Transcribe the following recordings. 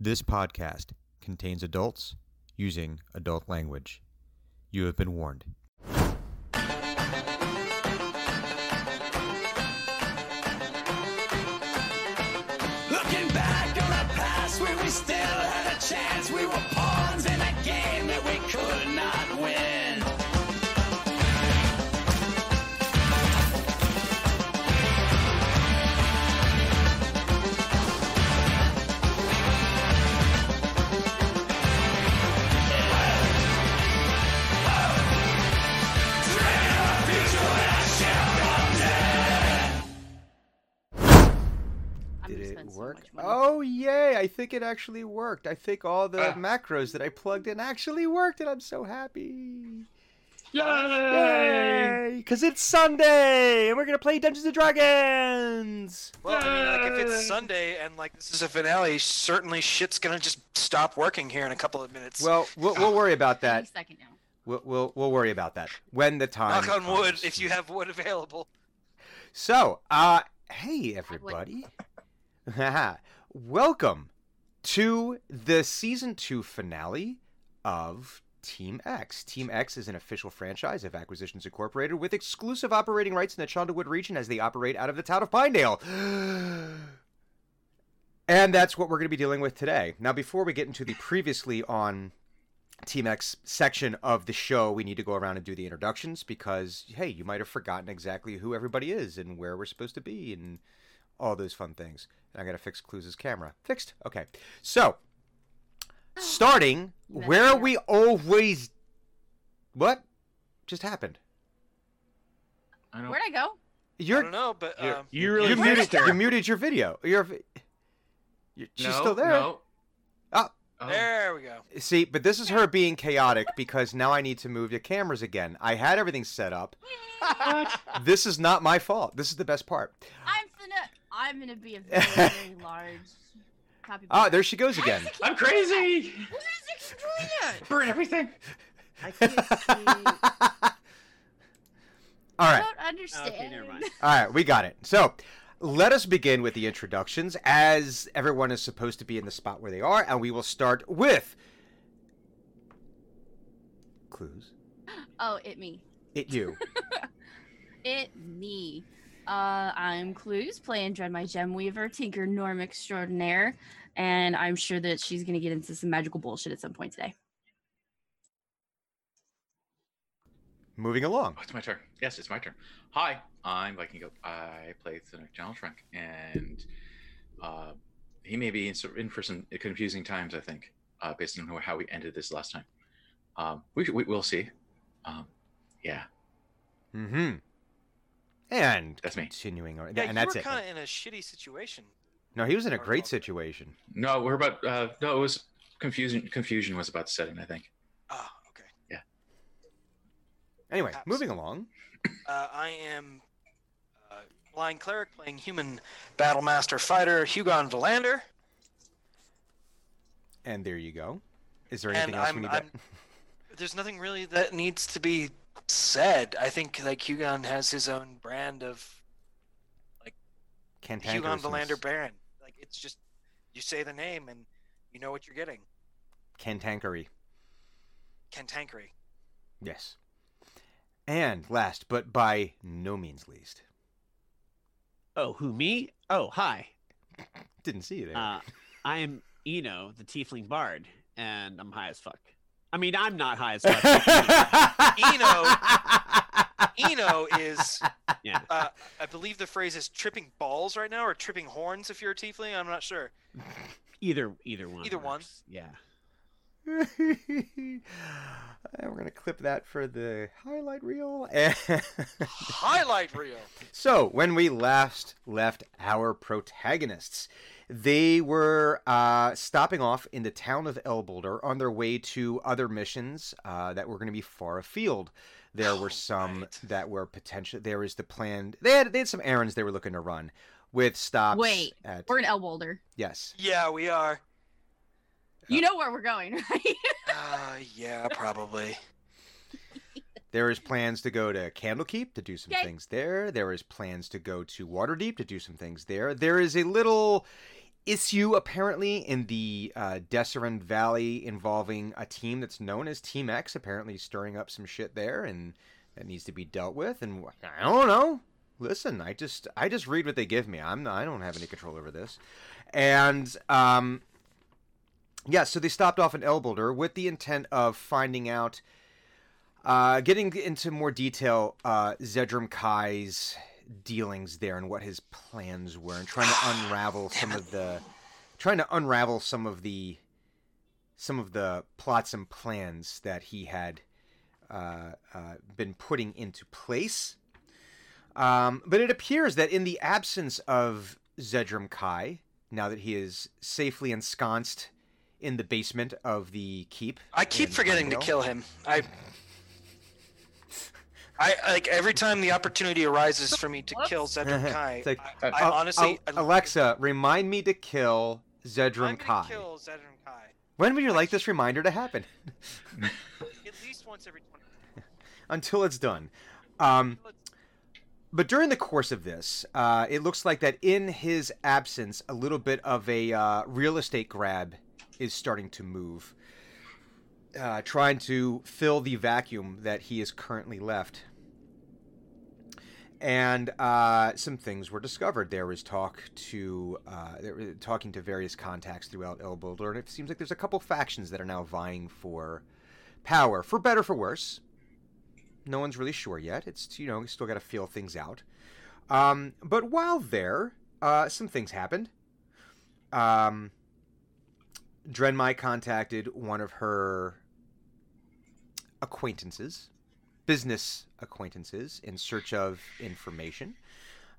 This podcast contains adults using adult language. You have been warned. Looking back on past where we still had a chance. We were pawns in a game that we could not win. Work? oh, yay! I think it actually worked. I think all the Ah. macros that I plugged in actually worked, and I'm so happy. Yay! Yay! Because it's Sunday, and we're gonna play Dungeons and Dragons. Well, I mean, like if it's Sunday and like this is a finale, certainly shit's gonna just stop working here in a couple of minutes. Well, we'll, we'll worry about Any that. second now. We'll, we'll we'll worry about that when the time. knock on wood if you have wood available. So, uh, hey everybody, welcome to the season two finale of Team X. Team X is an official franchise of Acquisitions Incorporated with exclusive operating rights in the Chondalwood region as they operate out of the town of Pinedale. And that's what we're going to be dealing with today. Now, before we get into the previously on Team X section of the show, we need to go around and do the introductions because, hey, you might have forgotten exactly who everybody is and where we're supposed to be and all those fun things. And I got to fix Clues' camera. Fixed? Okay. So, starting where it we always. What just happened? I don't. Where'd I go? I You're don't know, but You- um, you really you muted, you muted your video. You're, you she's no, still there. No. Oh. Oh. there we go. See, but this is her being chaotic because now I need to move the cameras again. I had everything set up. This is not my fault. This is the best part. I'm gonna. I'm gonna be a very, very large copy. Ah, there she goes again. I'm crazy. Who is extruded? Burn everything. I can't see. All I right. don't understand. Okay, never mind. All right, we got it. So, let us begin with the introductions as everyone is supposed to be in the spot where they are, and we will start with clues. Oh, it me. It you. It me. Uh, I'm Clues, playing Drenmai Gem Weaver, Tinker Norm Extraordinaire, and I'm sure that she's gonna get into some magical bullshit at some point today. Moving along. Oh, it's my turn. Yes, it's my turn. Hi, I'm Viking Goat. I play Thinnock General Trunk, and uh, he may be in, in for some confusing times, I think, uh, based on how we ended this last time. Um, we, we will see. Um, yeah, Mm-hmm. And That's me. continuing on, Yeah, and that's were it. kind of in a shitty situation. No, he was in a great situation. no, we're about. Uh, no, it was confusion. Confusion was about to set in. I think. Ah, okay. Yeah. Anyway, Perhaps. moving along. Uh, I am uh, blind cleric playing human battle master fighter Hugon Valander, And there you go. Is there anything and else I'm, we need I'm to... there's nothing really that needs to be said. I think like Hugon has his own brand of like Hugon Cantankerousness. Valander Baron. Like it's just you say the name and you know what you're getting. Cantankery. Cantankery. Yes. And last, but by no means least, Oh, who me? Oh, hi. didn't see you there. Uh, I am Eno, the Tiefling Bard, and I'm high as fuck. I mean, I'm not high as fuck. Eno- Eno is, yeah. uh, I believe the phrase is tripping balls right now, or tripping horns if you're a tiefling. I'm not sure. Either either one. Either one. Yeah. and we're gonna clip that for the highlight reel. Highlight reel. so when we last left our protagonists, they were uh, stopping off in the town of Elboulder on their way to other missions uh, that were going to be far afield. There were Oh, some right. that were potential. There was the planned. They had they had some errands they were looking to run with stops. Wait, at We're in Elboulder. yes. Yeah, we are. You know where we're going, right? Uh, yeah, probably. There is plans to go to Candlekeep to do some Okay. things there. There is plans to go to Waterdeep to do some things there. There is a little issue apparently in the uh, Dessarin Valley involving a team that's known as Team X, apparently stirring up some shit there, and that needs to be dealt with. And I don't know. Listen, I just I just read what they give me. I'm not, I don't have any control over this. And um, yeah, so they stopped off in Elboulder with the intent of finding out, uh, getting into more detail, uh, Zedram Kai's dealings there and what his plans were, and trying to unravel some of the, trying to unravel some of the, some of the plots and plans that he had uh, uh, been putting into place. Um, but it appears that in the absence of Zedram Kai, now that he is safely ensconced in the basement of the keep. I keep in forgetting to kill him. I, I like every time the opportunity arises for me to kill Zedram Kai. It's like, I, I honestly, Al- Alexa, remind me to kill Zedram I'm Kai. kill Zedram Kai When would you like this reminder to happen? at least once every twenty. Until it's done. Um, but during the course of this, uh, it looks like that in his absence, a little bit of a uh, real estate grab is starting to move, uh, trying to fill the vacuum that he is currently left. And uh, some things were discovered. There was talk to uh, talking to various contacts throughout El Boulder, and it seems like there's a couple factions that are now vying for power, for better, for worse no one's really sure yet. It's you know still got to feel things out. Um, but while there, uh, some things happened. Um, Drenmai contacted one of her acquaintances, business acquaintances, in search of information.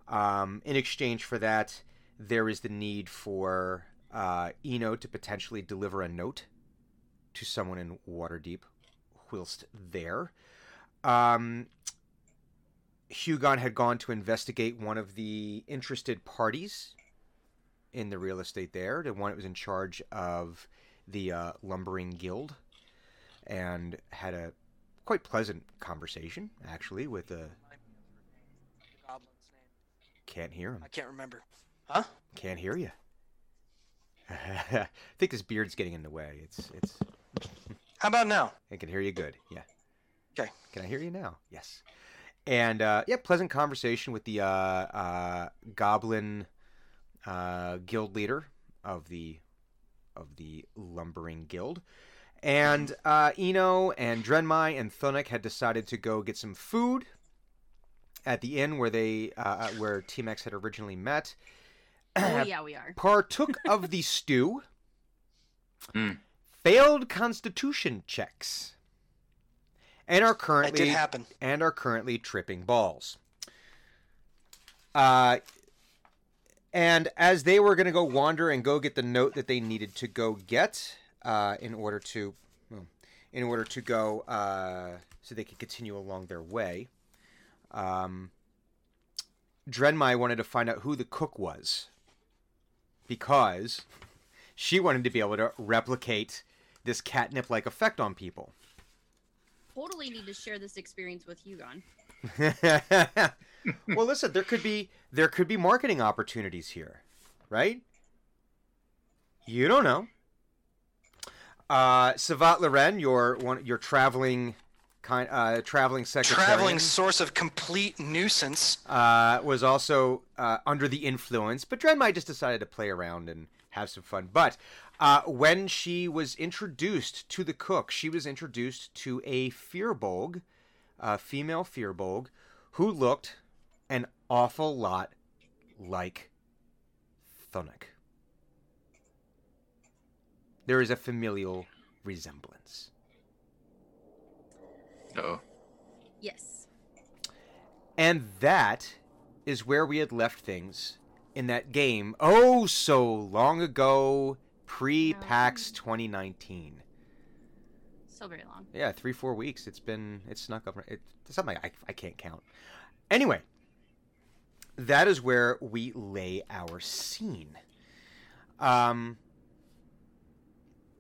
Um, in exchange for that, there is the need for uh, Eno to potentially deliver a note to someone in Waterdeep whilst there. Um, Hugon had gone to investigate one of the interested parties in the real estate there, the one that was in charge of the uh, lumbering guild, and had a quite pleasant conversation actually with the. The goblin's. Can't hear him. I can't remember. Huh? Can't hear you. I think this beard's getting in the way. It's it's. How about now? I can hear you good. Yeah. Okay. Can I hear you now? Yes. And uh, yeah, pleasant conversation with the uh, uh, goblin uh, guild leader of the of the lumbering guild. And uh, Eno and Drenmai and Thunuk had decided to go get some food at the inn where they uh, where Team X had originally met. Oh yeah, we are. Partook of the stew. Hmm. Failed constitution checks. And are That currently did happen. and are currently tripping balls. Uh, and as they were going to go wander and go get the note that they needed to go get uh, in order to, well, in order to go uh, so they could continue along their way, um, Drenmai wanted to find out who the cook was because she wanted to be able to replicate this catnip-like effect on people. Totally need to share this experience with Hugon. well, listen, there could be there could be marketing opportunities here, right? You don't know. Uh, Savat Loren, your one, your traveling kind, uh, traveling secretary, Traveling source of complete nuisance. uh, was also uh, under the influence, but Drenmai just decided to play around and have some fun. But uh, when she was introduced to the cook, she was introduced to a Firbolg, a female Firbolg, who looked an awful lot like Thunik. There is a familial resemblance. Oh, Yes. And that is where we had left things in that game oh so long ago, pre PAX um. 2019. So very long. Yeah, three, four weeks. It's been, it's snuck up. It, it's something I, I can't count. Anyway, that is where we lay our scene. Um,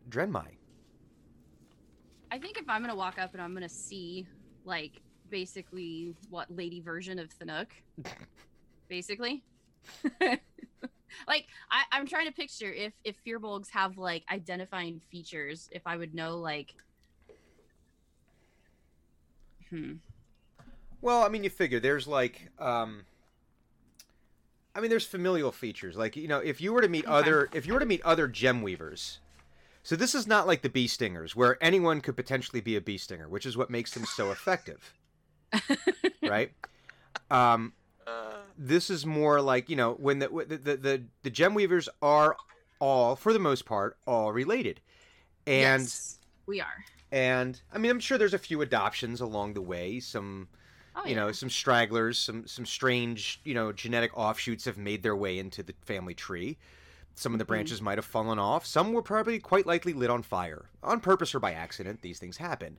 Drenmai. I think if I'm gonna walk up and I'm gonna see like basically what lady version of Thanuk, basically. like I, I'm trying to picture if if firbolgs have like identifying features, if I would know like. Hmm. Well, I mean, you figure there's like, um, I mean, there's familial features. Like, you know, if you were to meet Okay. other, if you were to meet other gem weavers, so this is not like the bee stingers where anyone could potentially be a bee stinger, which is what makes them so effective, right? Um, this is more like you know when the the the the, the gem weavers are all, for the most part, all related, and. yes, we are. And I mean, I'm sure there's a few adoptions along the way. Some, Oh, you know, some stragglers, some some strange, you know, genetic offshoots have made their way into the family tree. Some of the Mhm. branches might have fallen off. Some were probably quite likely lit on fire, on purpose or by accident. These things happen.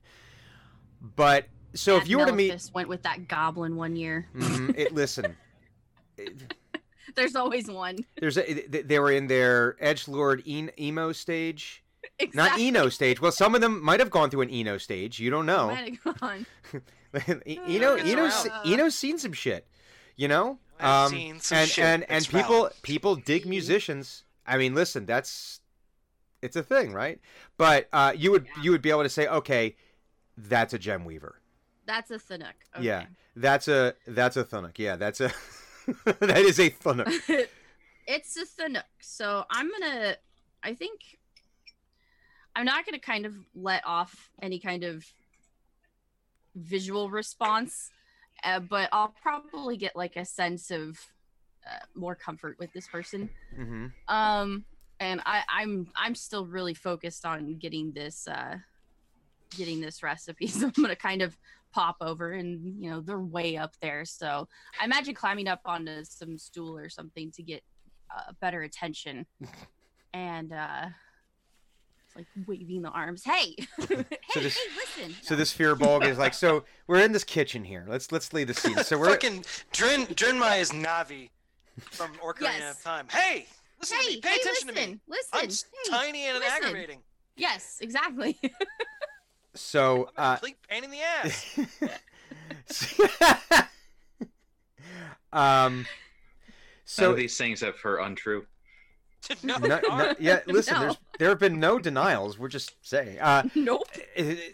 But so if you were to meet, went with that goblin one year. Mhm, it listen. it- There's always one. there's a, they were in their edge lord emo stage, Exactly. not eno stage. Well, some of them might have gone through an eno stage. You don't know. Might have gone. Eno, Uh, Eno's, uh, Eno's seen some shit, you know. I've Um, seen some and shit and and that's people valid. people dig musicians. I mean, listen, that's it's a thing, right? But uh, you would you would be able to say, okay, that's a gem weaver. That's a Thinnook. Okay. Yeah, that's a that's a thunuk. Yeah, that's a that is a thunuk. it's a Thinnook. So I'm gonna. I think. I'm not gonna kind of let off any kind of visual response, uh, but I'll probably get like a sense of uh, more comfort with this person. hmm Um, and I, I'm I'm still really focused on getting this uh, getting this recipe. So I'm gonna kind of pop over, and you know they're way up there. So I imagine climbing up onto some stool or something to get uh, better attention, and uh, it's like waving the arms. Hey, hey, this- hey, listen. So No. this firbolg is like, so we're in this kitchen here. Let's let's lay the scene. So we're Fucking Dren Drenmai is Navi from Ocarina Yes. of Time. Hey, listen to me. Pay hey, attention listen, to me. listen. I'm hey, tiny and listen. aggravating. Yes, exactly. so I'm a uh, complete pain in the ass. um. Some So of these things have her untrue. no, no, no, yeah, listen. No. There's there have been no denials. We're just saying. Uh, nope.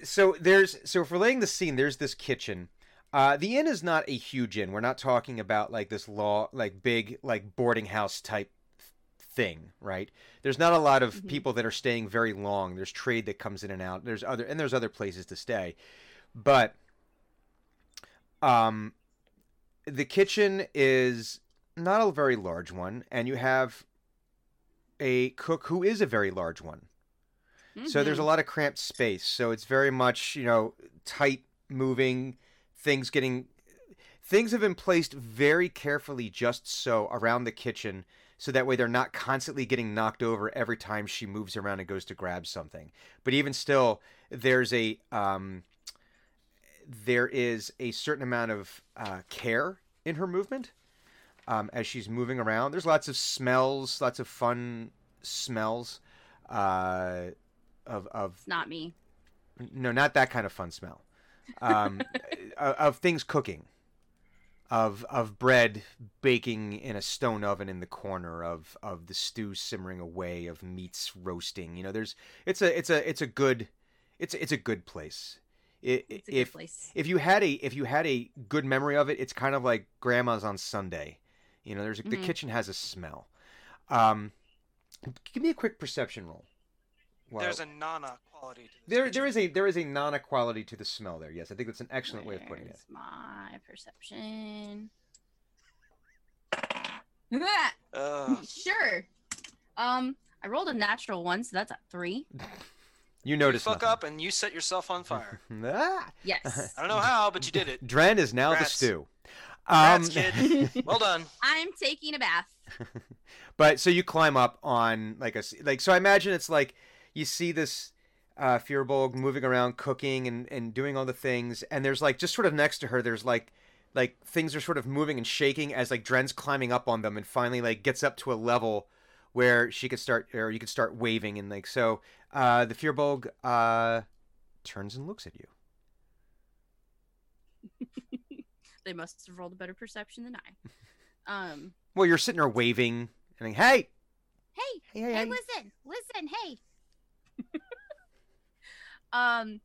so there's so if we're laying the scene, there's this kitchen. Uh, the inn is not a huge inn. We're not talking about like this law, like big, like boarding house type thing, right? There's not a lot of Mhm. people that are staying very long. There's trade that comes in and out. There's other and there's other places to stay, but um, the kitchen is not a very large one, and you have a cook who is a very large one. So there's a Mhm. lot of cramped space. So it's very much, you know, tight moving, things getting things have been placed very carefully just so around the kitchen so that way they're not constantly getting knocked over every time she moves around and goes to grab something. But even still, there's a um there is a certain amount of uh, care in her movement um, as she's moving around. There's lots of smells, lots of fun smells. Uh, of of not me. no, not that kind of fun smell. Um, of, of things cooking, of of bread baking in a stone oven in the corner, of of the stew simmering away, of meats roasting. You know, there's it's a it's a it's a good it's it's a good place. I It's a good place. if you had a if you had a good memory of it, it's kind of like grandma's on Sunday. You know, there's a, the Mhm. kitchen has a smell. Um, give me a quick perception roll. While- There's a Nana quality to this. there, kitchen. there is a there is a nana quality to the smell there. Yes, I think that's an excellent way of putting it. Where's My perception. Ugh. sure. Um, I rolled a natural one, so that's a three. You You notice fuck nothing. up and you set yourself on fire. ah! Yes. I don't know how, but you did it. Dren is now Rats. the stew. Um, Rats, kid. Well done. I'm taking a bath. but so you climb up on like a like so I imagine it's like you see this uh Firbolg moving around cooking and and doing all the things and there's like just sort of next to her there's like like things are sort of moving and shaking as like Dren's climbing up on them and finally like gets up to a level where she could start or you could start waving and like so uh the Firbolg uh turns and looks at you. They must have rolled a better perception than I. Um, Well, you're sitting there waving And Hey, hey, hey, hey, hey. listen, listen, hey. Um,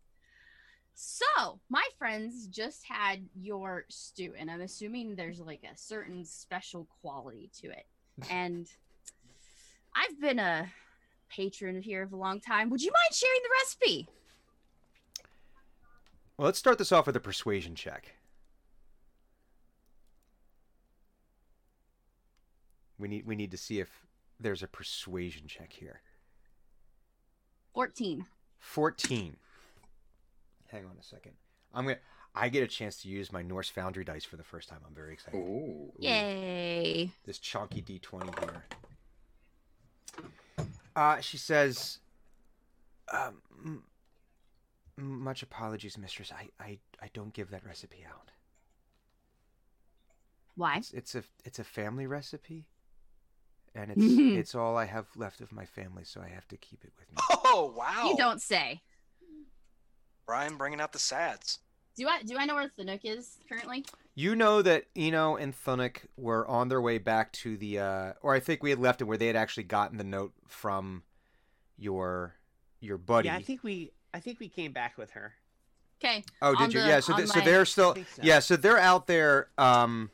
so my friends just had your stew, and I'm assuming there's like a certain special quality to it. And I've been a patron here for a long time. Would you mind sharing the recipe? Well, let's start this off with a persuasion check. We need we need to see if there's a persuasion check here. 14. 14. Hang on a second. I'm going to I get a chance to use my Norse Foundry dice for the first time. I'm very excited. Ooh. Yay. This chunky D20 here. Uh, she says, um, m- much apologies, mistress. I, I, I don't give that recipe out. Why? It's, it's a it's a family recipe, and it's it's all I have left of my family, so I have to keep it with me. Oh wow! You don't say. Brian bringing out the sads. Do I do I know where Thanook is currently? You know that Eno and Thunuk were on their way back to the, uh, or I think we had left it where they had actually gotten the note from your your buddy. Yeah, I think we I think we came back with her. Okay. Oh, on did you? the- yeah. So, on th- so they're still. so. Yeah. So they're out there. Um,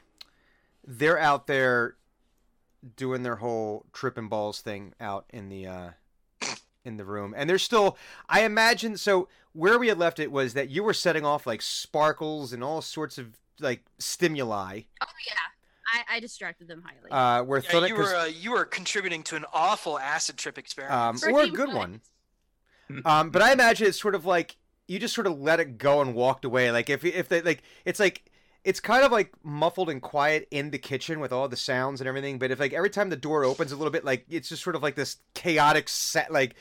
they're out there doing their whole tripping balls thing out in the uh, in the room, and they're still. I imagine. So where we had left it was that you were setting off like sparkles and all sorts of like stimuli. Oh yeah. I, I distracted them highly. Uh, where Yeah, you were uh, you were contributing to an awful acid trip experience, um, or a good one. Um, but I imagine it's sort of like you just sort of let it go and walked away. Like if if they like, it's like it's kind of like muffled and quiet in the kitchen with all the sounds and everything. But if like every time the door opens a little bit, like it's just sort of like this chaotic set, like,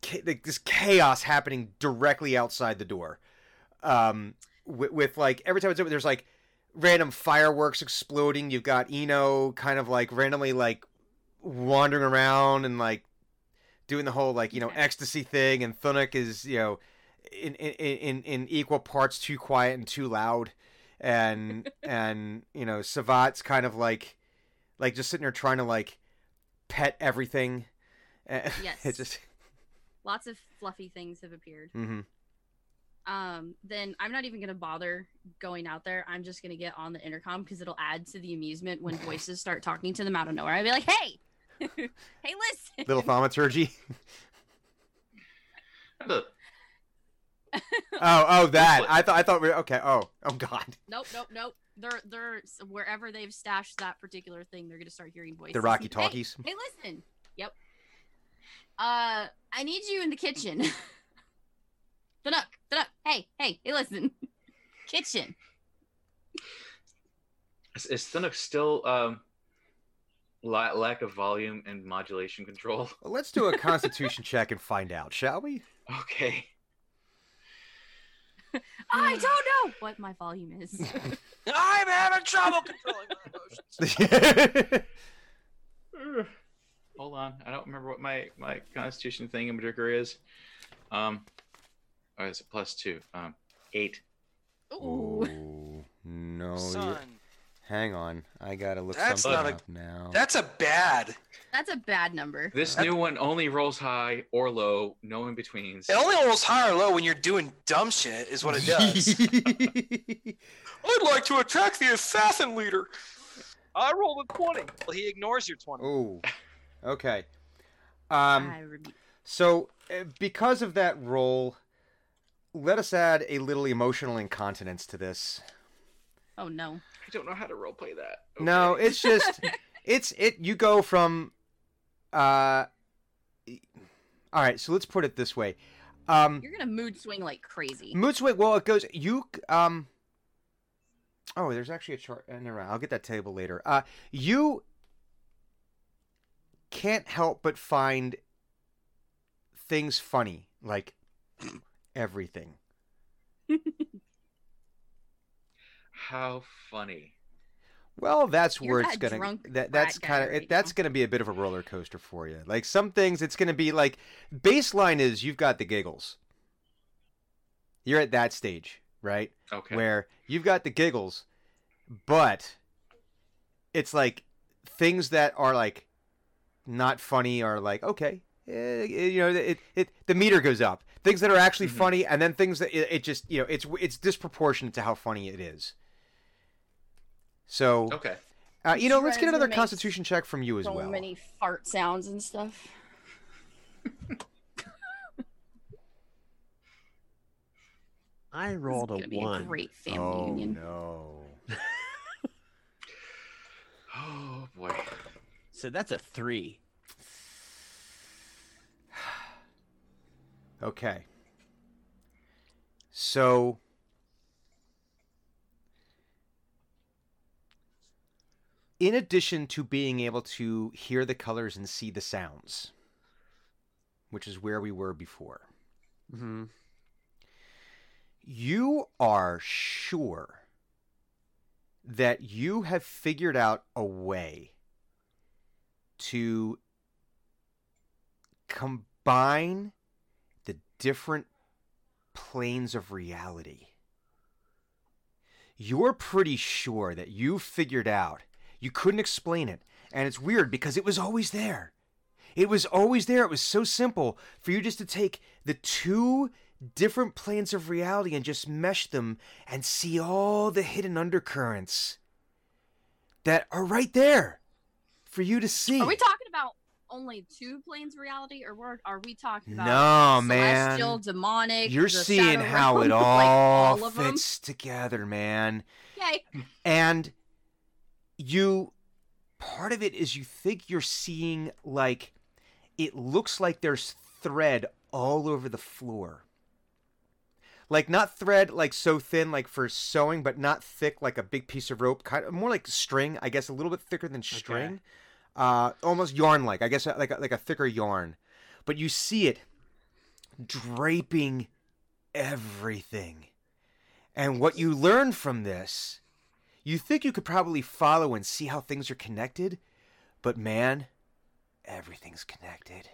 cha- like this chaos happening directly outside the door. Um, with, with like every time it's open, there's like random fireworks exploding. You've got Eno kind of like randomly like wandering around and like doing the whole like you know ecstasy thing, and Thunuk is you know in in in, in equal parts too quiet and too loud, and and you know Savat's kind of like like just sitting there trying to like pet everything. Yes, Yes. it's just Lots of fluffy things have appeared. Mm-hmm. Um, then I'm not even gonna bother going out there. I'm just gonna get on the intercom because it'll add to the amusement when voices start talking to them out of nowhere. I'd be like, "Hey, hey, listen." little thaumaturgy. The- oh, oh, that I thought I thought we were okay. Oh, oh God, Nope, nope, nope. They're they're wherever they've stashed that particular thing, they're gonna start hearing voices. the Rocky Talkies. Hey, listen. Yep. Uh, I need you in the kitchen. Danuk, Danuk. Hey, hey, hey, listen. kitchen. Is, is Thunuk still um, la- lack of volume and modulation control? Well, let's do a Constitution check and find out, shall we? Okay. I don't know what my volume is. I'm having trouble controlling my emotions. Hold on, I don't remember what my my Constitution thing in particular is. Um, oh, it's a plus two. Um, eight. Ooh. Oh no! you're- Son, Hang on, I gotta look That's something not a- now. that's a bad. That's a bad number. This That- new one only rolls high or low, no in betweens. It only rolls high or low when you're doing dumb shit, is what it does. I'd like to attack the assassin leader. I rolled a 20. Well, he ignores your 20. oh, okay. Um, so uh, because of that roll, let us add a little emotional incontinence to this. oh no. I don't know how to roleplay that. No, it's just it's it. You go from, uh, all right. So let's put it this way. Um, You're gonna mood swing like crazy. Mood swing. Well, it goes. You um. Oh, there's actually a chart. Uh, never mind. I'll get that table later. Uh, you can't help but find things funny, like everything. How funny. Well, that's You're where it's gonna. drunk That that's kind of right. That's now. gonna be a bit of a roller coaster for you. Like some things, it's gonna be like baseline is you've got the giggles. You're at that stage, right? Okay. where you've got the giggles, but it's like things that are like not funny are like okay, eh, you know, it, it the meter goes up. Things that are actually Mhm. funny, and then things that it, it just you know it's it's disproportionate to how funny it is. So, Okay. uh, you know, let's get another Constitution check from you as well. so well. many fart sounds and stuff. I This is rolled a gonna be one. a great family oh union. no! Oh boy. So that's a three. Okay. So in addition to being able to hear the colors and see the sounds, which is where we were before, Mm-hmm. you are sure that you have figured out a way to combine the different planes of reality. You're pretty sure that you figured out. You couldn't explain it. And it's weird because it was always there. It was always there. It was so simple for you just to take the two different planes of reality and just mesh them and see all the hidden undercurrents that are right there for you to see. Are we talking about only two planes of reality, or we're, we talking about No, man. celestial, demonic? You're seeing how it all, like all fits together, man. Yay! And you part of it is you think you're seeing like it looks like there's thread all over the floor. Like not thread like so thin like for sewing, but not thick like a big piece of rope. Kind of more like string, I guess, a little bit thicker than string. Uh, almost yarn like, I guess, like a, like a thicker yarn. But you see it draping everything. And what you learn from this, you think you could probably follow and see how things are connected, but man, everything's connected.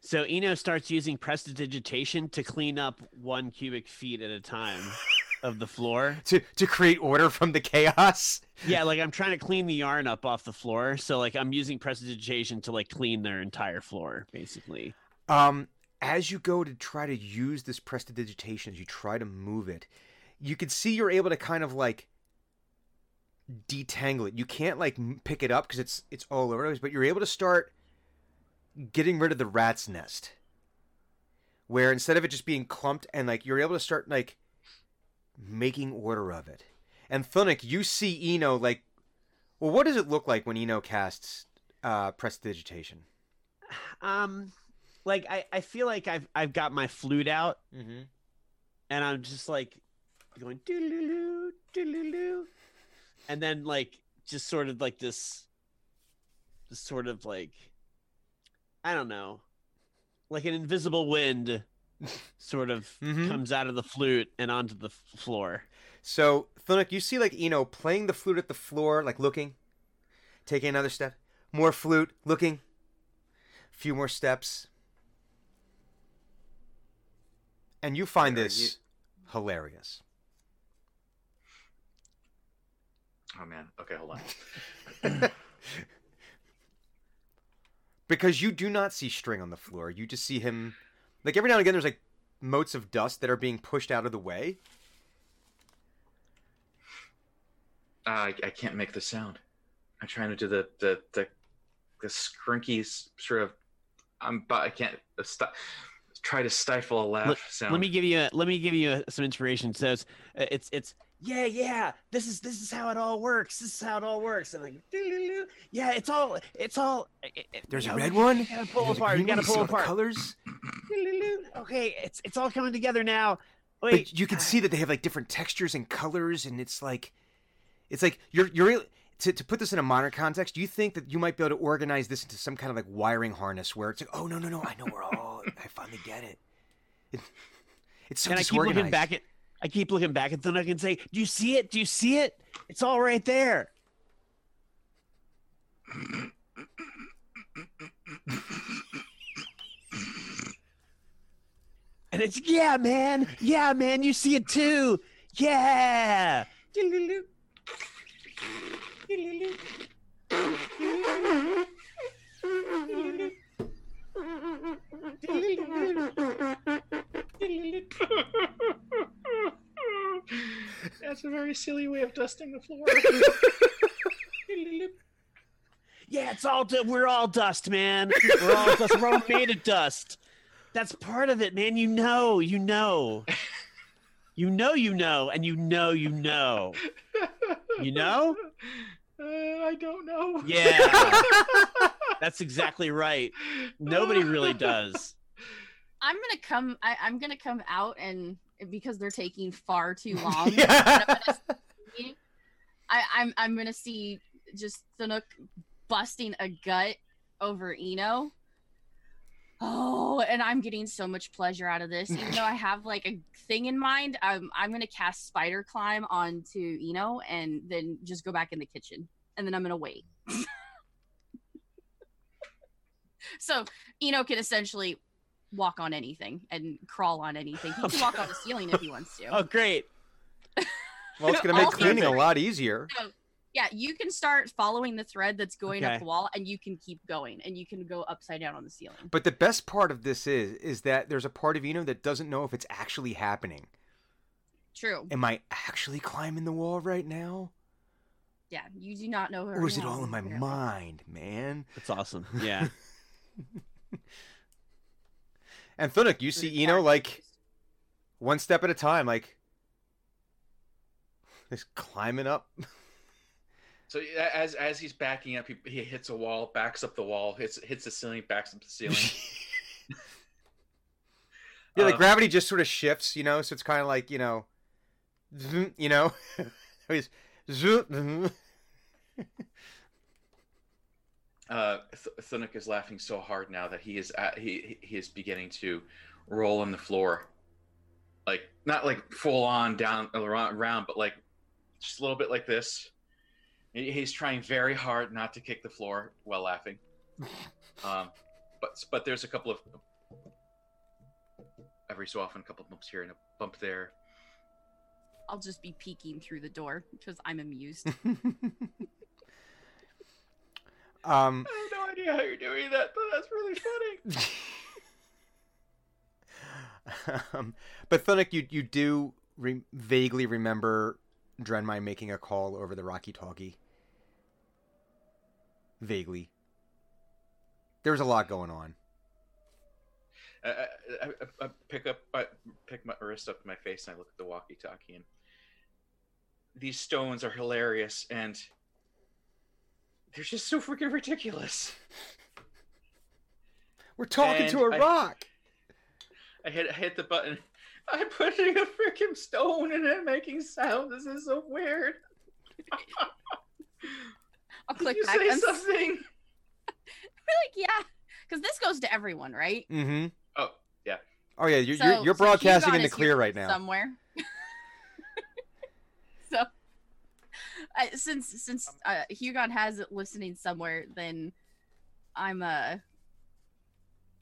So Eno starts using prestidigitation to clean up one cubic feet at a time of the floor. To to create order from the chaos. Yeah, like I'm trying to clean the yarn up off the floor. So like I'm using prestidigitation to like clean their entire floor, basically. Um, as you go to try to use this prestidigitation, as you try to move it, you can see you're able to kind of like detangle it. You can't like pick it up because it's it's all over the place, but you're able to start getting rid of the rat's nest. Where instead of it just being clumped and like you're able to start like making order of it. And Thunuk, you see Eno like well, what does it look like when Eno casts uh prestidigitation? Um, like I, I feel like I've I've got my flute out Mm-hmm. and I'm just like going doo doo doo doo doo and then like just sort of like this, this sort of like, I don't know, like an invisible wind, sort of Mhm. comes out of the flute and onto the f- floor. So, Thunuk, you see like Eno playing the flute at the floor, like looking, taking another step, more flute, looking, a few more steps, and you find this hilarious. Oh man. Okay, hold on. because you do not see string on the floor. You just see him, like every now and again, there's like motes of dust that are being pushed out of the way. Uh, I, I can't make the sound. I'm trying to do the the the, the skrinky s- sort of. I'm but I can't uh, sti- try to stifle a laugh Let- sound. Let me give you a, let me give you a, some inspiration. So it's uh, it's it's yeah yeah this is this is how it all works. This is how it all works. And like doo-doo-doo. yeah, it's all it's all. it- it- There's you a know, red one. You gotta pull there's apart. You gotta pull apart. colors. Okay, it's it's all coming together now. Wait, but you can see that they have like different textures and colors and it's like it's like you're you're to, to put this in a modern context do you think that you might be able to organize this into some kind of like wiring harness where it's like oh no no no i know we're all i finally get it, it it's so and I keep looking back at I keep looking back at Thunuk and say, "Do you see it? Do you see it? It's all right there." and it's yeah, man, yeah, man, you see it too, yeah. That's a very silly way of dusting the floor. Yeah, it's all du- we're all dust, man. We're all dust. We're all made of dust. That's part of it, man. You know, you know. You know, you know, and you know, you know. You know? Uh, I don't know. Yeah. That's exactly right. Nobody really does. I'm gonna come. I, I'm gonna come out and because they're taking far too long. yeah. I, I'm I'm gonna see just Thunuk busting a gut over Eno. Oh, and I'm getting so much pleasure out of this. Even though I have like a thing in mind, I'm I'm gonna cast spider climb onto Eno and then just go back in the kitchen. And then I'm gonna wait. so Eno can essentially walk on anything and crawl on anything. He can walk on the ceiling if he wants to. Oh, great. Well, it's gonna make Also- cleaning a lot easier. Yeah, you can start following the thread that's going Okay. up the wall, and you can keep going, and you can go upside down on the ceiling. But the best part of this is is that there's a part of Eno that doesn't know if it's actually happening. True. Am I actually climbing the wall right now? Yeah, you do not know. Or is it all in my mind, man? That's awesome. Yeah. And Thunuk, you see Eno like one step at a time, like just climbing up. So as as he's backing up, he, he hits a wall, backs up the wall, hits hits the ceiling, backs up the ceiling. yeah, the Uh, gravity just sort of shifts, you know, so it's kind of like, you know, you know, He's zoom, uh, Th- Thunuk is laughing so hard now that he is at, he he is beginning to roll on the floor, like not like full on down around, around, but like just a little bit like this. He's trying very hard not to kick the floor while laughing. Um, but but there's a couple of every so often a couple of bumps here and a bump there. I'll just be peeking through the door because I'm amused. um, I have no idea how you're doing that, but that's really funny. um, but Thunuk, you you do re- vaguely remember Drenmai making a call over the Rocky Talkie. Vaguely. There's a lot going on. I, I, I, I pick up, I pick my wrist up to my face, and I look at the walkie-talkie, and these stones are hilarious, and they're just so freaking ridiculous. We're talking to a rock. I hit, I hit the button. I'm putting a freaking stone and it making sound. This is so weird. I'll Did click you back. say I'm s- something? like, yeah, because this goes to everyone, right? Mm-hmm. Oh, yeah. Oh yeah, you're So- you're, you're broadcasting Hugon in the clear right now. Somewhere. so, I, since since uh, Hugon has it listening somewhere, then I'm uh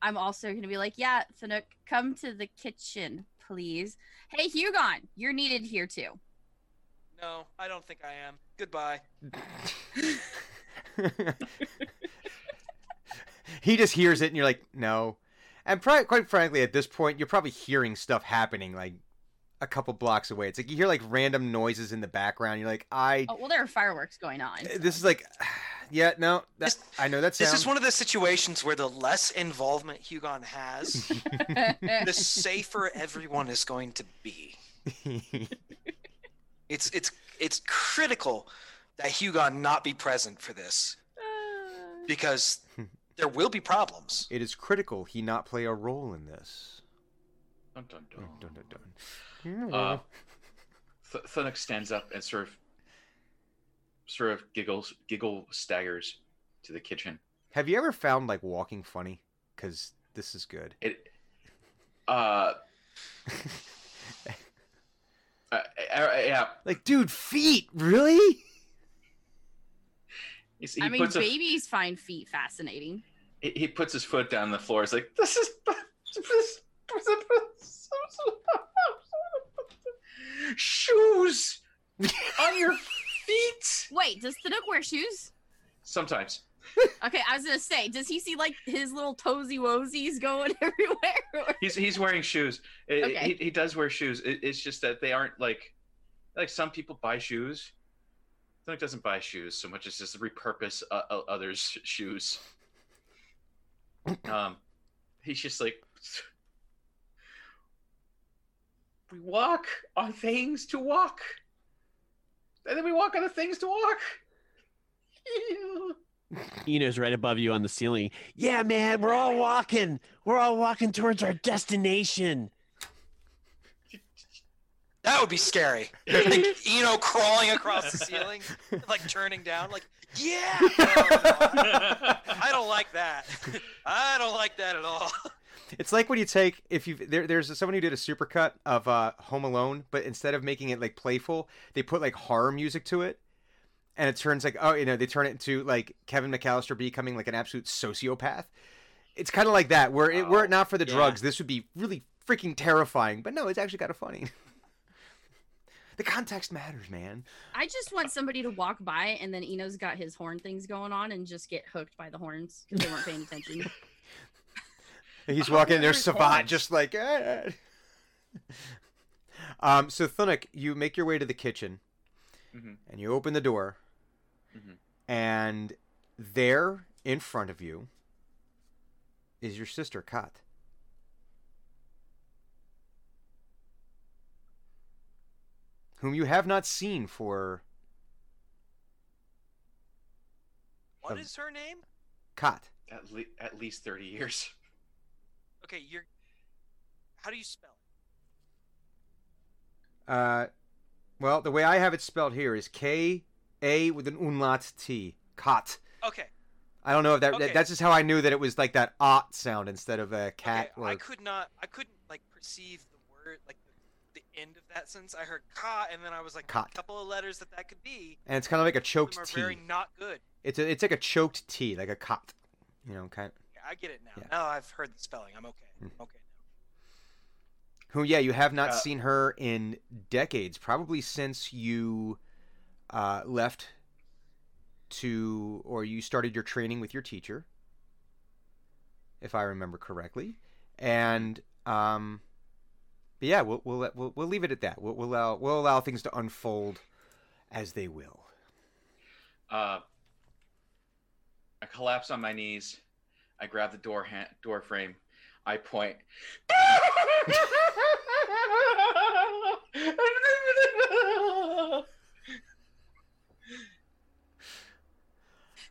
I'm also gonna be like, yeah, Thunuk, come to the kitchen, please. Hey, Hugon, you're needed here too. No, I don't think I am. Goodbye. he just hears it, and you're like, no. And pri- quite frankly, at this point, you're probably hearing stuff happening like a couple blocks away. It's like you hear like random noises in the background. You're like, I. Oh well, there are fireworks going on. Eh, this is like, yeah, no, that, This- I know that sound. This is one of the situations where the less involvement Hugon has, the safer everyone is going to be. It's it's it's critical that Hugon not be present for this because there will be problems. it is critical he not play a role in this. Dun, dun, dun. Dun, dun, dun. Uh, Th- Thunuk stands up and sort of, sort of giggles, giggle staggers to the kitchen. Have you ever found like walking funny? Because this is good. It, uh, uh, uh, yeah. Like, dude, feet, really? He I mean, puts a, babies find feet fascinating. he, he puts his foot down on the floor. He's like, "This is shoes on your feet." Wait, does Thunuk wear shoes? Sometimes. Okay, I was gonna say, does he see like his little toesy woesies going everywhere? He's he's wearing shoes. It- Okay. he, he does wear shoes. It, it's just that they aren't like like some people buy shoes. Sonic doesn't buy shoes so much as just repurpose uh, others' shoes. Um, he's just like we walk on things to walk, and then we walk on the things to walk. Eno's right above you on the ceiling. Yeah, man, we're all walking. We're all walking towards our destination. That would be scary. Like, you know, crawling across the ceiling, like turning down, like, yeah. No, no, I I don't like that. I don't like that at all. It's like when you take if you there, there's someone who did a supercut of uh, Home Alone, but instead of making it like playful, they put like horror music to it, and it turns like oh you know they turn it into like Kevin McAllister becoming like an absolute sociopath. It's kind of like that. where it were it not for the yeah. drugs, this would be really freaking terrifying. But no, it's actually kind of funny. the context matters, man. I just want somebody to walk by and then Eno's got his horn things going on and just get hooked by the horns because they weren't paying attention. He's walking in there, there's Savant, horns. just like. "Ah." um. So Thunuk, you make your way to the kitchen, Mhm. and you open the door, Mhm. and there in front of you is your sister Kat. Whom you have not seen for What Um, is her name? Kat. At, le- at least thirty years. Okay, you're. How do you spell it? Uh, well, the way I have it spelled here is K A with an umlaut T. Kat. Okay. I don't know if that, that- Okay. that's just how I knew that it was like that ot sound instead of a cat okay. or I could not. I couldn't like perceive the word, like the, the end of that sentence. I heard "ka" and then I was like, Cot. a couple of letters that that could be. and it's kind of like a choked T. very not good. It's a, it's like a choked T, like a cot. You know, kind. Yeah, I get it now. Yeah. Now I've heard the spelling. I'm okay. Mm. Okay. Who, yeah, you have not Uh, seen her in decades, probably since you uh, left to, or you started your training with your teacher, if I remember correctly. And, um, but yeah, we'll we'll we'll, we'll leave it at that. We'll, we'll allow we'll allow things to unfold as they will. Uh, I collapse on my knees. I grab the door ha- door frame. I point.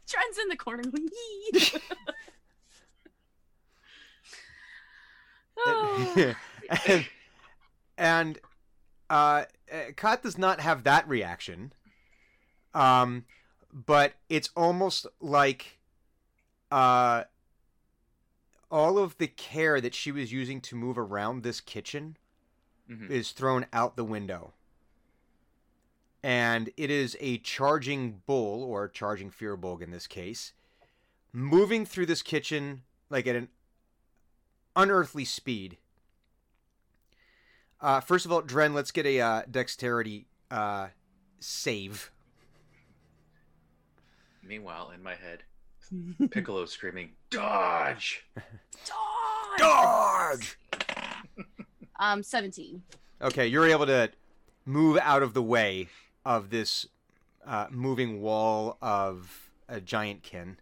Trent's in the corner. oh. and and uh, uh, Kat does not have that reaction. Um, but it's almost like uh, all of the care that she was using to move around this kitchen Mhm. is thrown out the window. And it is a charging bull, or charging Firbolg in this case, moving through this kitchen like at an unearthly speed. Uh, first of all, Dren, let's get a uh, dexterity uh, save. Meanwhile, in my head, Piccolo screaming, "Dodge!" Dodge! Dodge!" um, 17. Okay, you're able to move out of the way of this uh, moving wall of a giant kin.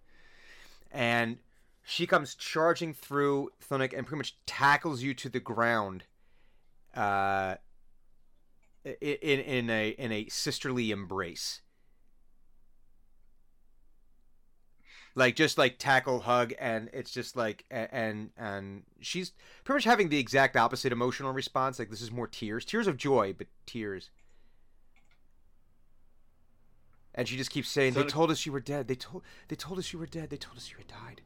And she comes charging through Thunuk and pretty much tackles you to the ground uh, in, in, a, in a sisterly embrace. Like just like tackle, hug, and it's just like and and she's pretty much having the exact opposite emotional response. Like this is more tears, tears of joy, but tears. And she just keeps saying, "They told us you were dead. They told they told us you were dead. They told us you had died."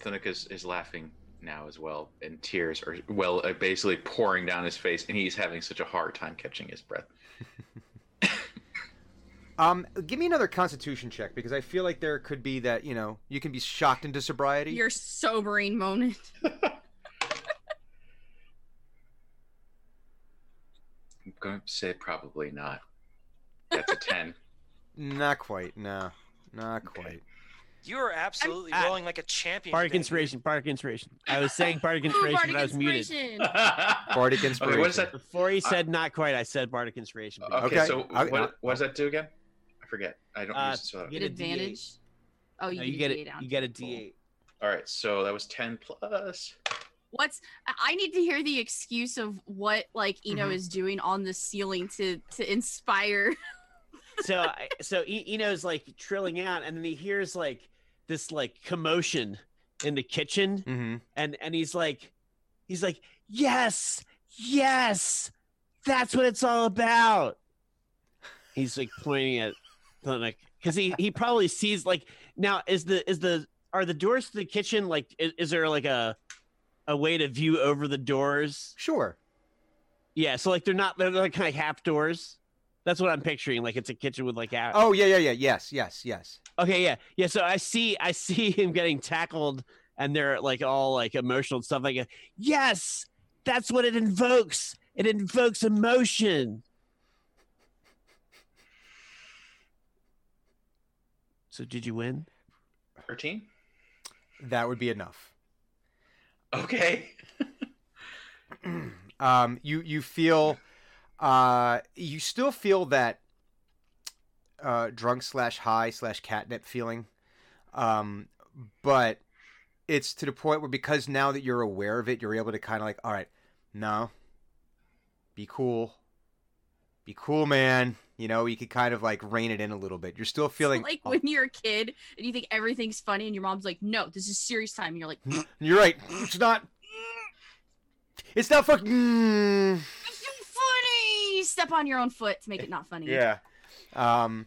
Thunuk is, is laughing now as well, and tears are well uh, basically pouring down his face, and he's having such a hard time catching his breath. Um, give me another Constitution check because I feel like there could be that you know you can be shocked into sobriety. Your sobering moment. I'm going to say probably not. That's a ten. Not quite. No, not Okay. quite. You are absolutely Ah. rolling like a champion. Bardic inspiration. Bardic inspiration. I was saying bardic Ooh, inspiration, bardic but I was muted. inspiration. Bardic Okay, inspiration. what is that? Before he said not quite, I said bardic inspiration. Okay, Okay, so I- what, what does that do again? I forget. I don't Uh, use so. Get Get a D8. advantage. Oh, you, No, you get, get a it. You get a Cool. D8. All right, so that was ten plus. What's I- I need to hear the excuse of what like Eno Mhm. is doing on the ceiling to to inspire. so so E- Eno's like trilling out, and then he hears like this like commotion in the kitchen, hmm and and he's like, he's like, yes, yes, that's what it's all about. He's like pointing at like because he he probably sees like now is the is the are the doors to the kitchen like is, is there like a a way to view over the doors? Sure. Yeah, so like they're not they're like kind of half doors. That's what I'm picturing. Like it's a kitchen with like half. Oh yeah, yeah, yeah. Yes, yes, yes. Okay, yeah, yeah. So I see, I see him getting tackled, and they're like all like emotional and stuff. Like, yes, that's what it invokes. It invokes emotion. So did you win? Thirteen. That would be enough. Okay. um, you you feel, uh, you still feel that uh, drunk slash high slash catnip feeling, um, but it's to the point where because now that you're aware of it, you're able to kind of like, all right, no, be cool, be cool, man. You know, you could kind of like rein it in a little bit. You're still feeling like oh, when you're a kid and you think everything's funny, and your mom's like, "No, this is serious time." And you're like, You're right. It's not. It's not fucking. mm. "It's so funny." Step on your own foot to make it not funny. Yeah. Um.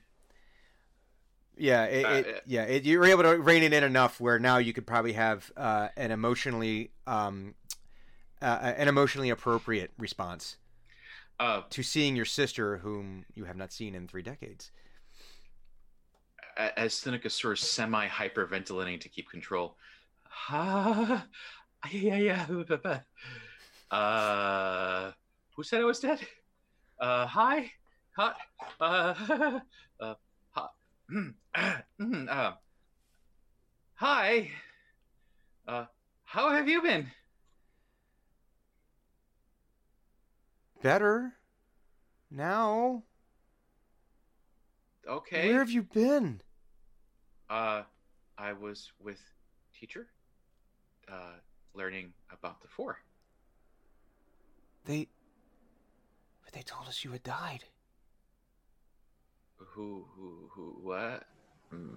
Yeah. It, Uh, it, yeah. It, you were able to rein it in enough where now you could probably have uh, an emotionally um, uh, an emotionally appropriate response Uh, to seeing your sister, whom you have not seen in three decades. as Seneca sort of semi hyperventilating to keep control. Ah, yeah, yeah. Uh, who said I was dead? Uh, hi, hot. Uh, uh, hot. Mm, mm, uh, hi. Uh, how have you been? Better. Now. Okay. Where have you been? Uh, I was with teacher, uh, learning about the four. They. But they told us you had died. Who, who, who, what? Hmm.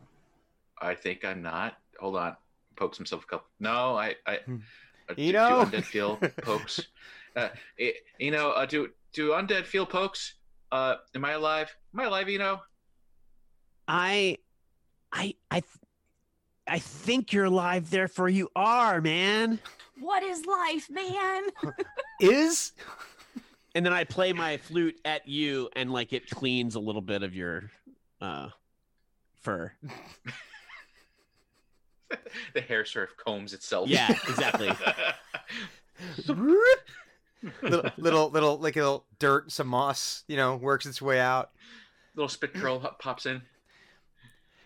I think I'm not. Hold on. Pokes himself a couple. No, I, I, Hmm. You know? undead feel pokes. Uh, you know, uh, do, do undead feel pokes? Uh, am I alive? Am I alive? You know? I, I, I, th- I think you're alive. Therefore, you are, man. What is life, man? Is? And then I play my flute at you, and like it cleans a little bit of your, uh, fur. the hair sort of combs itself. Yeah, exactly. little, little, little, like a little dirt, some moss, you know, works its way out. Little spit curl pops in.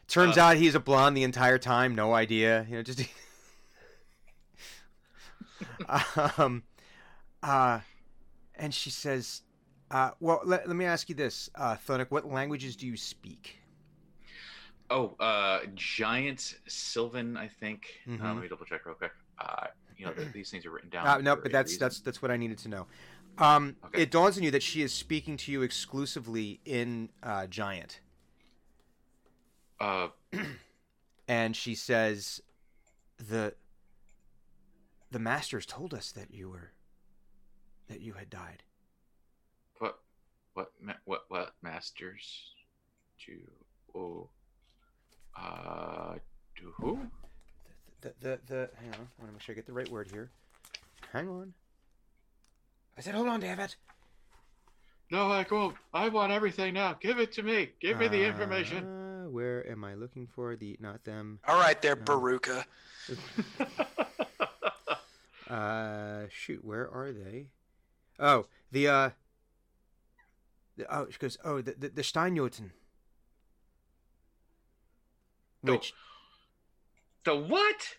Turns Uh, out he's a blonde the entire time. No idea, you know, just. um, uh, and she says, uh, "Well, let, let me ask you this, uh, Thunuk. What languages do you speak?" Oh, uh, giant Sylvan, I think. Uh, Mhm. let me double check real quick. Uh, you know, th- these things are written down. Uh, no, but that's reason. that's that's what I needed to know. Um, Okay. It dawns on you that she is speaking to you exclusively in uh, Giant, Uh, and she says, "the the masters told us that you were that you had died." what, what, what, what masters? To, oh, uh, to who? The the, the hang on, I want to make sure I get the right word here. Hang on. I said, "Hold on, David." No, I won't. I want everything now. Give it to me. Give me the information. Uh, where am I looking for the not them? All right, there, No. Baruka. Uh, shoot, where are they? Oh, the uh. The, oh, she goes. Oh, the the, the Steinjoten. Which The what?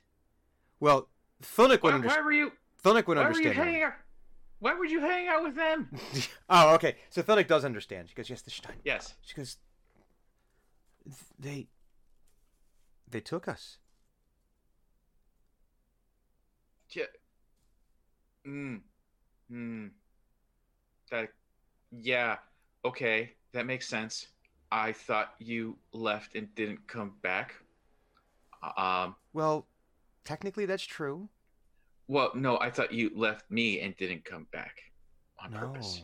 Well, Thunuk would why were you? Thunuk would Why were you hanging out? Why would you hang out with them? oh, okay. So Thunuk does understand. She goes, "Yes, the Stein." Yes. She goes, "They, they took us." Yeah. Hmm. Hmm. That. Yeah. Okay. That makes sense. I thought you left and didn't come back. Um. Well, technically, that's true. Well, no. I thought you left me and didn't come back on no. purpose.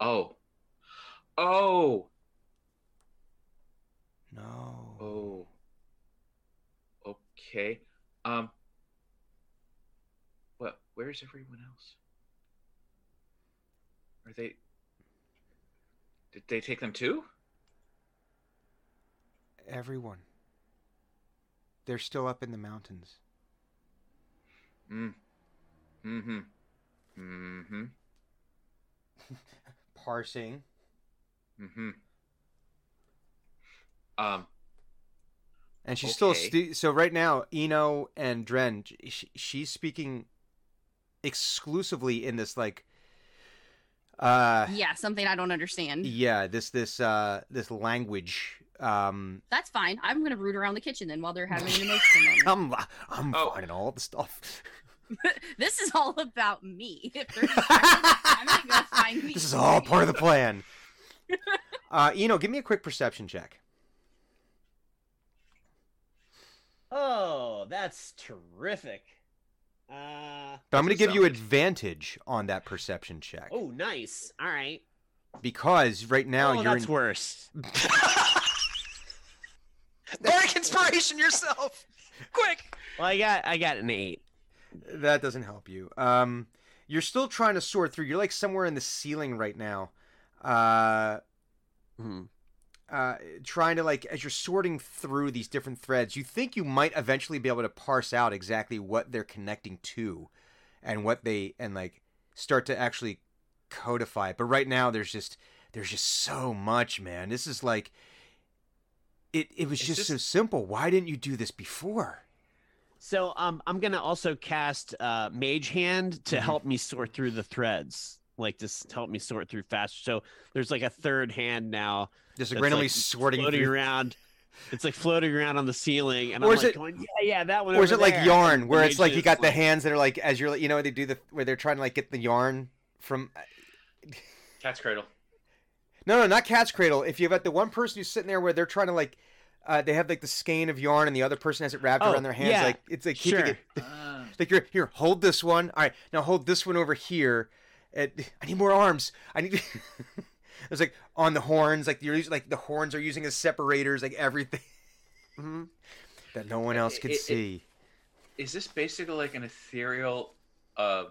Oh. Oh. No. Oh. Okay. Um. What? Where's everyone else? Are they? Did they take them too? Everyone. They're still up in the mountains. Hmm. Mm-hmm. Mm-hmm. Parsing. Mm-hmm. Um. And she's still st- so right now. Eno and Dren, sh- she's speaking exclusively in this like, uh, Yeah, something I don't understand. yeah, this this uh this language. Um, That's fine. I'm gonna root around the kitchen then while they're having an emotional moment. I'm I'm Oh. finding all the stuff. this is all about me. If they're I'm gonna go find me. this is all part of the plan. Uh, Eno, give me a quick perception check. Oh, that's terrific. Uh, But I'm going to give you advantage on that perception check oh, nice. All right. because right now oh, you're that's in, worse. Bardic inspiration yourself. Quick. Well, I got I got an eight. That doesn't help you. Um, you're still trying to sort through. You're like somewhere in the ceiling right now. Uh, Hmm. uh, trying to like as you're sorting through these different threads, you think you might eventually be able to parse out exactly what they're connecting to, and what they and like start to actually codify. But right now, there's just there's just so much, man. This is like it. It was just, just- so simple. Why didn't you do this before? So um, I'm gonna also cast uh, Mage Hand to Mhm. help me sort through the threads, like just help me sort through faster. So there's like a third hand now, Just like randomly like, sorting floating through. around. It's like floating around on the ceiling, and Or I'm is like it- going, yeah, yeah, that one. or is over it like yarn where it's like you is got the hands that are like as you're you know they do the where they're trying to like get the yarn from Cat's cradle. no no not cat's cradle if you've got the one person who's sitting there where they're trying to like uh, they have like the skein of yarn and the other person has it wrapped Oh, around their hands yeah. like it's like keeping Sure. it Ah. like you're here hold this one all right now hold this one over here and I need more arms I need it's like on the horns like you're using like the horns are using as separators like everything Mhm. that no one else could It- it- see Is this basically like an ethereal? Uh.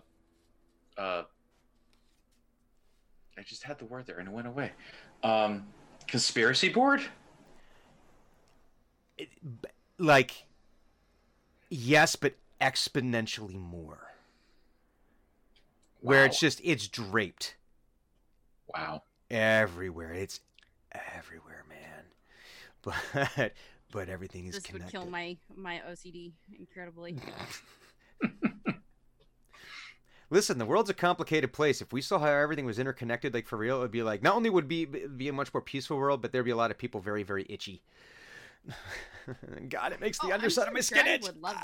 Uh. I just had the word there and it went away. Um. Conspiracy board. Like yes but exponentially more. Where it's just it's draped. Wow. everywhere. It's everywhere man. But but everything is This would connected. kill my my OCD incredibly. listen the world's a complicated place. If we saw how everything was interconnected like for real it would be like not only would be be a much more peaceful world but there'd be a lot of people very very itchy god it makes the Oh, underside sure of my skin Dred itch would love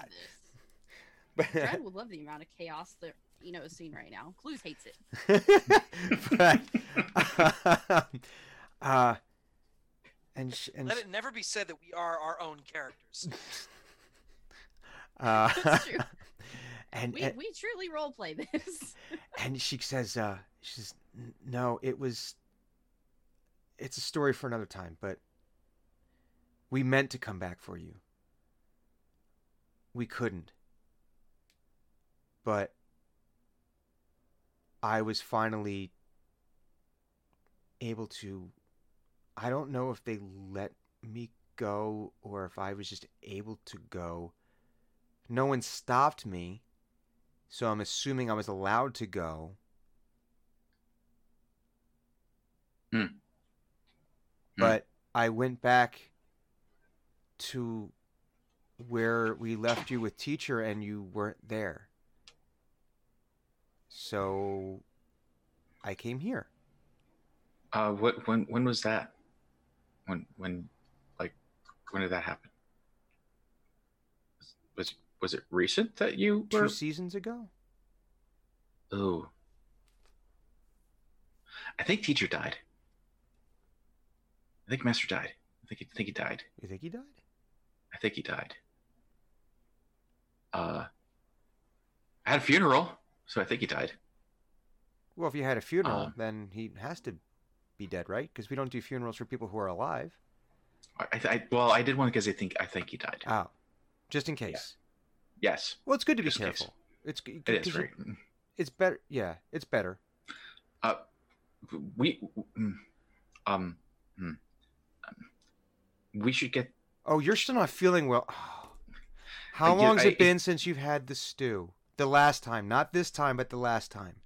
this. Dred would love the amount of chaos that you know is seen right now. Clues hates it. but, uh, and sh- and Let it never be said that we are our own characters. uh, That's true. and We and, we truly role play this. and she says, uh, she says, no, it was. It's a story for another time, but we meant to come back for you. We couldn't, but I was finally able to. I don't know if they let me go or if I was just able to go. No one stopped me, so I'm assuming I was allowed to go. Hmm. But I went back to where we left you with teacher and you weren't there. So I came here. Uh, what when when was that? When when like when did that happen? Was was it recent that you were? Two seasons ago. Oh, I think teacher died. I think master died. I think he, I think he died. You think he died? I think he died. Uh, I had a funeral, so I think he died. Well, if you had a funeral, Uh. then he has to be dead, right? Because we don't do funerals for people who are alive. I, I, well, I did one because I think I think he died. Oh, just in case. yes, Well, it's good to be Just in careful. It's it is very. It's better. Yeah, it's better. Uh, we mm, um, mm, um, we should get Oh, you're still not feeling well. How I get- long's I- it been since you've had the stew? The last time, not this time, but the last time.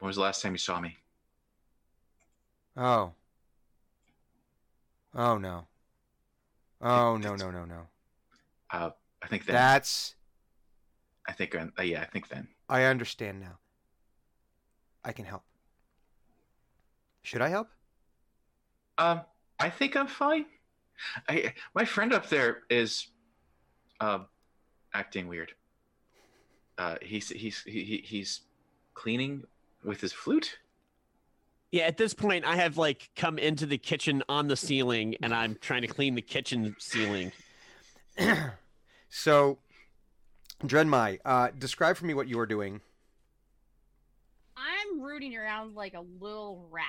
When was the last time you saw me? Oh. Oh no. Oh no no no no. Uh, I think then. That's I think uh, yeah, I think then. I understand now. I can help. Should I help? Um, I think I'm fine. I my friend up there is, um, acting weird. Uh, he's he's he, he- he's cleaning with his flute. Yeah, at this point, I have like come into the kitchen on the ceiling, and I'm trying to clean the kitchen ceiling. so, Drenmai, uh, describe for me what you are doing. I'm rooting around like a little rat,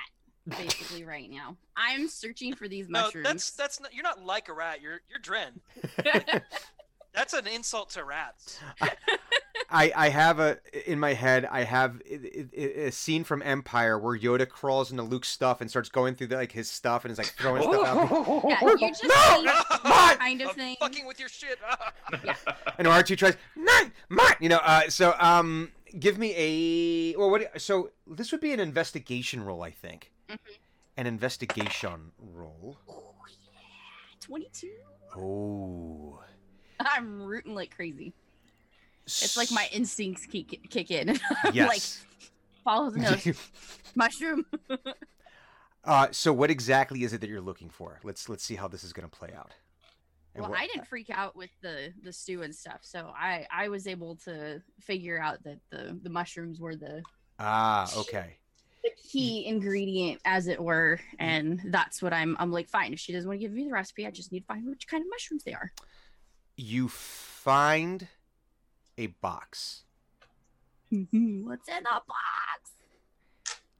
basically right now. I'm searching for these No, mushrooms. that's that's not. You're not like a rat. You're you're Dren. That's an insult to rats. I, I have a in my head. I have i- i- a scene from Empire where Yoda crawls into Luke's stuff and starts going through the, like his stuff and is like throwing stuff out. yeah, you just see Mine! kind of I'm thing. fucking with your shit. Ah. And R two tries mine, mine. You know. Uh, so um, give me a well. What? So this would be an investigation roll, I think. Mhm. An investigation roll. Yeah, Twenty-two. Oh. I'm rooting like crazy. It's like my instincts kick, kick in. Yes. like, follow the nose. Mushroom. uh, so what exactly is it that you're looking for? Let's let's see how this is going to play out. And well, what- I didn't freak out with the the stew and stuff, so I I was able to figure out that the the mushrooms were the Ah, okay. The key ingredient, as it were, and that's what I'm. I'm like, fine. If she doesn't want to give me the recipe, I just need to find which kind of mushrooms they are. You find a box. What's in the box?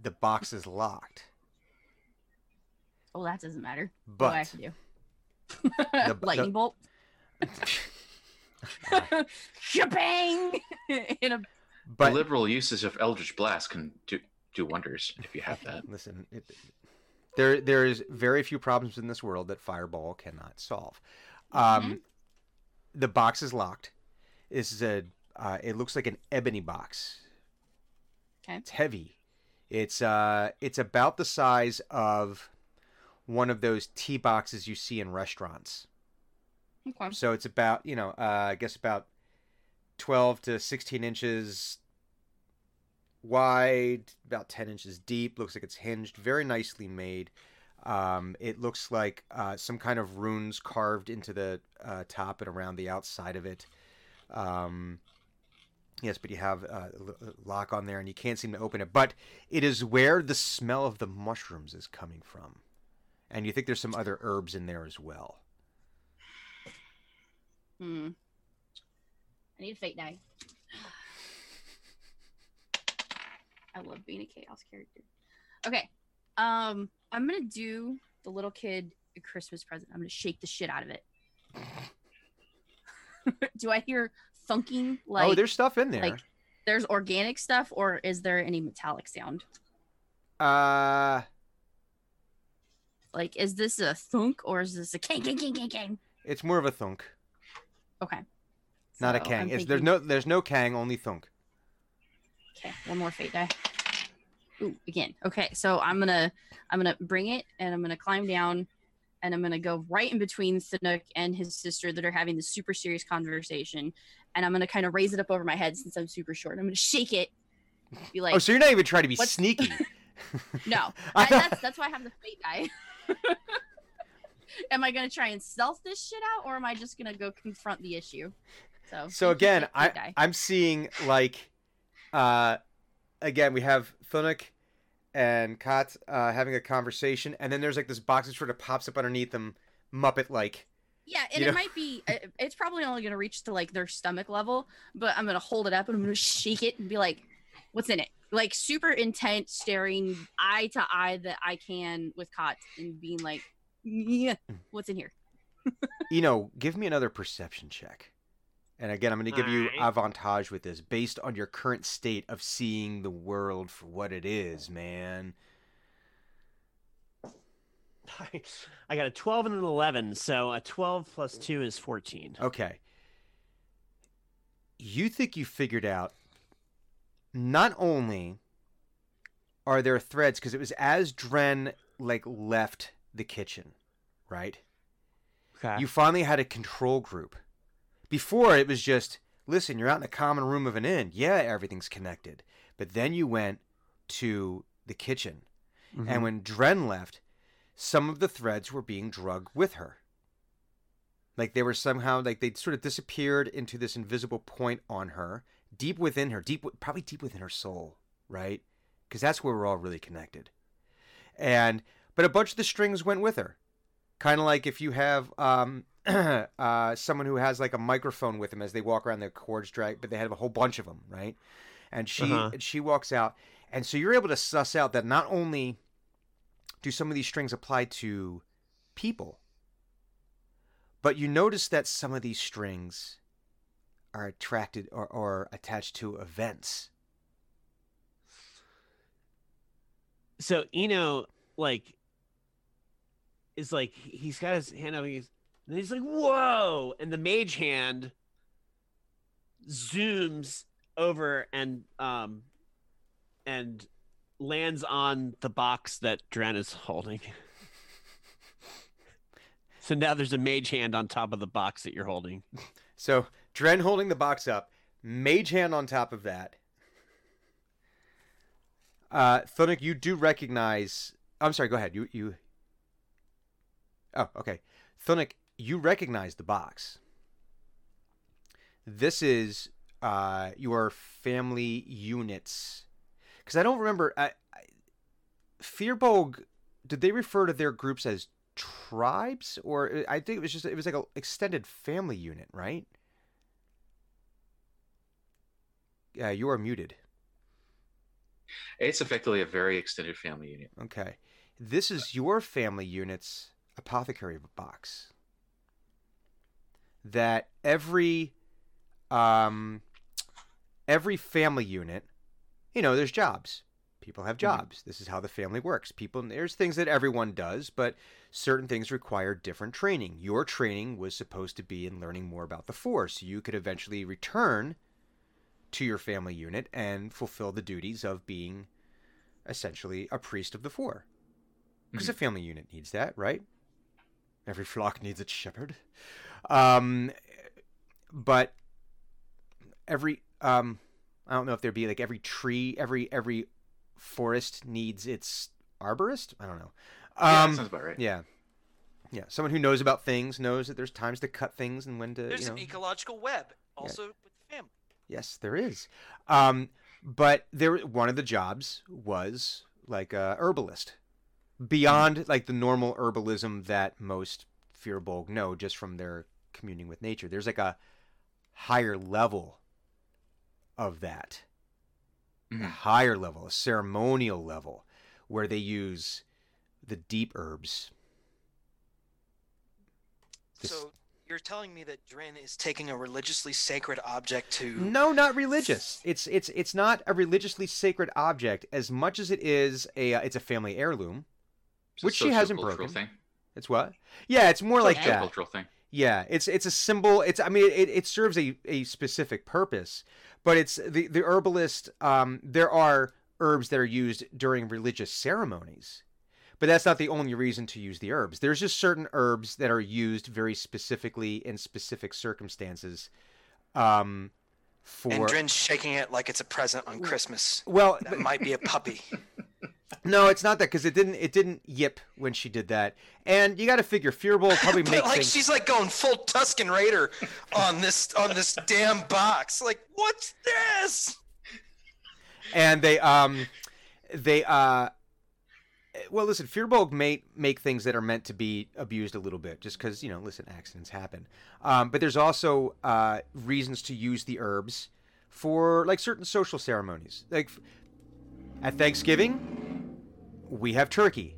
The box is locked, Oh, that doesn't matter. what do I but have to do? the- Lightning the- bolt. Shabang! in a but Liberal uses of Eldritch Blast can do do wonders if you have that. listen, it, there there's very few problems in this world that Fireball cannot solve. Um, the box is locked. This is a. Uh, it looks like an ebony box. Okay. It's heavy. It's uh, it's about the size of one of those tea boxes you see in restaurants. okay. So it's about you know, uh, I guess about twelve to sixteen inches wide, about ten inches deep. Looks like it's hinged, very nicely made. Um, it looks like uh, some kind of runes carved into the uh, top and around the outside of it. Um, yes, but you have uh, a a lock on there, and you can't seem to open it. But it is where the smell of the mushrooms is coming from, and you think there's some other herbs in there as well. Hmm. I need a fate die. I love being a chaos character. Okay. Um, I'm gonna do the little kid a Christmas present. I'm gonna shake the shit out of it. do I hear thunking like oh, there's stuff in there. like- there's organic stuff or is there any metallic sound? uh, Like is this a thunk or is this a king king king king king? it's more of a thunk, Okay. not a So, kang. I'm It's, there's no there's no kang, only thunk. Okay, one more fate die. Ooh, again. Okay, so I'm gonna I'm gonna bring it and I'm gonna climb down and I'm gonna go right in between Thunuk and his sister that are having this super serious conversation, and I'm gonna kind of raise it up over my head since I'm super short. I'm gonna shake it, be like, oh, so you're not even trying to be What's- sneaky. no, I that's that's why I have the fate guy. am I gonna try and stealth this shit out, or am I just gonna go confront the issue? So, So again, I. I'm seeing like, uh, again we have Thunuk and Kat uh, having a conversation, and then there's like this box that sort of pops up underneath them, Muppet like. Yeah, and You it know- might be. uh, It's probably only gonna reach to like their stomach level, but I'm gonna hold it up and I'm gonna shake it and be like, "What's in it?" Like super intense, staring eye to eye that I can with Kat and being like, "Yeah, what's in here?" you know, give me another perception check. And again, I'm going to give you Alright. avantage with this based on your current state of seeing the world for what it is, man. I got a 12 and an 11, so a 12 plus 2 is 14. Okay. You think you figured out not only are there threads because it was as Dren like left the kitchen, right? Okay. You finally had a control group. Before it was just, listen, you're out in the common room of an inn. Yeah, everything's connected. But then you went to the kitchen. Mm-hmm. And when Dren left, some of the threads were being drugged with her. Like they were somehow like they sort of disappeared into this invisible point on her, deep within her, deep probably deep within her soul, right? Because that's where we're all really connected. And but a bunch of the strings went with her, kind of like if you have um, uh, someone who has like a microphone with them as they walk around, their cords drag, but they have a whole bunch of them, right? And she Uh-huh. and she walks out, and so you're able to suss out that not only do some of these strings apply to people, but you notice that some of these strings are attracted or, or attached to events. so Eno, like, is like, he's got his hand up, and he's, and he's like, whoa! And the mage hand zooms over and, um, and lands on the box that Dren is holding. So now there's a mage hand on top of the box that you're holding. So Dren holding the box up, mage hand on top of that. Uh, you do recognize. I'm sorry. Go ahead. You you. Oh, okay. Thunuk, you recognize the box. This is uh, your family units, because I don't remember. I, I, Firbolg, did they refer to their groups as tribes, or I think it was just it was like a extended family unit, right? Yeah, you are muted. It's effectively a very extended family unit. Okay. This is your family unit's apothecary box. That every um every family unit, you know, there's jobs. People have jobs. This is how the family works. People there's things that everyone does, but certain things require different training. Your training was supposed to be in learning more about the force. So you could eventually return to your family unit and fulfill the duties of being essentially a priest of the four. Because a family unit needs that, right? Every flock needs its shepherd. Um, but every um, I don't know if there'd be like every tree, every every forest needs its arborist. I don't know. yeah, Um, that sounds about right. yeah, yeah. Someone who knows about things knows that there's times to cut things and when to. There's you know, an ecological web also with family. Yes, there is. Um, but there, one of the jobs was like a herbalist, beyond like the normal herbalism that most Firbolg know just from their communing with nature. There's like a higher level of that, a Mhm. higher level, a ceremonial level, where they use the deep herbs. This- So you're telling me that Dren is taking a religiously sacred object to No, not religious. It's it's it's not a religiously sacred object as much as it is a uh, it's a family heirloom. It's a which she hasn't broken. Thing. It's what? Yeah, it's more like that. Cultural thing. Yeah, it's it's a symbol. It's I mean it, it serves a, a specific purpose, but it's the the herbalist. Um, there are herbs that are used during religious ceremonies, but that's not the only reason to use the herbs. There's just certain herbs that are used very specifically in specific circumstances. Um, for And Dren's shaking it like it's a present on Christmas. well, That might be a puppy. no, it's not that because it didn't. It didn't yip when she did that. And you got to figure Firbolg probably but make like things. she's like going full Tusken Raider on this on this damn box. Like, what's this? and they um they uh well listen firbolg may make things that are meant to be abused a little bit just because you know listen accidents happen. Um, but there's also uh, reasons to use the herbs for like certain social ceremonies. Like at thanksgiving we have turkey.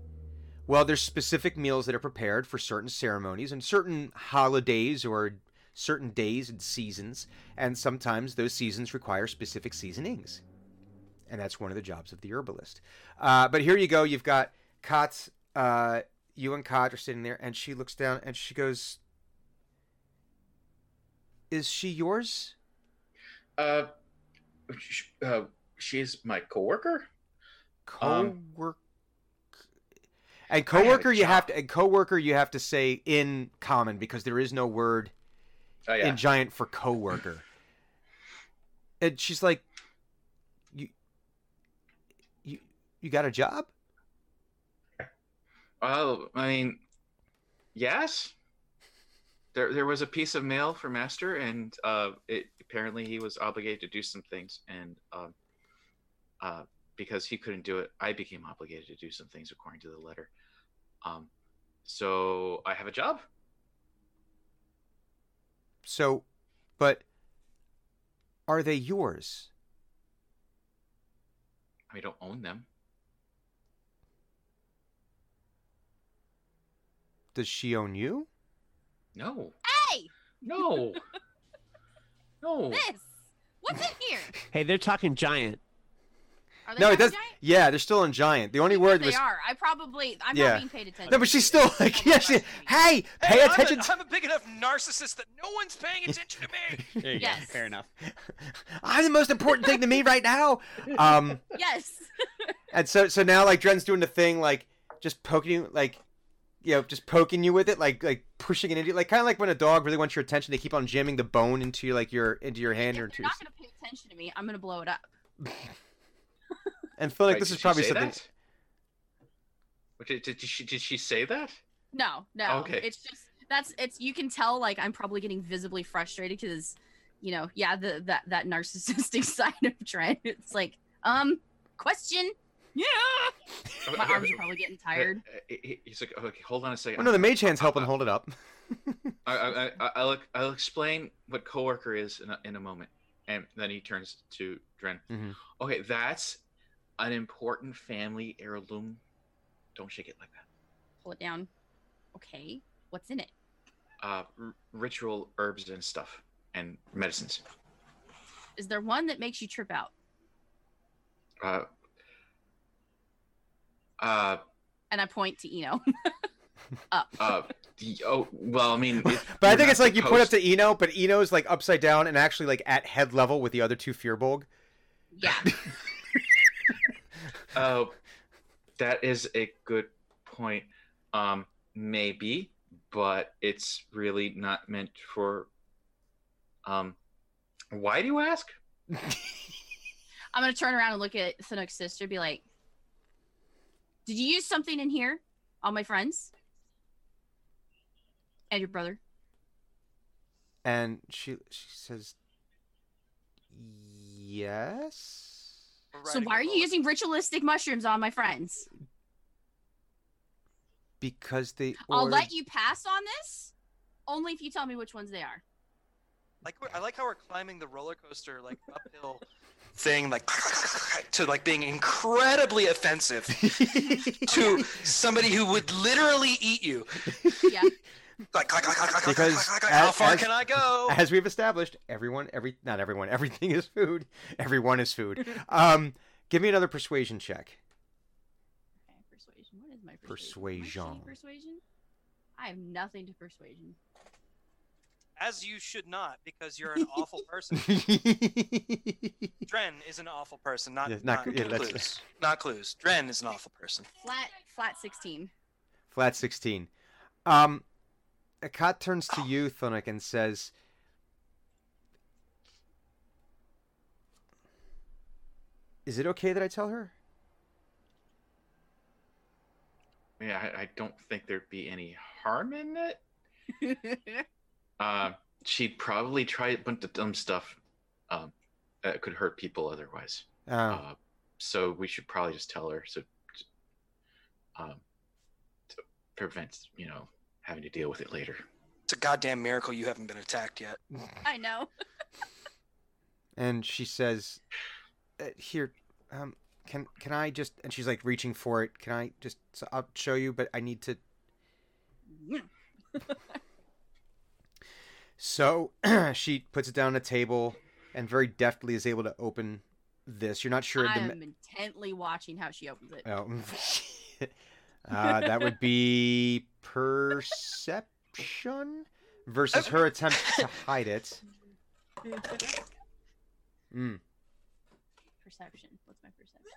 Well there's specific meals that are prepared for certain ceremonies and certain holidays or certain days and seasons and sometimes those seasons require specific seasonings and that's one of the jobs of the herbalist. Uh, but here you go. You've got Kotz. Uh, you and Kat are sitting there, and she looks down and she goes, "Is she yours?" Uh, sh- uh, she's my coworker. Um, Co-work. and coworker, you have to. And coworker, you have to say in common because there is no word Oh yeah. in giant for coworker. and she's like, "You, you, got a job?" Well, I mean, yes. There, there was a piece of mail for Master, and uh, it apparently he was obligated to do some things, and um, uh, because he couldn't do it, I became obligated to do some things according to the letter. Um, so I have a job. So, but are they yours? I don't own them. Does she own you? No, Hey, no, no. this. What's in here? Hey, they're talking giant. Are they No, it does. giant? Yeah, they're still in giant. The only Yes, word they was are. I probably. I'm Yeah. not being paid attention. no, but she's still like, yeah, she, hey, pay Hey, attention. I'm a, I'm a big enough narcissist that no one's paying attention to me. There you Yes. go. Fair enough. I'm the most important thing to me right now. Um, Yes. and so so now like Dren's doing the thing like just poking you like, you know, just poking you with it like like pushing it into you like kind of like when a dog really wants your attention, they keep on jamming the bone into your like your into your hand or into you're not gonna pay attention to me, I'm gonna blow it up. And feel like Wait, this is probably something. that? What, Did, did, she did she say that? No, no. Okay. It's just that's it's you can tell like I'm probably getting visibly frustrated because you know, yeah, the that that narcissistic side of Trent. It's like, um, question. Yeah. My arms are probably getting tired. Uh, he- he- He's like, okay, hold on a second. Oh no, the mage hand's helping hold it up. I, I, I, I'll, I'll explain what coworker is in a, in a moment. And then he turns to Dren. Mhm. Okay, that's an important family heirloom. Don't shake it like that. Pull it down. Okay. What's in it? Uh, r- ritual herbs and stuff and medicines. Is there one that makes you trip out? Uh, uh, And I point to Eno. uh, the, oh, well, I mean, it- But I think it's like you point up to Eno, but Eno's like upside down and actually like at head level with the other two Firbolg. yeah. Oh, that is a good point. Um, maybe, but it's really not meant for. Um, why do you ask? I'm gonna turn around and look at Thunuk's sister, be like, "Did you use something in here, all my friends, and your brother?" And she she says, "Yes." So why are you using ritualistic mushrooms on my friends? Because they. I'll ordered- let you pass on this, only if you tell me which ones they are. Like we're- I like how we're climbing the roller coaster like uphill thing like to like being incredibly offensive to somebody who would literally eat you. Yeah. Like, like, like, like, like, Because like, like, like, how as- far as- can I go? As we've established, everyone, every not everyone, everything is food. Everyone is food. Um, give me another persuasion check. Okay, persuasion. What is my persuasion? Persuasion. Persuasion. I have nothing to persuasion. As you should not, because you're an awful person. Dren is an awful person, not Yeah, not- not, yeah, that's- clues. Not clues. Dren is an awful person. Flat flat 16. Flat 16. Um, Akat turns to you, Thunuk, and says, Is it okay that I tell her? Yeah, I, I don't think there'd be any harm in it. Uh, she'd probably try a bunch of dumb stuff um, that could hurt people otherwise. Oh, Uh, so we should probably just tell her so um, to prevent, you know, having to deal with it later. It's a goddamn miracle you haven't been attacked yet. I know. and she says, uh, "Here, um, can can I just?" And she's like reaching for it. Can I just? So I'll show you, but I need to. So she puts it down on a table and very deftly is able to open this. You're not sure. I the am intently watching how she opens it. Oh, uh, that would be perception versus her attempt to hide it. Mm. Perception. What's my perception?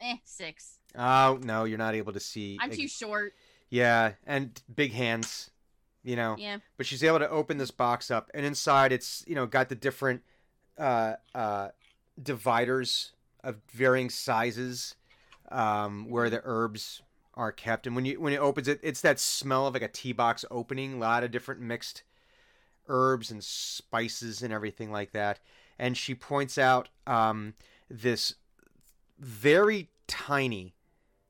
Eh, six. Oh no, you're not able to see. I'm too short. Yeah, and big hands, you know. Yeah. But she's able to open this box up, and inside it's you know got the different uh, uh, dividers of varying sizes, um, where the herbs are kept. And when you when it opens it, it's that smell of like a tea box opening. A lot of different mixed herbs and spices and everything like that. And she points out um, this very tiny,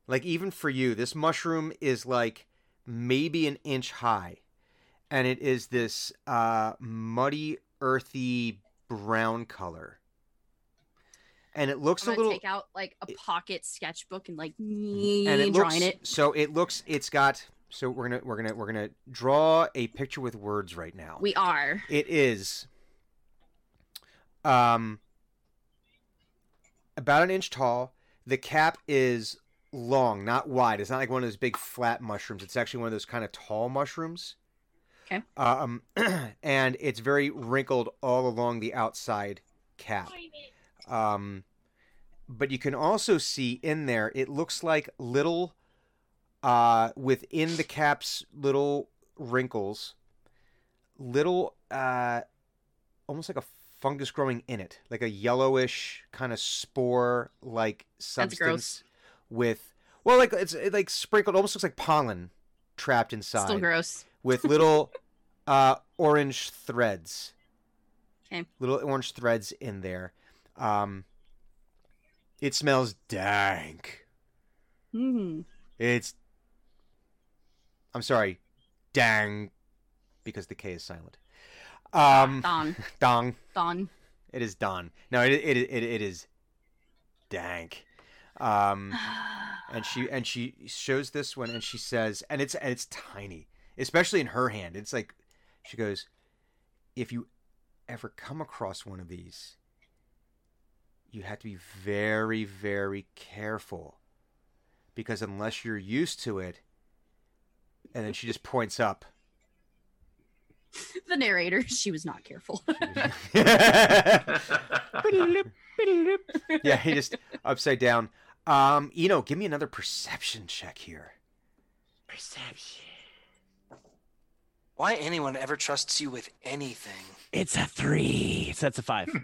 like even for you, this mushroom is like maybe an inch high, and it is this uh, muddy, earthy brown color. And it looks a little take out like a it- pocket sketchbook and like and it drawing it. so it looks it's got so we're gonna we're gonna we're gonna draw a picture with words right now We are. it is um about an inch tall the cap is long not wide it's not like one of those big flat mushrooms it's actually one of those kind of tall mushrooms Okay. um and it's very wrinkled all along the outside cap um, but you can also see in there, it looks like little, uh, within the cap's little wrinkles, little, uh, almost like a fungus growing in it, like a yellowish kind of spore like substance gross. with, well, like it's it, like sprinkled, almost looks like pollen trapped inside Still gross. with little uh, orange threads. Okay. Little orange threads in there. Um, it smells dank. Hmm. It's. I'm sorry, dang, because the K is silent. Um, Don. dong. Don. It is don. No, it it it, it is dank. Um, and she and she shows this one and she says and it's and it's tiny especially in her hand it's like she goes if you ever come across one of these you have to be very very careful because unless you're used to it and then she just points up the narrator. She was not careful. yeah he just upside down um Eno give me another perception check here Perception. Why anyone ever trusts you with anything? It's a three. So that's a five.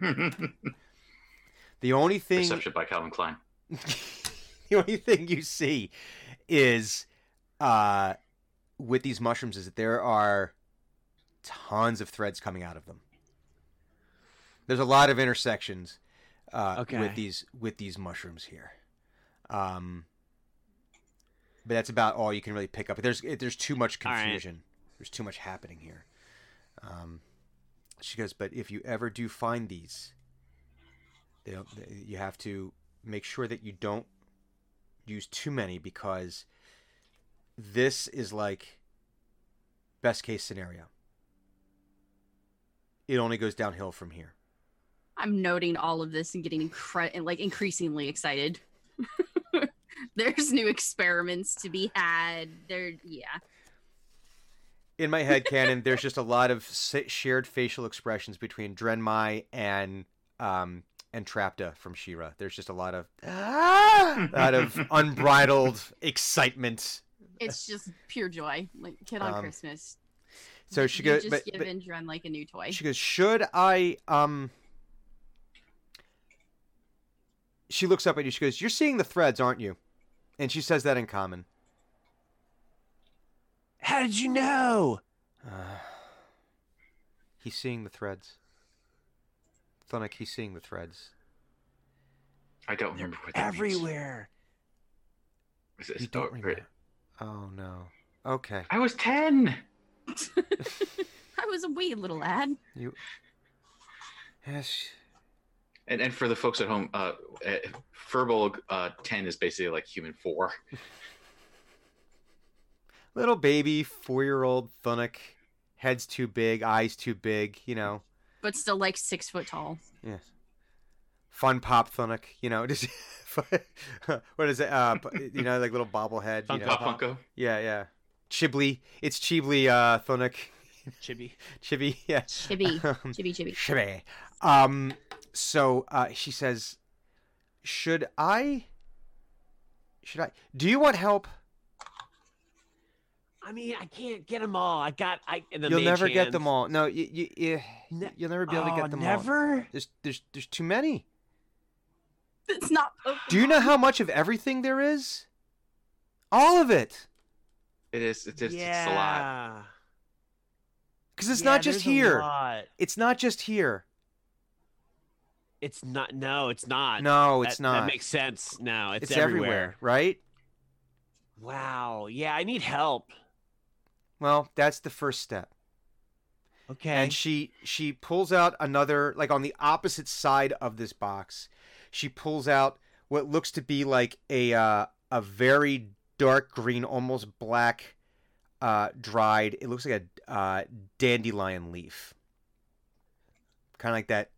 the only thing Perception by Calvin Klein. the only thing you see is uh with these mushrooms is that there are tons of threads coming out of them there's a lot of intersections uh Okay. with these with these mushrooms here um but that's about all you can really pick up there's there's too much All right. confusion there's too much happening here um she goes but if you ever do find these they don't, they- you have to make sure that you don't use too many because this is like best case scenario. It only goes downhill from here. I'm noting all of this and getting incre- like increasingly excited. There's new experiments to be had. There, yeah. In my head canon, there's just a lot of shared facial expressions between Drenmai and um and Trapta from She-Ra. There's just a lot of a lot of unbridled excitement. It's just pure joy, like kid on Um, Christmas. So she goes, just but, give but Indren like a new toy. she goes, should I um. She looks up at you. She goes, "You're seeing the threads, aren't you?" And she says that in common. How did you know? Uh, he's seeing the threads. Thunuk, he's seeing the threads. I don't They're remember what that means. everywhere. Is it- You don't oh, remember. Oh no. Okay. I was ten. I was a wee little lad. You. Yes. And and for the folks at home, uh, uh Firbolg uh ten is basically like human four. Little baby, four-year-old Thunuk, head's too big, eyes too big. You know. but still like six foot tall. Yes. Fun pop Thunuk. You know. Just. what is it? Uh, you know, like little bobblehead. You Funko know? Pop Funko. Yeah, yeah. Chibli. It's Chibli. Uh, Thunuk. Chibi. Chibi. Yeah. Chibi, Um, chibi, chibi. Chibi. Um, so uh, she says, "Should I? Should I? Do you want help? I mean, I can't get them all. I got. I. The You'll mage never get them all. No, you, you, you. You'll never be able to Oh, get them all. never? There's, there's, there's too many. It's not. Do you know how much of everything there is? All of it. It is. It's just. yeah. It's a lot. Because it's Yeah, not just here. It's not just here. It's not. No, it's not. No, it's That- not. That makes sense now. It's, it's everywhere, right? Wow. Yeah, I need help. Well, that's the first step. Okay. and she she pulls out another like on the opposite side of this box she pulls out what looks to be like a uh, a very dark green almost black uh, dried it looks like a uh, dandelion leaf kind of like that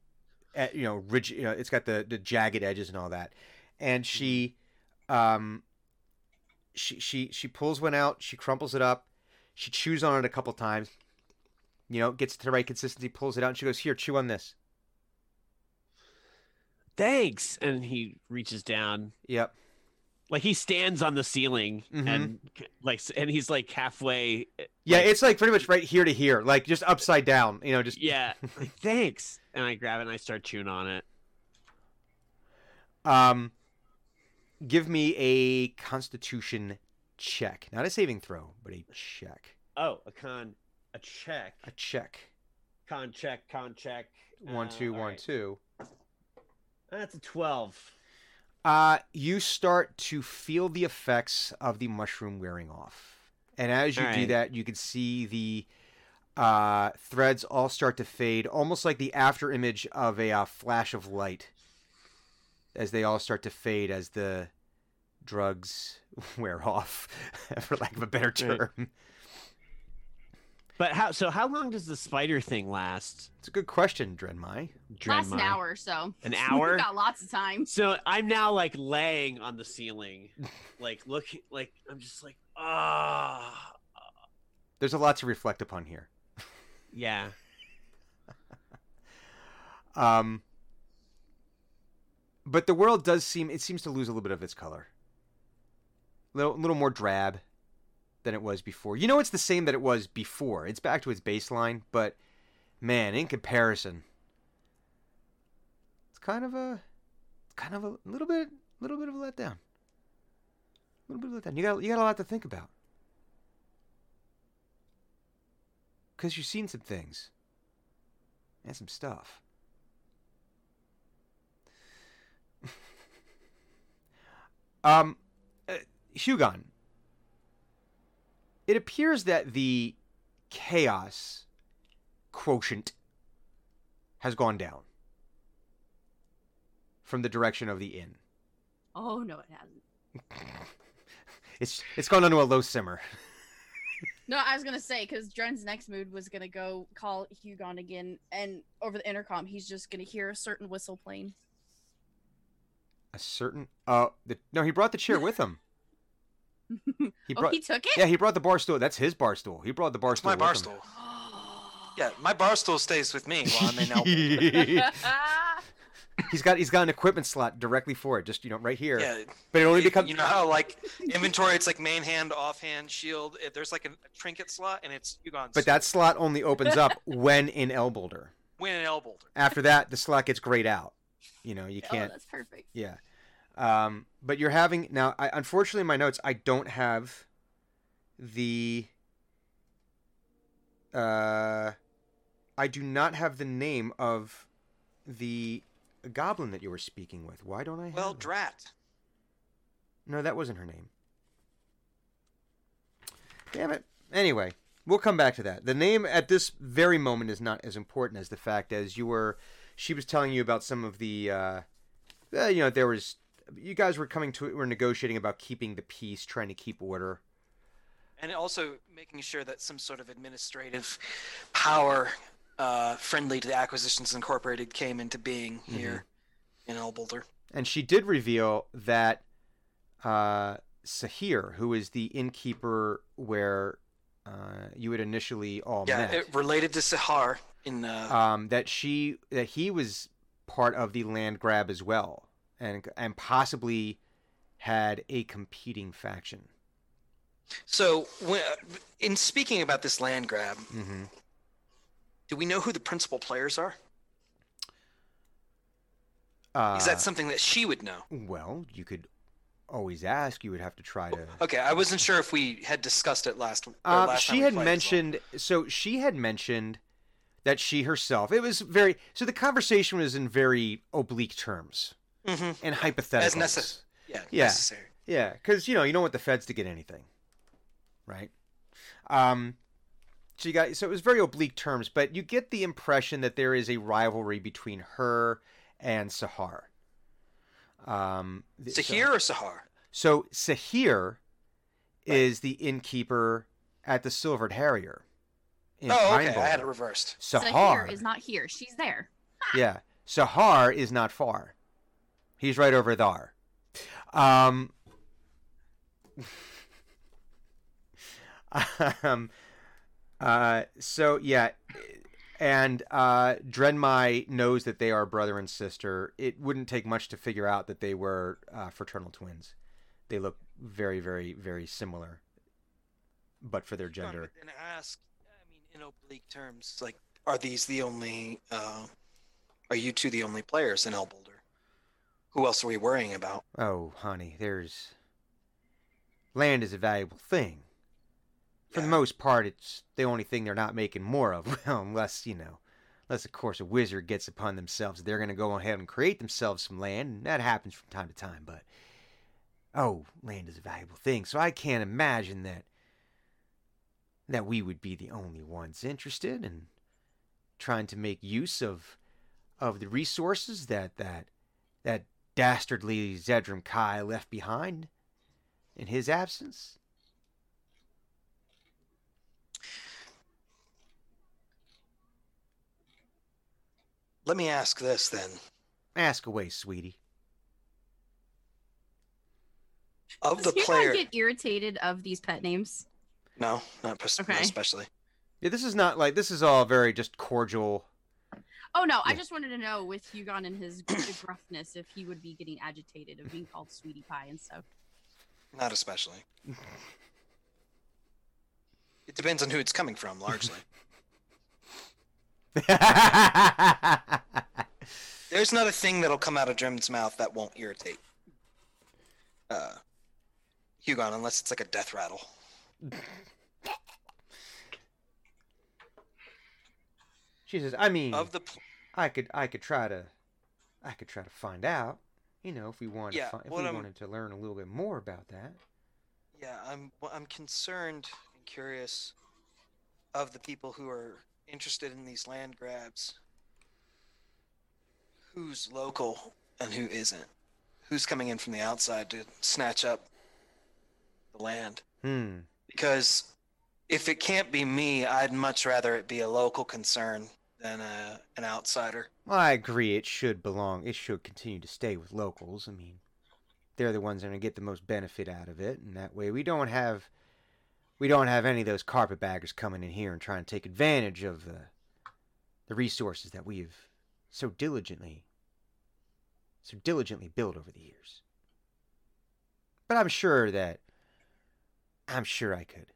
uh, you know ridge you know it's got the the jagged edges and all that and she um she she she pulls one out she crumples it up she chews on it a couple times you know, gets to the right consistency, pulls it out, and she goes, "Here, chew on this." Thanks. And he reaches down. Yep. Like he stands on the ceiling Mhm. and like and he's like halfway Yeah, like- it's like pretty much right here to here, like just upside down. You know, just yeah. Like, thanks. And I grab it and I start chewing on it. um, give me a Constitution check, not a saving throw, but a check. Oh, a con a check. A check. Con check, con check. One, Uh, two, all one, right. two. That's a twelve. Uh, you start to feel the effects of the mushroom wearing off. And as you do Alright. that, you can see the uh, threads all start to fade, almost like the after image of a uh, flash of light as they all start to fade as the drugs wear off, for lack of a better Right. term. But how so how long does the spider thing last? It's a good question, Drenmai. Last an hour or so. An hour? We've got lots of time. So I'm now like laying on the ceiling, like looking, like I'm just like, ah, There's a lot to reflect upon here. yeah. Um, but the world does seem it seems to lose a little bit of its color. Little little more drab than it was before. You know it's the same that it was before. It's back to its baseline, but man, in comparison, it's kind of a kind of a little bit little bit of a letdown. A little bit of a letdown. You got you got a lot to think about. Cuz you've seen some things and some stuff. um, Hugon. It appears that the chaos quotient has gone down from the direction of the inn. Oh no, it hasn't. It's it's gone onto a low simmer. No, I was gonna say because Dren's next mood was gonna go call Hugon again, and over the intercom, he's just gonna hear a certain whistle playing. A certain uh, the, no, he brought the chair with him. He oh, brought. he took it. Yeah, he brought the bar stool. That's his bar stool. He brought the bar It's stool. my bar stool. Yeah, my bar stool stays with me while I'm in Elbow. he's got he's got an equipment slot directly for it, just you know, right here. Yeah, But it only you- becomes You know how like inventory, it's like main hand, off hand, shield. If There's like a, a trinket slot, and it's Hugon's. But that slot only opens up when in Elboulder. win an elbow. After that, the slot gets grayed out. You know, you oh, can't. that's perfect. Yeah. Um, but you're having now. I, unfortunately, in my notes, I don't have the. Uh, I do not have the name of the goblin that you were speaking with. Why don't I have? Well, it? drat. No, that wasn't her name. Damn it. Anyway, we'll come back to that. The name at this very moment is not as important as the fact as you were. She was telling you about some of the. Uh, you know, there was. You guys were coming to. It were negotiating about keeping the peace, trying to keep order. and also making sure that some sort of administrative power uh, friendly to the Acquisitions Incorporated came into being here in Elboulder. And she did reveal that uh, Sahir, who is the innkeeper where uh, you had initially all Yeah, met, it, related to Sahar in uh, um, that she that he was part of the land grab as well, and and possibly had a competing faction. So, when, in speaking about this land grab, Mm-hmm. do we know who the principal players are? Uh, Is that something that she would know? well? You could always ask. You would have to try to. Okay, I wasn't sure if we had discussed it last. Uh, last she had as well. mentioned so she had mentioned that she herself it was very so the conversation was in very oblique terms Mhm. and hypotheticals as necessary. Yeah, Yeah. necessary. yeah because you know you don't want the feds to get anything right um so you got so it was very oblique terms but you get the impression that there is a rivalry between her and sahar um th- so- Sahir or Sahar? so Sahir is the innkeeper at the Silvered Harrier. In Oh, okay. Bowl. I had it reversed. Sahar, Sahir is not here. She's there. yeah, Sahar is not far. He's right over there. Um, um, uh, so yeah, and uh, Drenmai knows that they are brother and sister. It wouldn't take much to figure out that they were uh, fraternal twins. They look very, very, very similar, but for their gender. And ask, I mean, in oblique terms, like, are these the only? Uh, are you two the only players in Elboulder? Who else are we worrying about? Oh, honey, there's land is a valuable thing. For the most part, it's the only thing they're not making more of. Well, unless you know, unless of course a wizard gets upon themselves, they're going to go ahead and create themselves some land, and that happens from time to time. But oh, land is a valuable thing, so I can't imagine that that we would be the only ones interested in trying to make use of of the resources that that that dastardly Zedram Kai left behind in his absence. Let me ask this then: Ask away, sweetie. of the Does Hugon player, get irritated of these pet names? no, not pers- not especially. Yeah, this is not like this is all very just cordial. Oh no, I just wanted to know with Hugon and his the gruffness if he would be getting agitated of being called sweetie pie and stuff. Not especially. It depends on who it's coming from, largely. There's not a thing that'll come out of Dren's mouth that won't irritate uh, Hugon, unless it's like a death rattle. she says, "I mean, Of the pl- I could, I could try to, I could try to find out. You know, if we wanted, Yeah, to find, if we I'm- wanted to learn a little bit more about that." yeah, I'm well, I'm concerned and curious of the people who are interested in these land grabs. Who's local and who isn't? Who's coming in from the outside to snatch up the land? Hmm. because if it can't be me, I'd much rather it be a local concern than a, an outsider. Well, I agree. It should belong. It should continue to stay with locals. I mean, they're the ones that are going to get the most benefit out of it, and that way we don't have we don't have any of those carpetbaggers coming in here and trying to take advantage of the the resources that we've so diligently so diligently built over the years. But I'm sure that I'm sure I could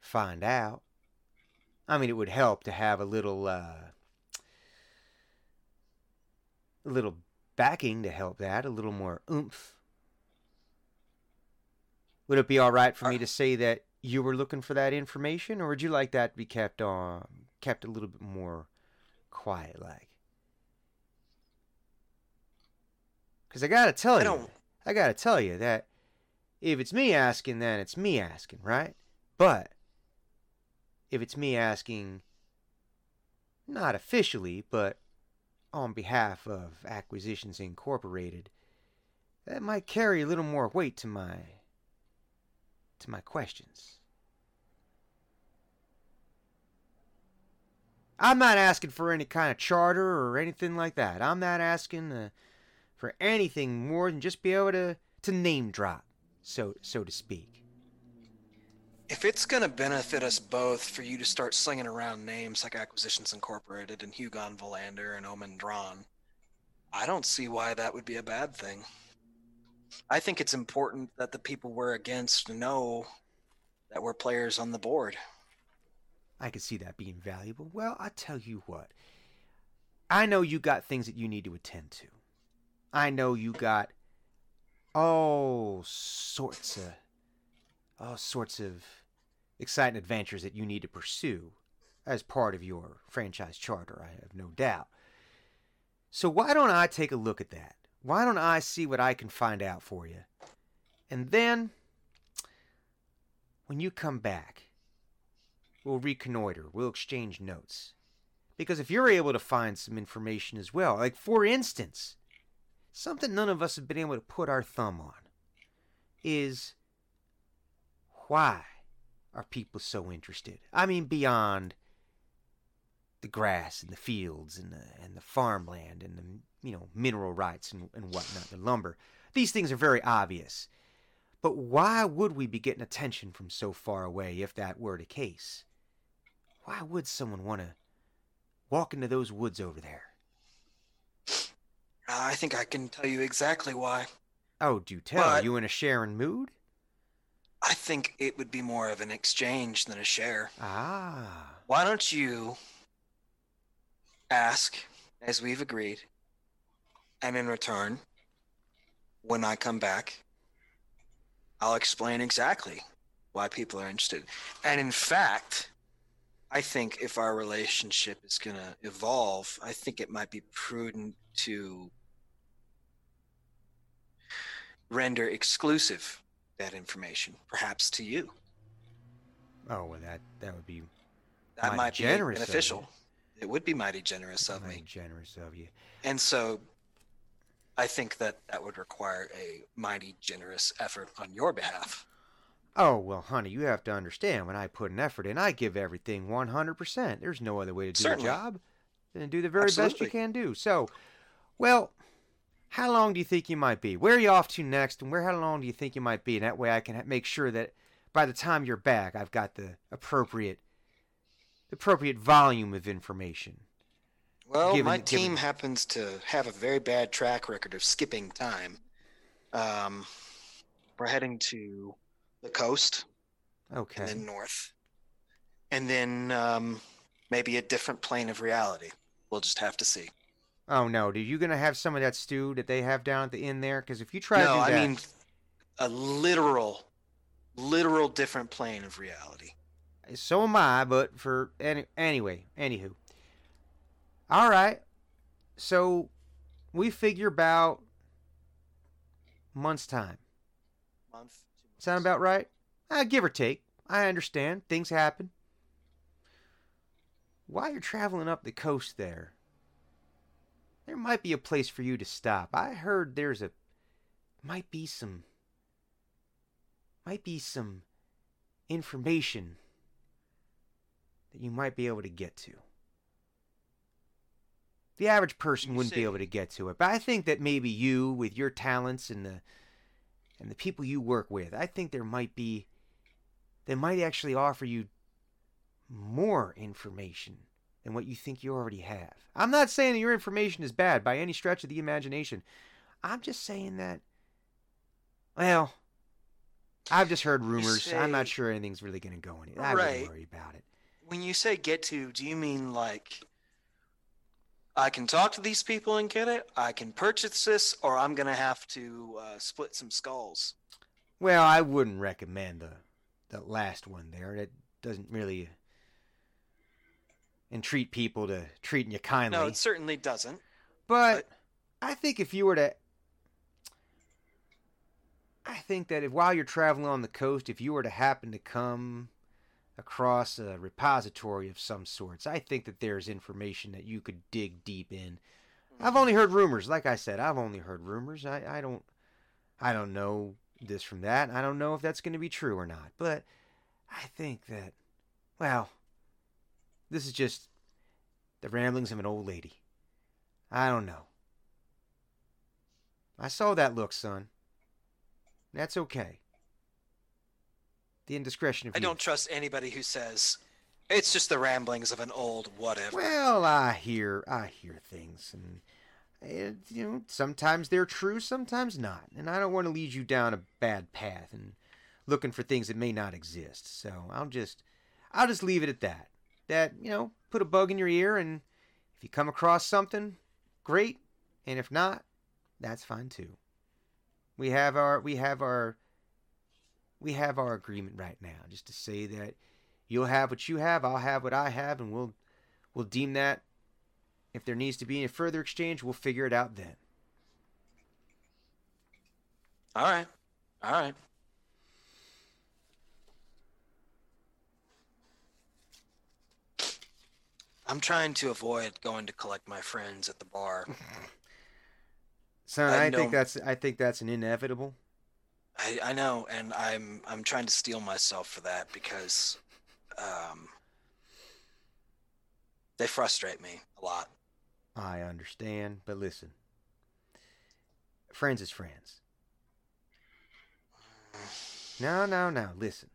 find out. I mean, it would help to have a little uh, a little backing to help that, a little more oomph. Would it be all right for me to say that you were looking for that information, or would you like that to be kept on, kept a little bit more quiet, like? Because I gotta tell I you, I gotta tell you that if it's me asking, then it's me asking, right? But if it's me asking, not officially, but on behalf of Acquisitions Incorporated, that might carry a little more weight to my to my questions. I'm not asking for any kind of charter or anything like that. I'm not asking uh, for anything more than just be able to to name drop, so so to speak. If it's going to benefit us both for you to start slinging around names like Acquisitions Incorporated and Hugon Valander and Omen Drawn, I don't see why that would be a bad thing. I think it's important that the people we're against know that we're players on the board. I could see that being valuable. Well, I tell you what. I know you got things that you need to attend to. I know you got all sorts of all sorts of exciting adventures that you need to pursue as part of your franchise charter, I have no doubt. So why don't I take a look at that? Why don't I see what I can find out for you? And then when you come back, We'll reconnoiter. We'll exchange notes. Because if you're able to find some information as well, like for instance, something none of us have been able to put our thumb on is why are people so interested? I mean, beyond the grass and the fields and the and the farmland and the you know mineral rights and, and whatnot, the lumber. These things are very obvious. But why would we be getting attention from so far away if that were the case? Why would someone want to walk into those woods over there? Uh, I think I can tell you exactly why. Oh, do tell. But- you in a sharing mood? I think it would be more of an exchange than a share. Ah. Why don't you ask, as we've agreed, and in return, when I come back, I'll explain exactly why people are interested. And in fact, I think if our relationship is going to evolve, I think it might be prudent to render exclusive that information, perhaps to you. Oh, well, that that would be That Mighty might be beneficial. It would be mighty generous of mighty me. generous of you. And so I think that that would require a mighty generous effort on your behalf. Oh, well, honey, you have to understand when I put an effort in, I give everything 100%. There's no other way to do Certainly. the job than do the very best you can do. So, well, how long do you think you might be? Where are you off to next, and where how long do you think you might be? And that way I can make sure that by the time you're back, I've got the appropriate the appropriate volume of information. Well, Given- my given- team happens to have a very bad track record of skipping time. Um, we're heading to the coast Okay. and then north. And then um, maybe a different plane of reality. We'll just have to see. Oh no, dude, you gonna have some of that stew that they have down at the end there? Because if you try no, to do I that, mean a literal, literal different plane of reality. So am I, but for any anyway, anywho. All right. So we figure about month's time. Month. Sound about right? Uh, give or take. I understand. Things happen. While you're traveling up the coast there, there might be a place for you to stop. I heard there's a might be some might be some information that you might be able to get to. The average person You wouldn't be able to get to it. But I think that maybe you, with your talents and the and the people you work with, I think there might be they might actually offer you more information than what you think you already have. I'm not saying that your information is bad by any stretch of the imagination. I'm just saying that well, I've just heard rumors. I'm not sure anything's really going to go anywhere. I Right. wouldn't worry about it. When you say get to, do you mean like I can talk to these people and get it? I can purchase this, or I'm gonna have to uh, split some skulls? Well, I wouldn't recommend the the last one there. It doesn't really entreat people to treating you kindly. No, it certainly doesn't. but I think if you were to I think that if while you're traveling on the coast, if you were to happen to come across a repository of some sorts, I think that there's information that you could dig deep in. I've only heard rumors. Like I said, I've only heard rumors. I, I don't I don't know this from that. I don't know if that's going to be true or not. But I think that well, this is just the ramblings of an old lady. I don't know. I saw that look, son. That's okay. The indiscretion of I youth. don't trust anybody who says it's just the ramblings of an old whatever. Well, I hear I hear things, and it, you know sometimes they're true, sometimes not, and I don't want to lead you down a bad path and looking for things that may not exist. So I'll just I'll just leave it at that. That you know, put a bug in your ear, and if you come across something, great, and if not, that's fine too. We have our we have our we have our agreement right now, just to say that you'll have what you have, I'll have what I have, and we'll we'll deem that if there needs to be any further exchange, we'll figure it out then. All right, all right. I'm trying to avoid going to collect my friends at the bar. Son, I I, think that's I think that's an inevitable. I, I know, and I'm I'm trying to steel myself for that because um, they frustrate me a lot. I understand, but listen. Friends is friends. No, no, no. Listen.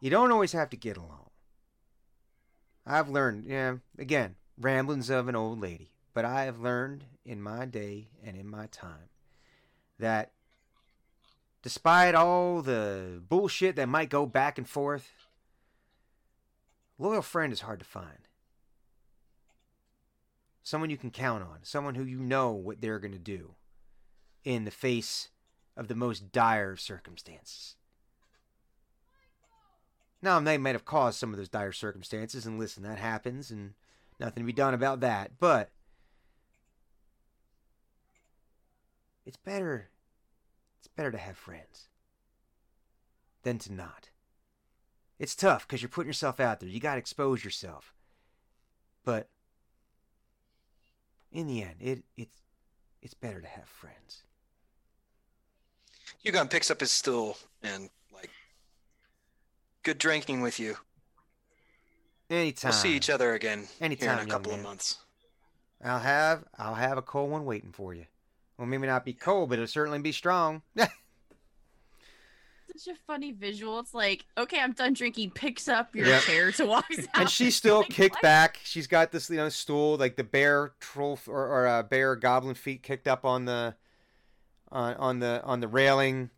You don't always have to get along. I've learned, yeah, again, ramblings of an old lady, but I have learned in my day and in my time that despite all the bullshit that might go back and forth, loyal friend is hard to find. Someone you can count on, someone who you know what they're going to do in the face of the most dire circumstances. Now, they might have caused some of those dire circumstances, and listen, that happens, and nothing to be done about that, but it's better it's better to have friends than to not. It's tough because you're putting yourself out there. You got to expose yourself. But in the end, it it's it's better to have friends. Hugon picks up his stool and good drinking with you. Anytime. We'll see each other again Anytime. here Anytime, in a young couple of months. I'll have I'll have a cold one waiting for you. Well, maybe not be cold, but it'll certainly be strong. Such a funny visual. It's like, okay, I'm done drinking. Picks up your Yep. chair to walk out. and she's still Like, kicked what? back. She's got this you know stool like the bear troll or, or uh, bear goblin feet kicked up on the on on the on the railing.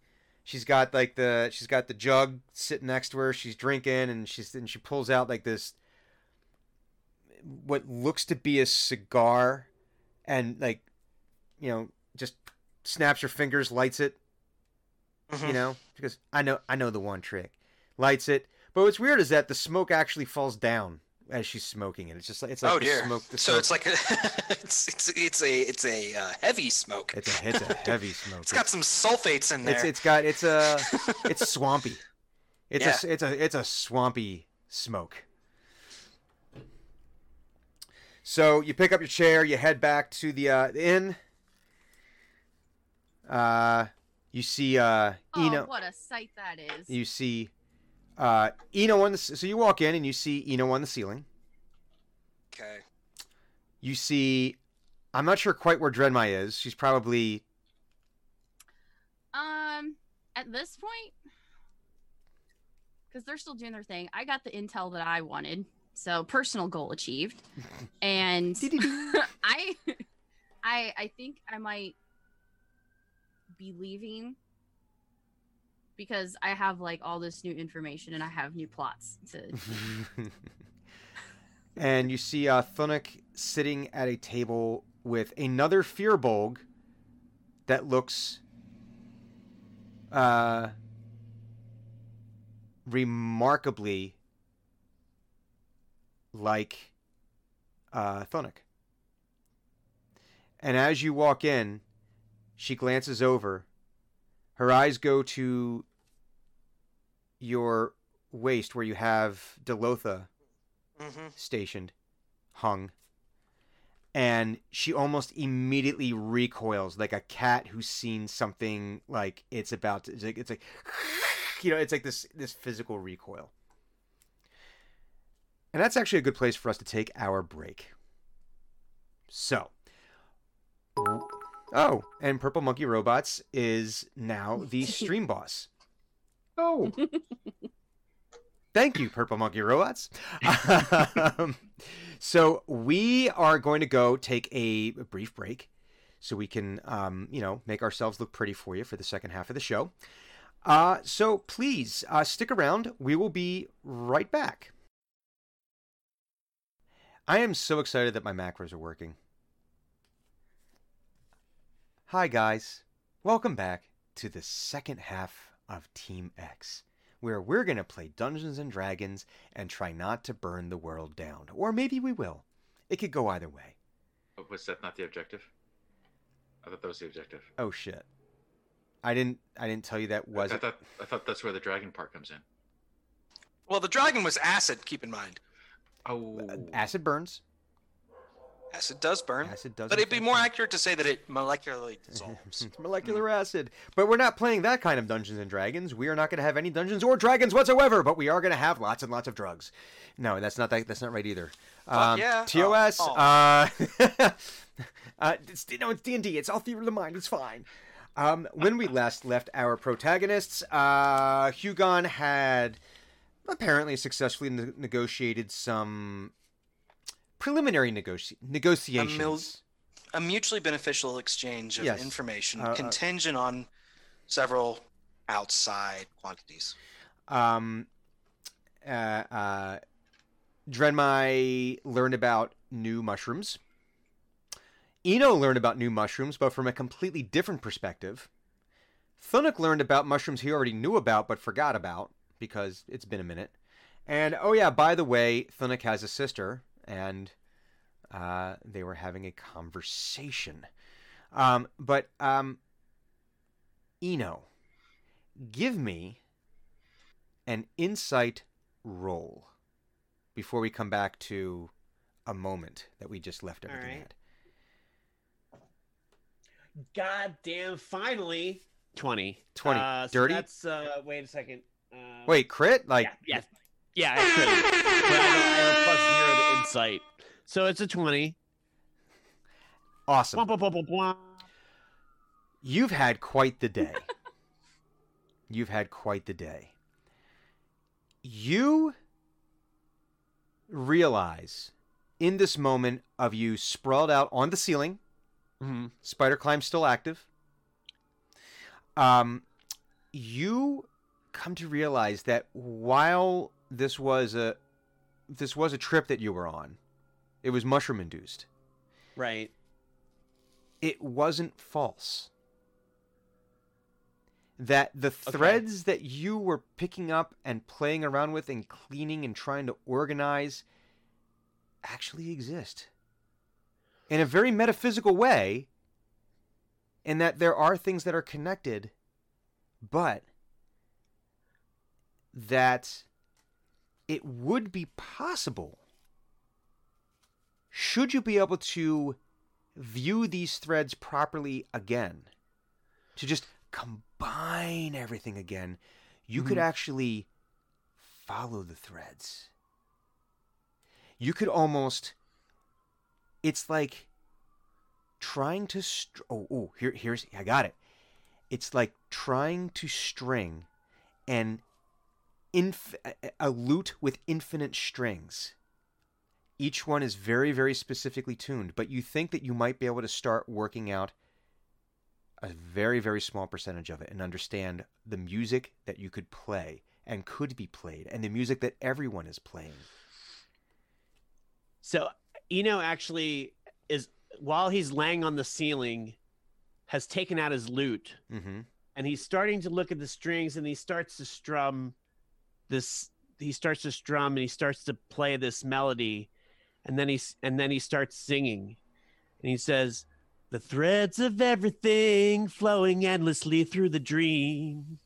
She's got like the she's got the jug sitting next to her. She's drinking and she's and she pulls out like this what looks to be a cigar and like you know just snaps her fingers, lights it. Mhm. you know? Because i know i know the one trick. Lights it. But what's weird is that the smoke actually falls down as she's smoking it it's just like it's like oh dear. smoke the so smoke- it's like a, it's it's it's a it's a uh, heavy smoke. it's a it's a heavy smoke It's got some sulfates in there. it's, it's got it's a it's swampy it's Yeah. a it's a it's a swampy smoke so you pick up your chair you head back to the uh the inn uh you see uh Oh, Eno what a sight that is. you see uh Eno on the so you walk in and you see Eno on the ceiling okay. you see I'm not sure quite where Drenmai is. She's probably Um, at this point, because they're still doing their thing, I got the intel that I wanted. So personal goal achieved, and I, I, I think I might be leaving because I have like all this new information and I have new plots to. and you see uh, Thunuk sitting at a table with another Firbolg that looks uh, remarkably like uh, Thunuk. And as you walk in, she glances over. Her eyes go to your waist where you have Delotha hmm stationed, hung. And she almost immediately recoils like a cat who's seen something like it's about to, it's like, it's like you know, it's like this this physical recoil. And that's actually a good place for us to take our break. So, oh, and Purple Monkey Robots is now the stream boss. Oh, Thank you, Purple Monkey Robots. um, so we are going to go take a brief break so we can, um, you know, make ourselves look pretty for you for the second half of the show. Uh, so please uh, stick around. We will be right back. I am so excited that my macros are working. Hi, guys. Welcome back to the second half of Team X where we're going to play Dungeons and Dragons and try not to burn the world down. Or maybe we will. It could go either way. But was that not the objective? I thought that was the objective. Oh shit. I didn't I didn't tell you that was I it. thought I thought that's where the dragon part comes in. Well, the dragon was acid. Keep in mind, Oh, Acid burns. Acid does burn, Acid does but it'd be more burn. accurate to say that it molecularly dissolves. It's molecular acid. But we're not playing that kind of Dungeons and Dragons. We are not going to have any Dungeons or Dragons whatsoever, but we are going to have lots and lots of drugs. No, that's not that, that's not right either. Um, yeah. TOS Oh, oh. uh uh it's, no, it's D&D. It's all theory of the mind. It's fine. Um, when we last left our protagonists, uh, Hugon had apparently successfully ne- negotiated some preliminary negoci- negotiations. a mutually beneficial exchange of Yes. information Uh, uh, contingent on several outside quantities. um, uh, uh, Drenmai learned about new mushrooms. Eno learned about new mushrooms, but from a completely different perspective. Thunuk learned about mushrooms he already knew about but forgot about because it's been a minute. And oh yeah, by the way, Thunuk has a sister, and uh, they were having a conversation. Um, but um, Eno, give me an insight roll before we come back to a moment that we just left everything right. at. God damn! Finally, twenty. 20. Uh, so Dirty? That's uh. Wait a second. Uh, Wait, crit? Like, yeah, yeah, yeah. I could. but I, know I have plus zero to insight, so it's a twenty. awesome. Blah, blah, blah. You've had quite the day. You've had quite the day. You realize in this moment of you sprawled out on the ceiling, Mhm. spider climb still active. Um, you come to realize that while this was a this was a trip that you were on, it was mushroom induced. Right. it wasn't false. That the threads that you were picking up and playing around with and cleaning and trying to organize actually exist in a very metaphysical way, in that there are things that are connected, but that it would be possible should you be able to view these threads properly again, to just combine everything again, you could mm-hmm. actually follow the threads. You could almost, it's like trying to str- oh, oh here here's I got it. It's like trying to string an inf- a- lute with infinite strings. Each one is very very specifically tuned, but you think that you might be able to start working out a very very small percentage of it and understand the music that you could play and could be played and the music that everyone is playing. So Eno actually is while he's laying on the ceiling, has taken out his lute Mhm. and he's starting to look at the strings and he starts to strum this he starts to strum and he starts to play this melody and then he's and then he starts singing. And he says the threads of everything flowing endlessly through the dream.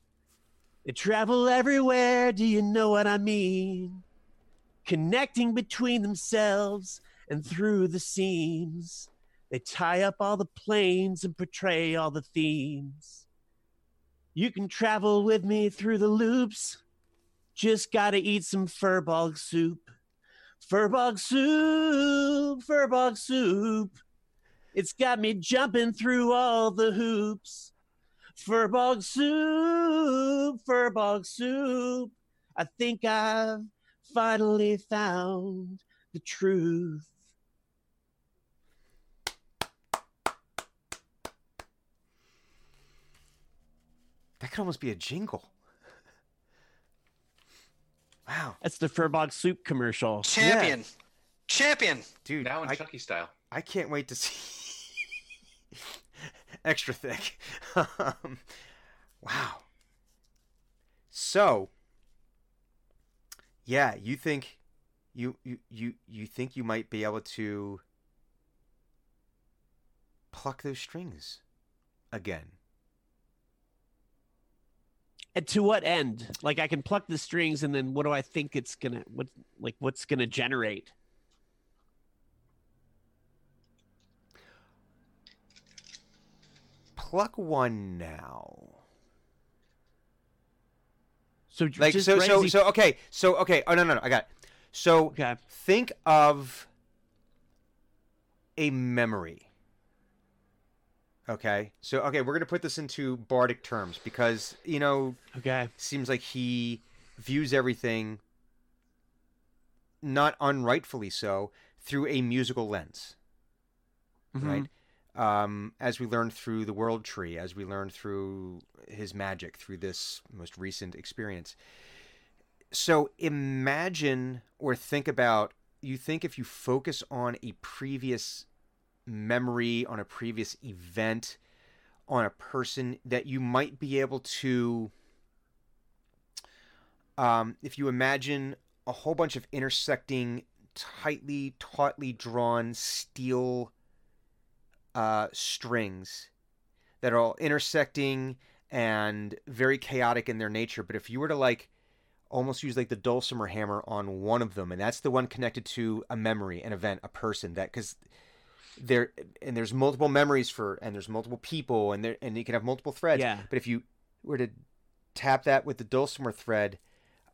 They travel everywhere. Do you know what i mean? Connecting between themselves and through the seams. They tie up all the planes and portray all the themes. You can travel with me through the loops. Just gotta eat some firbolg soup. Firbolg soup, firbolg soup. It's got me jumping through all the hoops. Firbolg soup, firbolg soup. I think I've finally found the truth. That could almost be a jingle. Wow, That's the firbolg soup commercial. Champion. Champion. dude, Now in I, Chucky style. I can't wait to see extra thick. um, wow. So, yeah, you think you you you you think you might be able to pluck those strings again? And to what end? Like I can pluck the strings, and then what do I think it's gonna what like what's gonna generate? Pluck one now. So Like just so so he- so okay so okay oh no no no I got it. So okay. think of a memory. Okay. So okay, we're going to put this into bardic terms because, you know, Okay. seems like he views everything not unrightfully so through a musical lens, Mhm. right? Um, as we learned through the world tree, as we learned through his magic, through this most recent experience. So imagine or think about you think if you focus on a previous memory, on a previous event, on a person, that you might be able to um, if you imagine a whole bunch of intersecting, tightly, tautly drawn steel uh, strings that are all intersecting and very chaotic in their nature. But if you were to like almost use like the dulcimer hammer on one of them, and that's the one connected to a memory, an event, a person, that because there and there's multiple memories for and there's multiple people and there and you can have multiple threads. Yeah. But if you were to tap that with the dulcimer thread,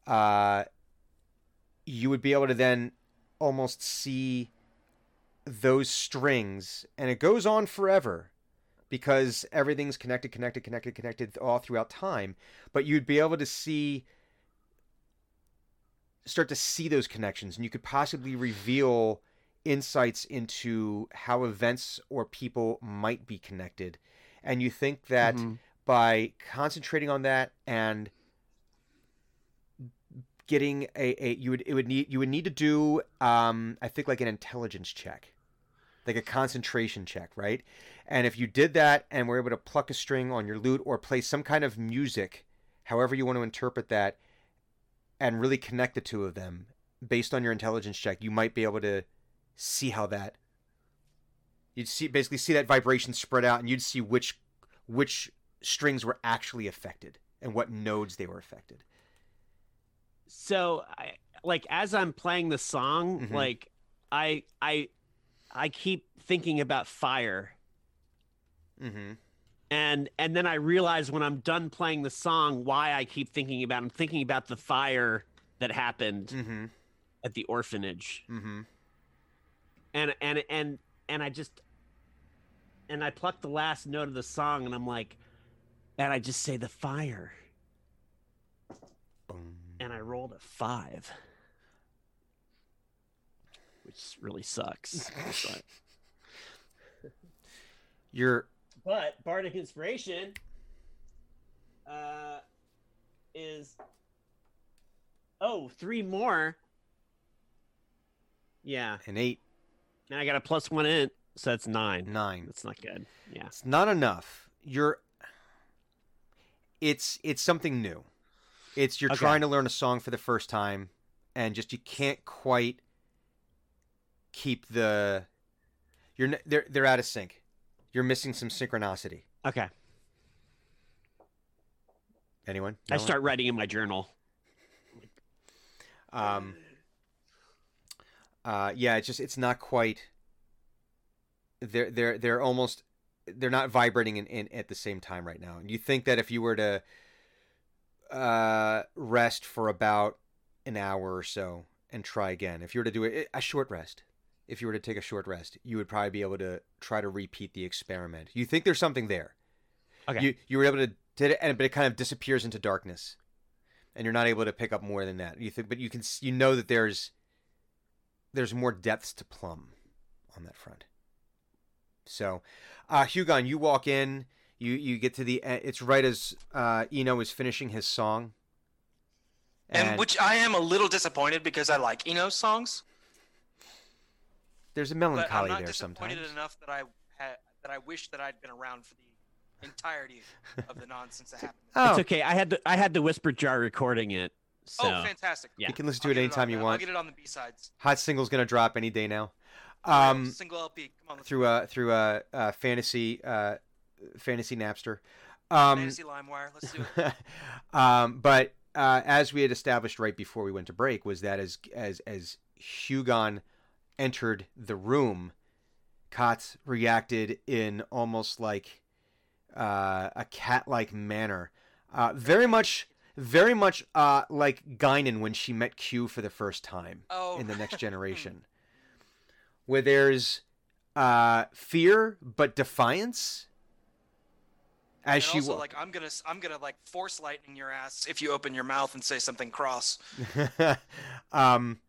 uh, you would be able to then almost see those strings, and it goes on forever because everything's connected, connected, connected, connected all throughout time. But you'd be able to see, start to see those connections, and you could possibly reveal insights into how events or people might be connected. And you think that Mhm. by concentrating on that and getting a, a you would it would need you would need to do um I think like an intelligence check. Like a concentration check, right? And if you did that and were able to pluck a string on your lute or play some kind of music, however you want to interpret that, and really connect the two of them based on your intelligence check, you might be able to see how that you'd see basically see that vibration spread out and you'd see which which strings were actually affected and what nodes they were affected. so I, like as i'm playing the song Mhm. like i i i keep thinking about fire Mm-hmm. and and then i realize when i'm done playing the song why i keep thinking about i'm thinking about the fire that happened Mm-hmm. at the orphanage Mm-hmm. And and and and i just and I pluck the last note of the song, and I'm like, and I just say the fire, Boom. and I rolled a five, which really sucks. but, You're but bardic inspiration uh, is oh three more. Yeah, an eight, and I got a plus one in, so that's nine. nine. That's not good. Yeah. It's not enough. You're. It's it's something new. It's you're Okay. trying to learn a song for the first time, and just you can't quite keep the. You're they're they're out of sync. You're missing some synchronicity. Okay. Anyone? I No one? start writing in my journal. Um. Uh, yeah, it's just it's not quite. They're they're they're almost they're not vibrating in, in at the same time right now. And you think that if you were to uh, rest for about an hour or so and try again, if you were to do a, a short rest, if you were to take a short rest, you would probably be able to try to repeat the experiment. You think there's something there. Okay. You you were able to did it, and but it kind of disappears into darkness, and you're not able to pick up more than that. You think, but you can you know that there's there's more depths to plumb on that front. So, uh, Hugon, you walk in. You you get to the. e- It's right as uh, Eno is finishing his song. And, which I am a little disappointed because I like Eno's songs, there's a but I'm melancholy not there disappointed sometimes. enough that I had that I wish that I'd been around for the entirety of the nonsense that happened. Oh, It's okay. I had the I had the whisper jar recording it. So Oh, fantastic! Yeah. you can listen to I'll it get anytime on you want. I'll want. get it on the B sides. Hot single's gonna drop any day now. Um, single LP. Come on, through a through a, uh fantasy uh, fantasy Napster. Um, Fantasy LimeWire. Let's do it. um, but uh, as we had established right before we went to break, was that as as as Hugon entered the room, Kat reacted in almost like uh, a cat-like manner, uh, very much, very much uh, like Guinan when she met Q for the first time Oh, in the Next Generation, where there's uh, fear but defiance. As and she also wa- like I'm gonna I'm gonna like force lightning your ass if you open your mouth and say something cross. um,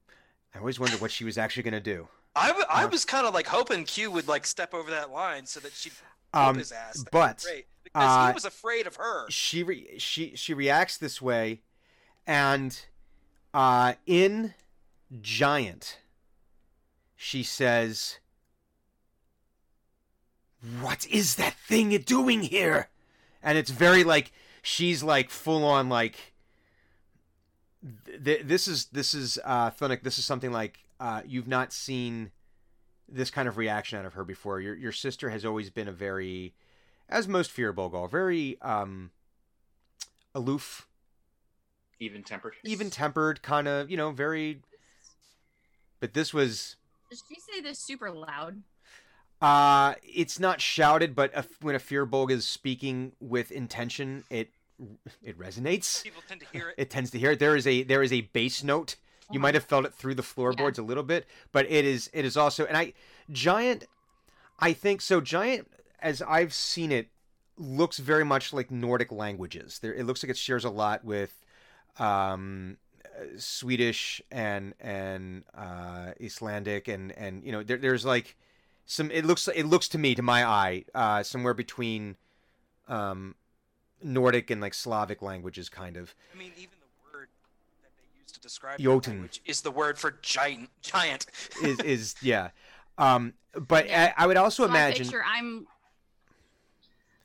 I always wondered what she was actually going to do. I, w- I Yeah. was kind of like hoping Q would like step over that line so that she'd Um, his ass. That'd but, great. Because uh, he was afraid of her. She re- she she reacts this way, and uh, in Giant, she says, "What is that thing you're doing here?" And it's very like she's like full on like. Th- this is this is uh Thunuk, this is something like uh you've not seen this kind of reaction out of her before. Your your sister has always been a very as most firbolg, very um aloof, Even tempered. even tempered, kind of, you know, very but this was Did she say this super loud? uh it's not shouted, but a, when a firbolg is speaking with intention, it it resonates. People tend to hear it. It tends to hear it. There is a there is a bass note. You might have felt it through the floorboards a little bit, but it is it is also and I giant I think so giant as I've seen it looks very much like Nordic languages. There it looks like it shares a lot with um uh, Swedish and and uh Icelandic and and you know there, there's like some it looks it looks to me to my eye uh somewhere between um Nordic and like Slavic languages kind of. I mean, even the word that they use to describe that Jotun. language is the word for giant. Giant. is is yeah. Um, but Yeah. I, I would also So imagine. picture I'm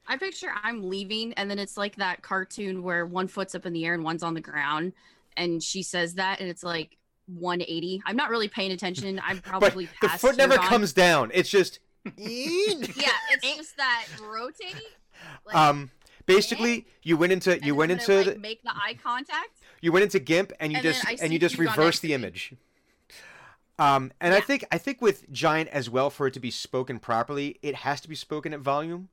I picture I'm leaving and then it's like that cartoon where one foot's up in the air and one's on the ground and she says that and it's like 180. I'm not really paying attention. I'm but probably the foot never Hugon. comes down. It's just. Yeah, it's just that rotating. Like, um. Basically, you went into you then went into gonna, the, like, make the eye contact. you went into GIMP and you and just and you just reverse the image. Um, and I think I think with giant as well for it to be spoken properly, it has to be spoken at volume.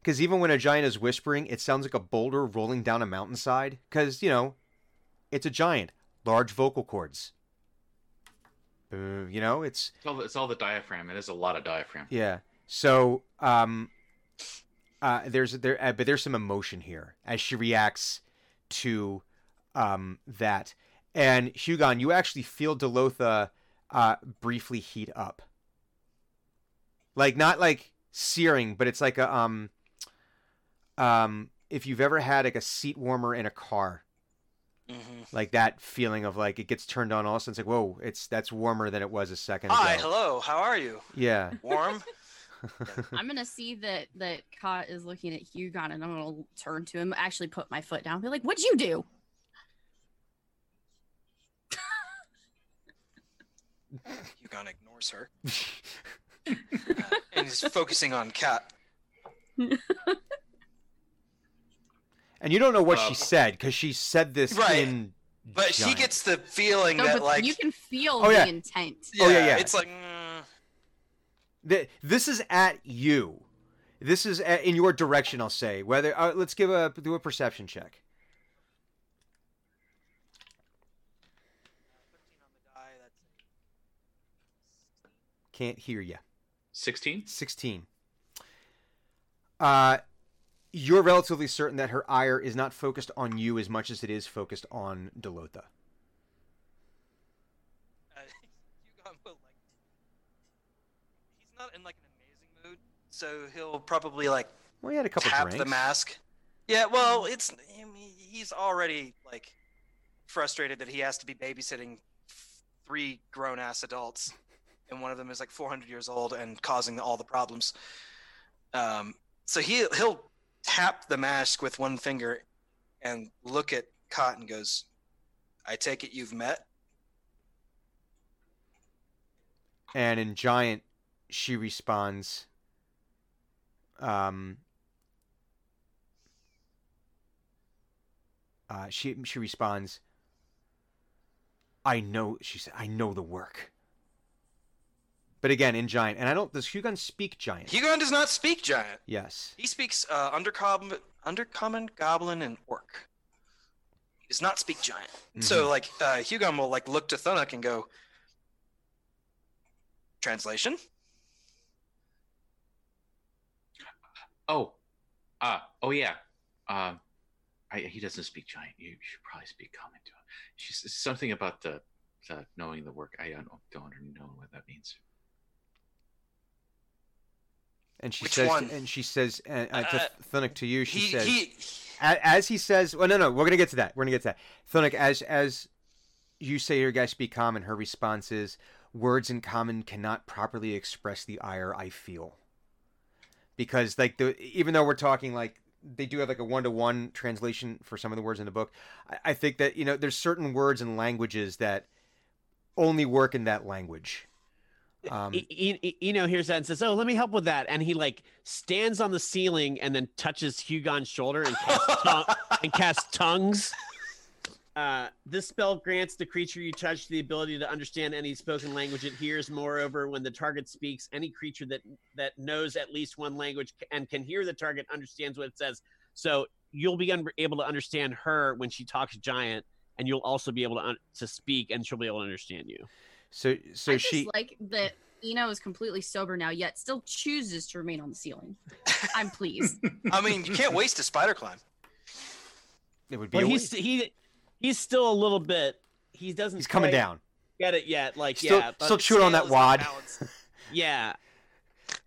Because even when a giant is whispering, it sounds like a boulder rolling down a mountainside. Because you know, it's a giant, large vocal cords. Uh, you know, it's It's all, it's all the diaphragm. It is a lot of diaphragm. Yeah. So um, uh, there's there, uh, but there's some emotion here as she reacts to um that, and Hugon, you actually feel Delotha uh briefly heat up, like not like searing, but it's like a um um if you've ever had like a seat warmer in a car Mhm. like that feeling of like it gets turned on all of a sudden it's like whoa it's that's warmer than it was a second Hi, ago Hi, hello. How are you? yeah Warm? I'm gonna see that that Ka is looking at Hugon, and I'm gonna turn to him, actually put my foot down, and be like, "What'd you do?" Hugon ignores her. and is focusing on Kat. and you don't know what she Um, said because she said this Right. in But she gets the feeling No, that like you can feel Oh, the yeah. intent. yeah, Oh, yeah, yeah. it's like mm, this is at you this is at, in your direction i'll say whether uh, let's give a do a perception check 13 on the die, that's can't hear you 16? 16 uh you're relatively certain that her ire is not focused on you as much as it is focused on delotha uh, will like he's not in like an amazing mood, so he'll probably like well he had a couple tap drinks the mask. Yeah, well, it's I mean, he's already like frustrated that he has to be babysitting three grown ass adults, and one of them is like 400 years old and causing all the problems. Um, so he he'll tap the mask with one finger and look at Kat and goes, "I take it you've met." and in giant she responds um uh she she responds i know she said i know the work but again in giant and i don't does hugon speak giant Hugon does not speak giant. yes He speaks uh, undercommon, undercommon, goblin, and orc. He does not speak giant. So, like, uh, Hugon will like look to Thunuk and go, "Translation." Oh, uh, oh yeah. Um, I, he doesn't speak giant. You should probably speak common to him. She's something about the, the knowing the work. I don't don't know what that means. And she Which says one? and she says uh, uh, to Uh, Thunuk to you she he says he. As he says, well, no, no, we're gonna get to that. We're gonna get to that. Thunuk, as as you say, your guy speak common. Her response is, "Words in common cannot properly express the ire I feel." Because, like, the even though we're talking like they do have like a one to one translation for some of the words in the book, I, I think that you know there's certain words and languages that only work in that language. Um, E- E- Eno hears that and says, "Oh, let me help with that." And he like stands on the ceiling and then touches Hugon's shoulder and casts, tongue- and casts tongues. Uh, this spell grants the creature you touch the ability to understand any spoken language it hears. Moreover, when the target speaks, any creature that that knows at least one language and can hear the target understands what it says. So you'll be un- able to understand her when she talks giant, and you'll also be able to un- to speak, and she'll be able to understand you. So so I she like that Eno is completely sober now, yet still chooses to remain on the ceiling. I'm pleased. I mean, you can't waste a spider climb. it would be Well, a he's waste. he he's still a little bit. He doesn't. he's coming down. Get it yet? Like Still, yeah, still chewing on Scale that is not wad. yeah.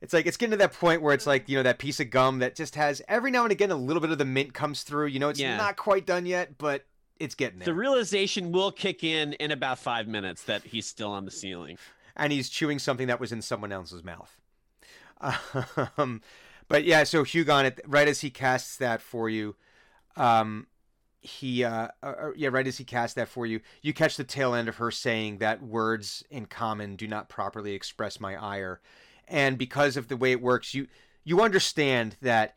It's like it's getting to that point where it's like you know that piece of gum that just has every now and again a little bit of the mint comes through. You know, it's Yeah. not quite done yet, but it's getting The realization will kick in in about five minutes that he's still on the ceiling. and he's chewing something that was in someone else's mouth. Um, but yeah, so Hugon, right as he casts that for you, um, he uh, uh, yeah, right as he casts that for you, you catch the tail end of her saying that words in common do not properly express my ire, and because of the way it works, you you understand that.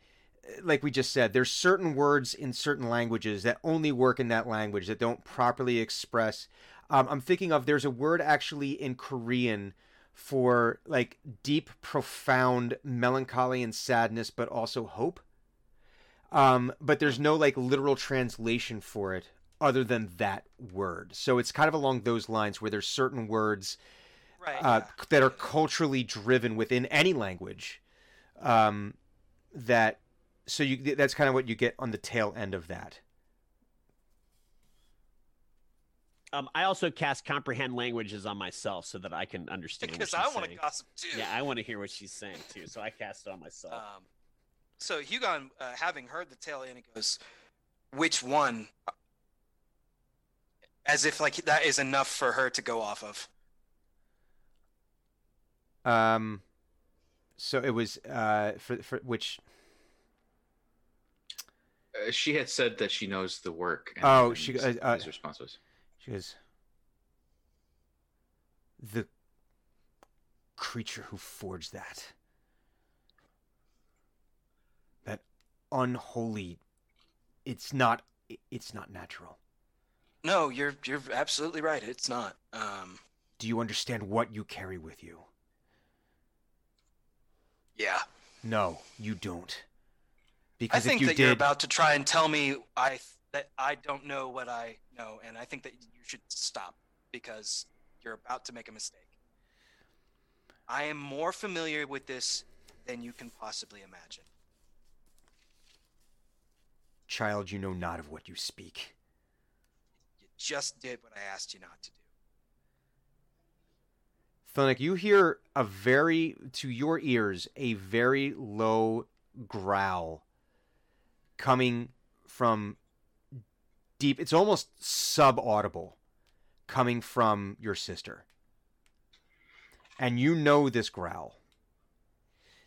Like we just said, there's certain words in certain languages that only work in that language that don't properly express um, I'm thinking of there's a word actually in Korean for like deep, profound melancholy and sadness, but also hope. Um, but there's no like literal translation for it other than that word. So it's kind of along those lines where there's certain words Right. uh, that are culturally driven within any language Um, that so you that's kind of what you get on the tail end of that. Um, I also cast comprehend languages on myself so that I can understand. because what I want to gossip too. Yeah, I want to hear what she's saying too. So I cast it on myself. Um, so Hugon, uh, having heard the tail end, he goes, "Which one?" As if like that is enough for her to go off of. Um, so it was uh for for which Uh, she had said that she knows the work. And Oh, then she- his, uh, uh, his response was, she goes the creature who forged that that unholy it's not it's not natural No, you're you're absolutely right. It's not. Um, do you understand what you carry with you yeah, no you don't I think you that did you're about to try and tell me I that I don't know what I know, and I think that you should stop because you're about to make a mistake. I am more familiar with this than you can possibly imagine. child you know not of what you speak You just did what I asked you not to do. Thunuk, you hear a very, to your ears, a very low growl coming from deep. It's almost sub-audible coming from your sister. And you know this growl.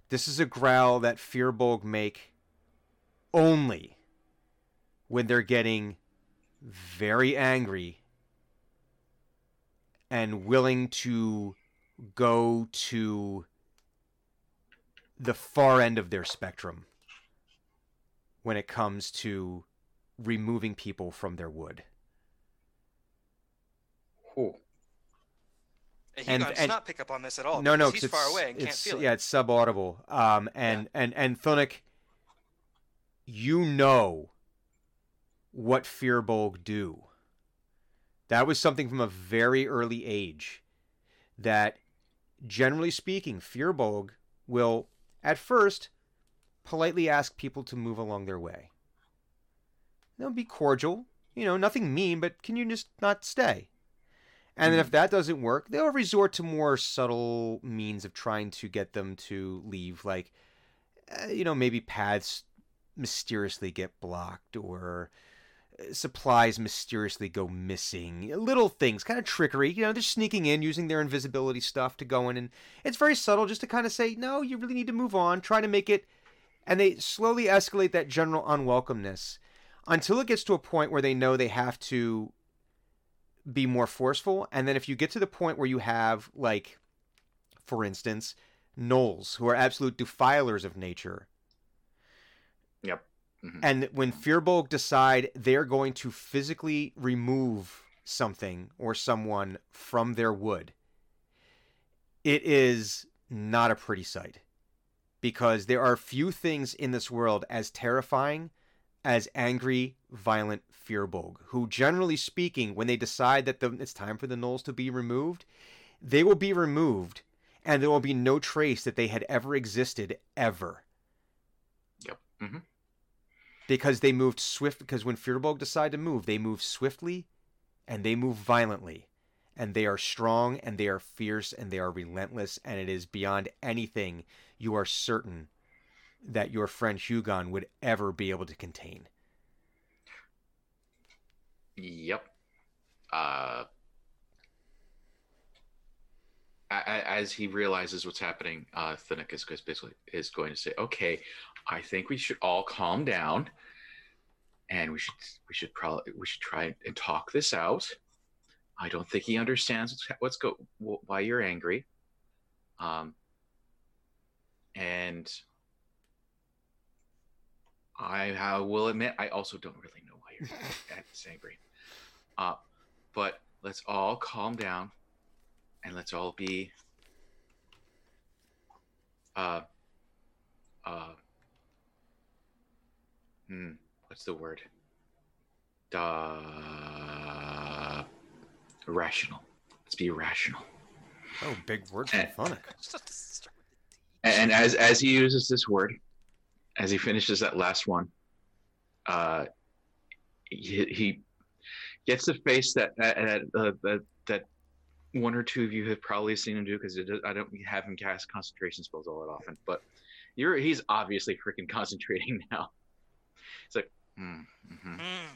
This is a growl that Firbolg make only when they're getting very angry and willing to go to the far end of their spectrum when it comes to removing people from their wood. "Oh, And, And- does and- not pick up on this at all. no, no, he's far away and can't it's- feel Yeah, it's subaudible. Um, and and and Thunuk, you know what Firbolg do. That was something from a very early age. That, generally speaking, Firbolg will at first politely ask people to move along their way. They'll be cordial, you know, nothing mean, but can you just not stay? And then if that doesn't work, they'll resort to more subtle means of trying to get them to leave, like, uh, you know, maybe paths mysteriously get blocked or uh, supplies mysteriously go missing. Little things, kind of trickery. You know, they're sneaking in using their invisibility stuff to go in, and it's very subtle just to kind of say, no, you really need to move on, try to make it. And they slowly escalate that general unwelcomeness until it gets to a point where they know they have to be more forceful. And then if you get to the point where you have, like, for instance, gnolls who are absolute defilers of nature, yep." Mhm. and when Firbolg decide they're going to physically remove something or someone from their wood, it is not a pretty sight. Because there are few things in this world as terrifying as angry, violent Firbolg, who, generally speaking, when they decide that the, it's time for the gnolls to be removed, they will be removed, and there will be no trace that they had ever existed ever Yep. Mm-hmm. because they moved swift because when Firbolg decide to move, they move swiftly and they move violently. And they are strong and they are fierce and they are relentless and it is beyond anything you are certain that your friend Hugon would ever be able to contain. Yep. Uh, as he realizes what's happening, uh, is basically is going to say, "Okay, I think we should all calm down, and we should we should probably we should try and talk this out. I don't think he understands what's, what's go why you're angry. Um, and I uh, will admit I also don't really know why you're angry. Uh, but let's all calm down and let's all be uh uh hmm what's the word uh rational let's be rational Oh, big word from Eh. Thunuk. Just have to start with the D. And as as he uses this word, as he finishes that last one, uh, he, he gets the face that that uh, that, that one or two of you have probably seen him do because I don't have him cast concentration spells all that often, but you're he's obviously freaking concentrating now. It's like, mm, mhm. Mm.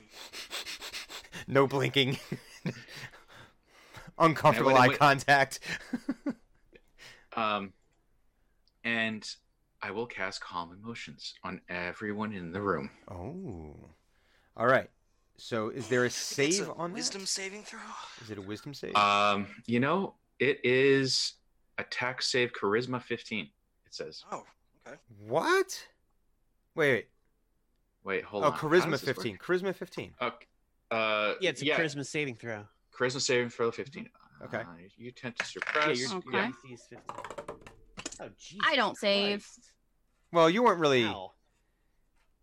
No blinking. Uncomfortable And eye when- contact. um, and I will cast calm emotions on everyone in the room. oh. All right. So is there a It's save a on that? wisdom saving throw. Is it a wisdom save? Um, you know, it is attack save charisma 15. It says. Oh, okay. what? Wait, wait. Wait, hold oh, on. How charisma 15. Charisma 15. work? Uh, uh, Yeah, it's a charisma saving throw. Charisma saving throw 15. Okay. Uh, you tend to Yeah, suppress. your Okay. yeah. DC is 15. Oh, Jesus I don't save. Well, you weren't really Ow.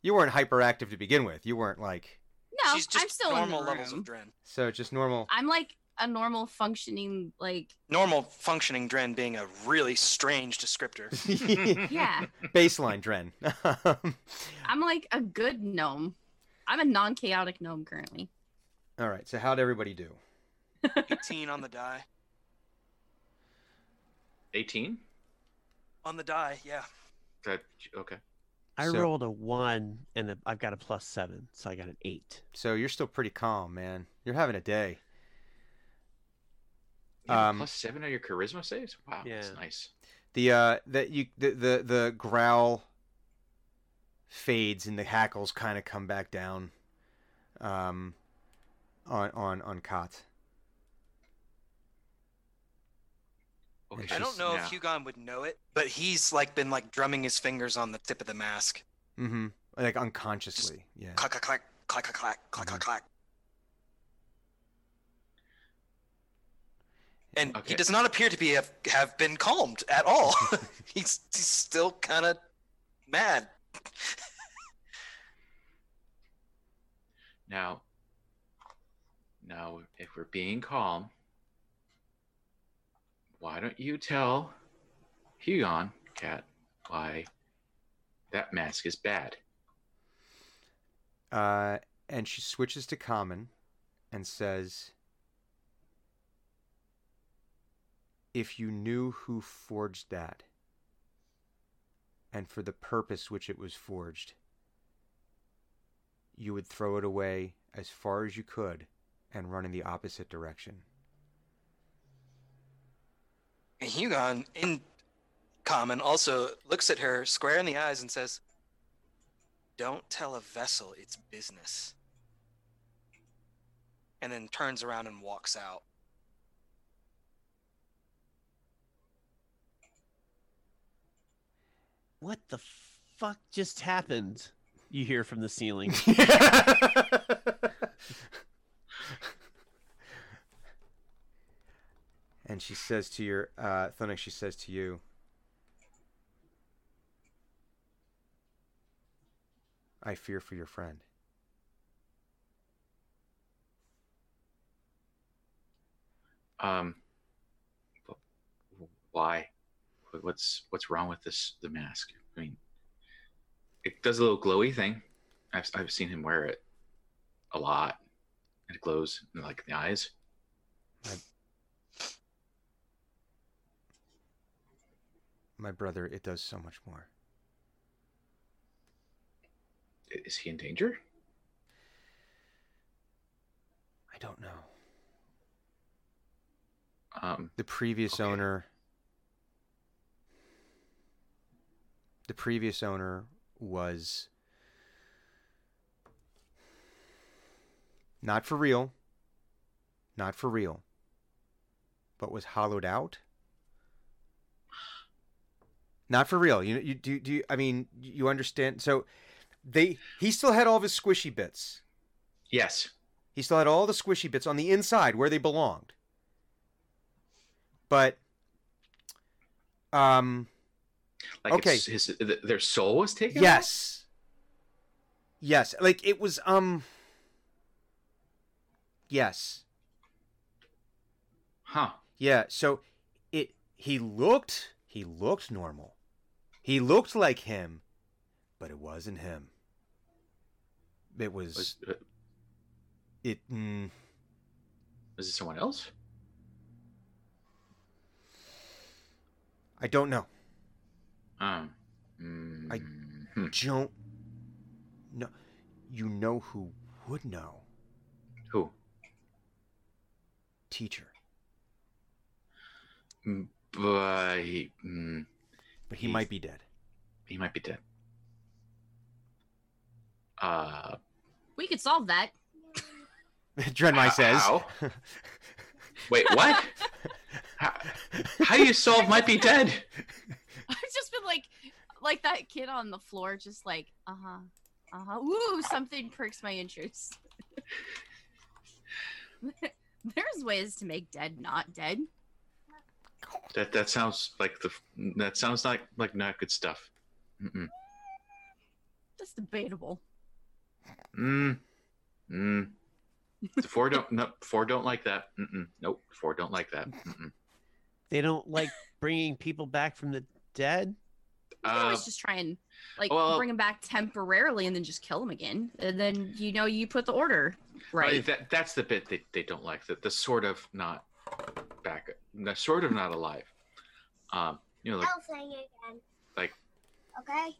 you weren't hyperactive to begin with. You weren't like No, she's just I'm still normal in the levels room. of Dren. so just normal. I'm like a normal functioning like Normal functioning Dren being a really strange descriptor. yeah. Baseline Dren. I'm like a good gnome. I'm a non-chaotic gnome currently. All right. So how'd everybody do? 18 on the die. 18? On the die, yeah. That, okay. I So- rolled a one and a, I've got a plus seven, so I got an eight. So you're still pretty calm, man. You're having a day. You have Um, plus seven on your charisma saves? Wow, that's Yeah. nice. The uh that you the the, the growl fades and the hackles kind of come back down um on on on Kat. Okay. I don't know yeah. if Hugon would know it, but he's like been like drumming his fingers on the tip of the mask. Mm-hmm. Like unconsciously. Just yeah. Clack clack clack clack clack clack mm-hmm. clack clack. And okay. he does not appear to be have, have been calmed at all. he's, he's still kind of mad. now, now, if we're being calm, why don't you tell Hugon, Kat, why that mask is bad? Uh and she switches to common and says if you knew who forged that and for the purpose which it was forged you would throw it away as far as you could and run in the opposite direction And Hugon, in common, also looks at her square in the eyes and says, Don't tell a vessel its business. And then turns around and walks out. What the fuck just happened? You hear from the ceiling. and she says to your uh she says to you I fear for your friend. Um, why? What's what's wrong with this the mask? I mean, it does a little glowy thing. I've I've seen him wear it a lot. It glows in, like the eyes. My brother, it does so much more. Is he in danger? I don't know. Um, The previous Okay. owner the previous owner was not for real. Not for real. But was hollowed out. Not for real. You you do do you, I mean you understand so they he still had all of his squishy bits. yes. He still had all the squishy bits on the inside where they belonged. But um Like Okay. his their soul was taken. out? yes. Yes, like it was um Yes. Huh. Yeah, so it he looked he looked normal. He looked like him, but it wasn't him. It was, Was, uh, it. Mm, was it someone else? I don't know. Um. mm, I- hmm. Don't know. You know who would know? Who? Teacher. Mm, But he, mm, But he He- might be dead. he might be dead. Uh, We could solve that. Drenmai says. Ow. wait, what? how, how do you solve might be dead? I've just been like, like that kid on the floor, just like, uh huh, uh huh. Ooh, something perks my interest. There's ways to make dead not dead. That that sounds like the that sounds like like not good stuff. Mm-mm. That's debatable. Mm. Mm. The four don't no four don't like that. Mm-mm. Nope. Four don't like that. Mm-mm. They don't like bringing people back from the dead. You can Uh, always just try and like well- bring them back temporarily and then just kill them again. And then you know you put the order right. right. That that's the bit they, they don't like. The the sort of not back. The sort of not alive. Um. You know, like I'll sing again. like- Okay.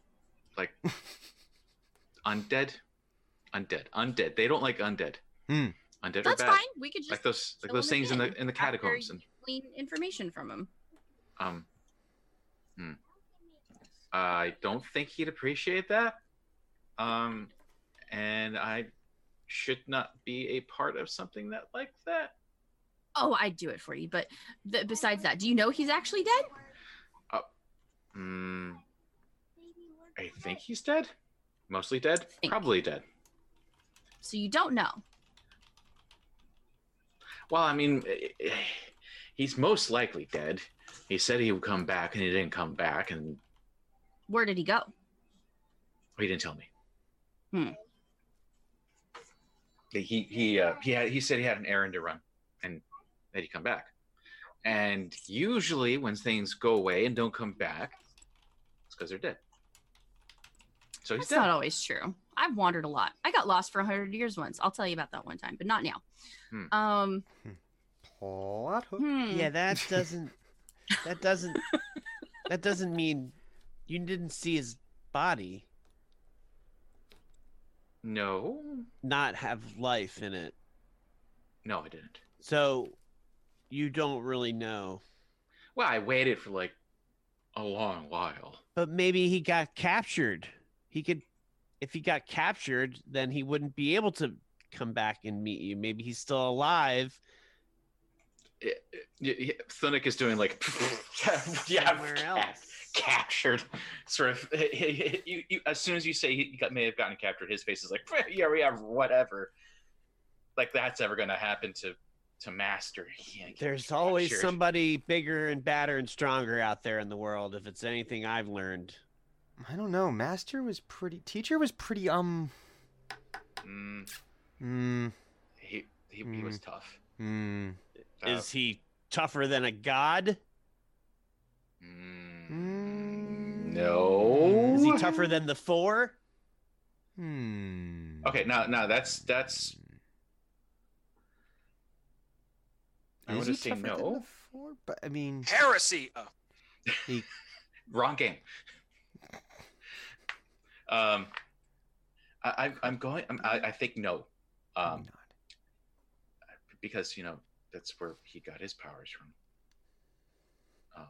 like undead, undead, undead. They don't like undead. Hmm. Undead That's are bad. fine. We could just Like those like those things in the in the catacombs and glean information from them. um. Hmm. I don't think he'd appreciate that. Um, and I should not be a part of something that like that. Oh, I'd do it for you. But th- besides that, do you know he's actually dead? Hmm. I think he's dead. Mostly dead. Probably dead. So you don't know. Well, I mean, eh, eh, he's most likely dead. He said he would come back, and he didn't come back, and Where did he go? he didn't tell me. Hmm. He he uh, he had he said he had an errand to run, and that he'd come back. And usually, when things go away and don't come back, it's because they're dead. So he's That's dead. not always true. I've wandered a lot. I got lost for hundred years once. I'll tell you about that one time, but not now. Hmm. Um. Plot hook. hmm. Yeah, that doesn't. that doesn't. That doesn't mean you didn't see his body no, not have life in it, no, I didn't. so you don't really know. Well, I waited for like a long while. But maybe he got captured. He could, if he got captured, then he wouldn't be able to come back and meet you. Maybe he's still alive. It, it, it- Thunuk is doing like yeah, ca- else. captured. Sort of. you, you, as soon as you say he got, may have gotten captured, his face is like yeah, we have whatever. Like that's ever going to happen to to Master. He There's always captured. somebody bigger and badder and stronger out there in the world. If it's anything I've learned, I don't know. Master was pretty. Teacher was pretty. Um. Mm, Mm. he he, he was tough. Mm. Uh, is he tougher than a god? mm, Mm. no. Is he tougher than the four? Hmm. Okay, now now that's that's. I Is want he to say no. the four? But I mean, Heresy. Oh, Wrong game. um, I, I I'm going. I'm, I I think no. maybe Um, not. because you know that's where he got his powers from. Um.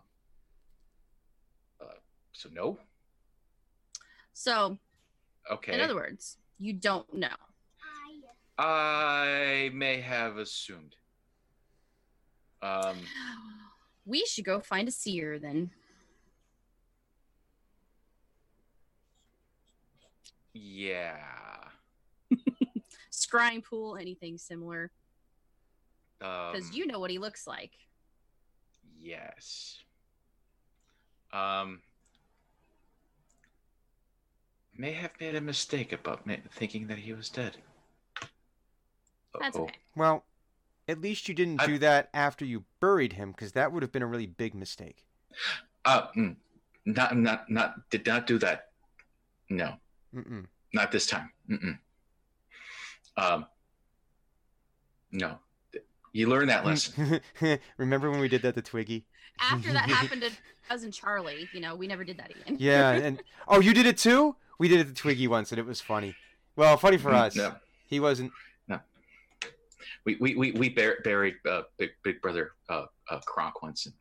Uh, so no. So, Okay. in other words, you don't know. I may have assumed. Um. We should go find a seer then. Yeah. Scrying pool, anything similar, Um, because you know what he looks like. Yes. Um. May have made a mistake about ma- thinking that he was dead. That's Uh-oh. okay. Well, at least you didn't I- do that after you buried him, because that would have been a really big mistake. Uh, mm, Not not not did not do that. No, Mm-mm. not this time. Mm-mm. Um, no, you learn that lesson. Remember when we did that to Twiggy? After that happened to cousin Charlie, you know, we never did that again. Yeah, and oh, you did it too? We did it to Twiggy once, and it was funny. Well, funny for us. No, He wasn't. We we we, we bur- buried uh, big big brother uh, uh, Kronk once, and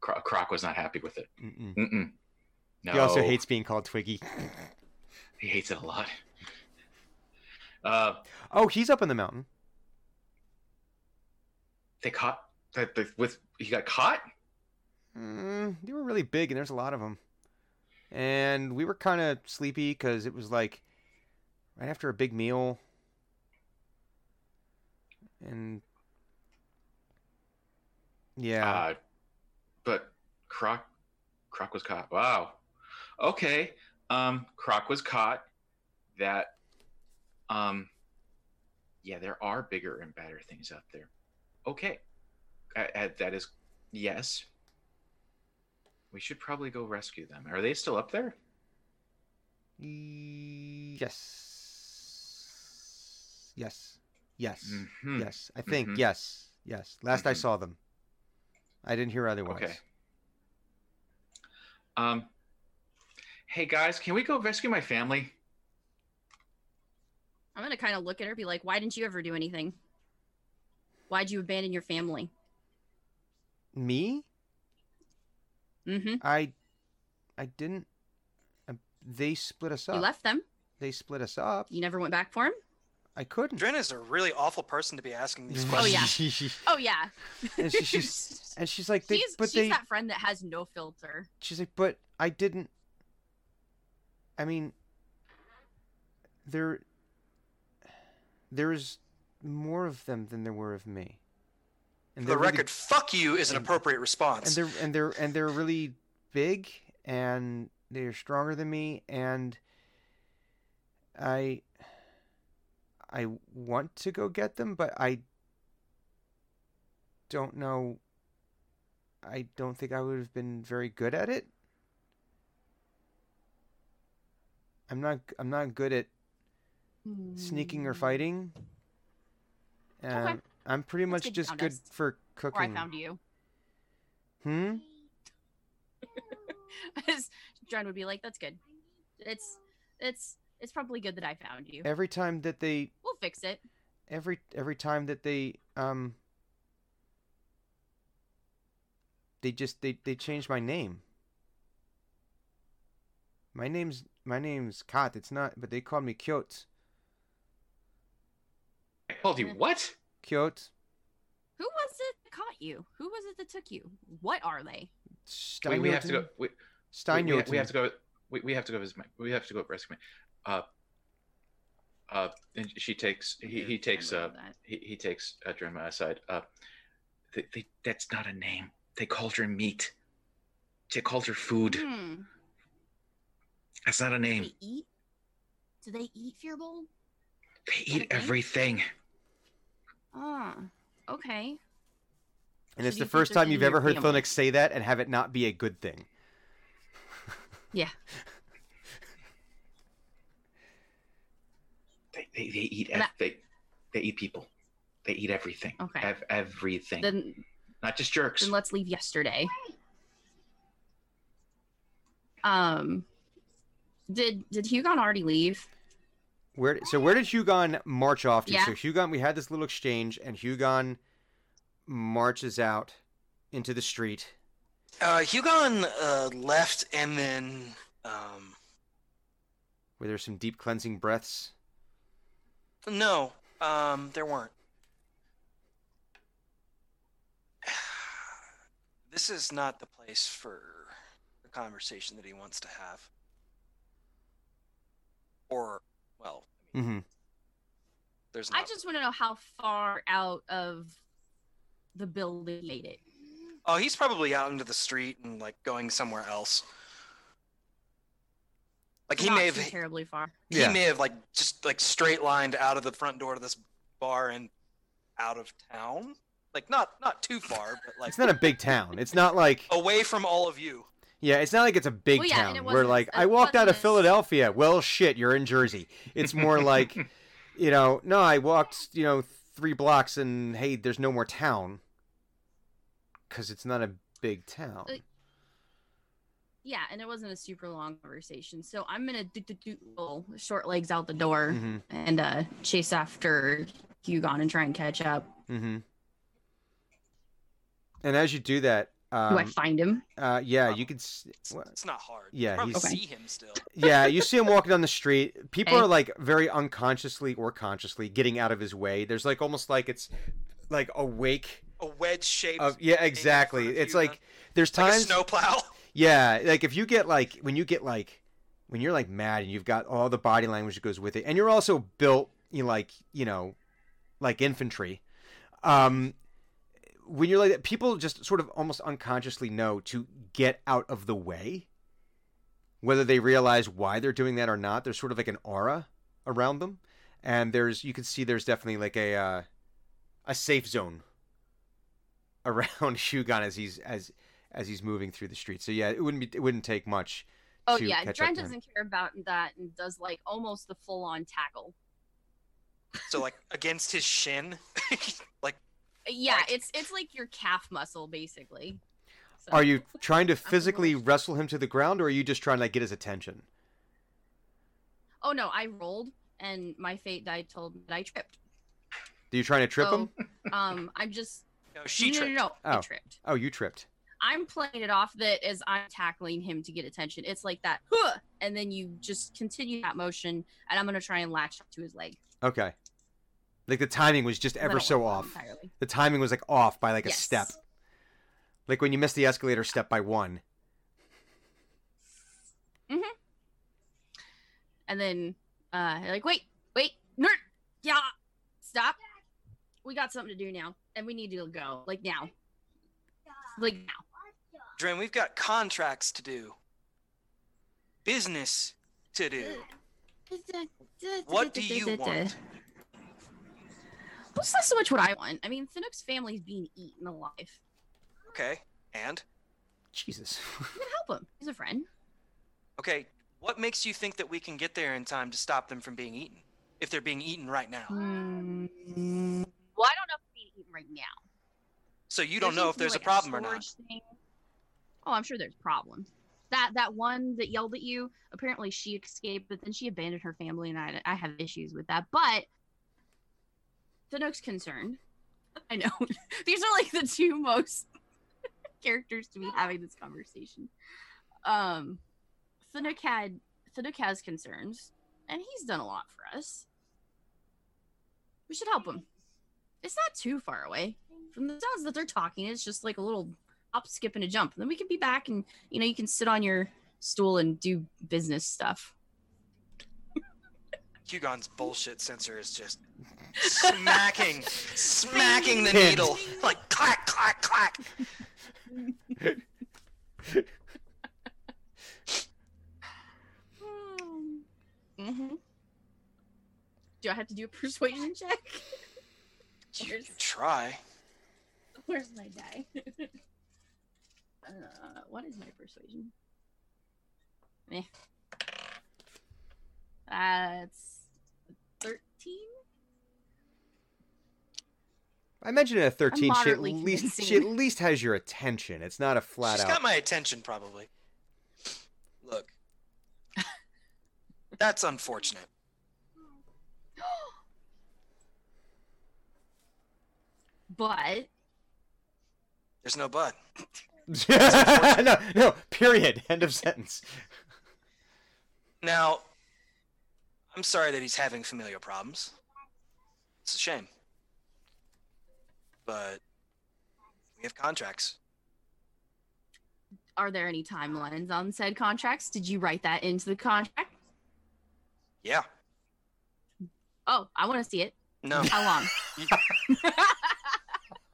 Kro- Kronk was not happy with it. Mm-mm. Mm-mm. No, He also hates being called Twiggy. He hates it a lot. Uh, Oh, he's up in the mountain. they caught that the, with he got caught. Mm, they were really big, and there's a lot of them. And we were kind of sleepy because it was like right after a big meal. And yeah, Uh, but Croc, Croc was caught. Wow. Okay. Um, Croc was caught. That, um, yeah, there are bigger and badder things out there. Okay. Uh, uh, that is, yes. We should probably go rescue them. Are they still up there? yes, yes, yes, Mhm. yes. I think Mhm. yes, yes. Last I Mhm. saw them, I didn't hear otherwise. Okay. Um, hey guys, can we go rescue my family? I'm gonna kind of look at her, be like, "Why didn't you ever do anything? Why'd you abandon your family?" Me? Mm-hmm. I, I didn't. Uh, they split us up. You left them. They split us up. You never went back for him. I couldn't. Dren is a really awful person to be asking these questions. Oh, yeah. Oh yeah. and she, she's and she's like, they, she's but she's they. that friend that has no filter. She's like, but I didn't. I mean, there. There's more of them than there were of me. And For the they're really- record, fuck you is an and- appropriate response. and they're and they're and they're really big and they're stronger than me and I I want to go get them but I don't know I don't think I would have been very good at it. I'm not I'm not good at sneaking or fighting. Um, I'm pretty That's much good just good us. for Or I found you. Hmm? As Dren would be like, "That's good. It's it's it's probably good that I found you. Every time that they We'll fix it." every every time that they um they just they they changed my name. My name's my name's Kat. It's not, but they called me Kyot. I told you what? Kyot. Who was it that caught you? Who was it that took you? What are they? Wait, we have to go. Steinjoten? We, we, we have to go. We, we have to go visit my. We have to go rescue my. Uh. Uh. And she takes. He, he takes. Uh. He, he takes uh, Drenmai aside. Uh. They, they, that's not a name. They called her meat. They called her food. Hmm. That's not a Do name. they eat? Do they eat Firbolg? They eat name? everything. Ah, okay. and it's So do the first time you've ever heard family? Philnix say that and have it not be a good thing. Yeah. They, they, they eat. And Ev- they, they eat people. They eat everything. Okay. Ev- everything. Then Not just jerks. then let's leave yesterday. Um, did did Hugon already leave? Where so where did Hugon march off to? Yeah. So Hugon, we had this little exchange, and Hugon marches out into the street. Uh, Hugon uh, left and then um, where there's some deep cleansing breaths. No, um, there weren't. This is not the place for the conversation that he wants to have. Or, well, Mm-hmm. there's I just want to know how far out of the building made it. Oh, he's probably out into the street and like going somewhere else. Like he Not may too have terribly far. he Yeah. may have like just like straight lined out of the front door to this bar and out of town. Like not not too far, but like It's not a big town. It's not like away from all of you. Yeah, it's not like it's a big Well, yeah, town it where like I walked out of Philadelphia. Well, shit, you're in Jersey. It's more like, you know, no, I walked, you know, three blocks and hey, there's no more town because it's not a big town. Uh, Yeah, and it wasn't a super long conversation. So I'm gonna do, do, do, roll short legs out the door Mm-hmm. and uh, chase after Hugon and try and catch up. Mm-hmm. And as you do that, Do I um, find him? uh, yeah, you can. s- It's, it's not hard. Yeah, you Okay. see him still. yeah, you see him walking down the street. People Okay. are like very unconsciously or consciously getting out of his way. There's like almost like it's like a wake A wedge shape. yeah, exactly. It's like there's like a times snowplow. Yeah, like if you get like when you get like when you're like mad and you've got all the body language that goes with it, and you're also built you know, like you know like infantry. Um, when you're like that, people just sort of almost unconsciously know to get out of the way. Whether they realize why they're doing that or not, there's sort of like an aura around them, and there's you can see there's definitely like a uh, a safe zone around Shugan as he's as as he's moving through the street. So yeah, it wouldn't be it wouldn't take much. Oh to yeah, catch Dren up to him. doesn't care about that and does like almost the full on tackle. So like against his shin. like Yeah, Like- it's it's like your calf muscle basically. So- Are you trying to little- physically wrestle him to the ground, or are you just trying to like, get his attention? Oh no, I rolled and my fate died told me that I tripped. Are you trying to trip him? Um, I'm just no, she no, no, tripped. no, no, I Oh. tripped. Oh, you tripped. I'm playing it off that as I'm tackling him to get attention. It's like that, huh, and then you just continue that motion, and I'm gonna try and latch to his leg. Okay. Like the timing was just ever so off. Entirely. The timing was like off by like a Yes. step. Like when you miss the escalator step by one. Mhm. And then, uh, like, wait, wait, nerd, yeah, stop. We got something to do now, and we need to go, like now, like now. Dren, we've got contracts to do. Business to do. What do you want? Well, it's not so much what I want. I mean, Thunuk's family's being eaten alive. Okay. And Jesus. I'm gonna help him. He's a friend. okay, what makes you think that we can get there in time to stop them from being eaten? If they're being eaten right now. Hmm. Well, I don't know if they're being eaten right now. So you There don't know if to be, there's a like, problem or not. thing. Oh, I'm sure there's problems. That that one that yelled at you, apparently she escaped, but then she abandoned her family, and I I have issues with that. But Thunuk's concerned. I know these are like the two most characters to be having this conversation. Um, Thunuk had Thunuk has concerns, and he's done a lot for us. We should help him. It's not too far away from the sounds that they're talking. It's just like a little hop, skip, and a jump. And then we can be back, and you know you can sit on your stool and do business stuff. Hugon's bullshit sensor is just smacking, smacking the needle. Like clack, clack, clack. Mm-hmm. Do I have to do a persuasion check? You Where's, can try. where's my die? uh, what is my persuasion? Eh. That's thirteen. I mentioned it at 13. She at moderately least she at least has your attention. It's not a flat She's out. got my attention, probably. Look. That's unfortunate. But There's no but. no, no. Period. End of sentence. Now, I'm sorry that he's having familial problems. It's a shame. But we have contracts. are there any timelines on said contracts? Did you write that into the contract? Yeah. Oh, I want to see it. No, How long?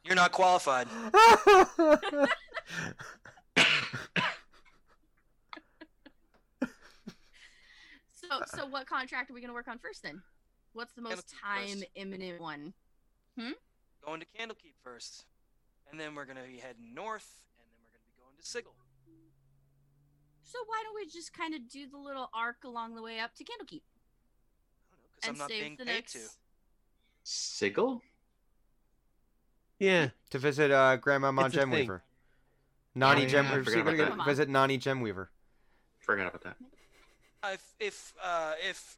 you're not qualified. so, so what contract are we going to work on first then? What's the most Candlekeep time first. imminent one? Hmm. Going to Candlekeep first. And then we're going to be heading north, and then we're going to be going to Sigil. So why don't we just kind of do the little arc along the way up to Candlekeep Because I'm and not save being the paid next? to. Sigil? Yeah. To visit uh, Grandma It's a. Gemweaver. Nani Oh, yeah, I Gemweaver. forgot So you're gonna visit Nani Gemweaver. Forgot about that. Uh, if if uh, if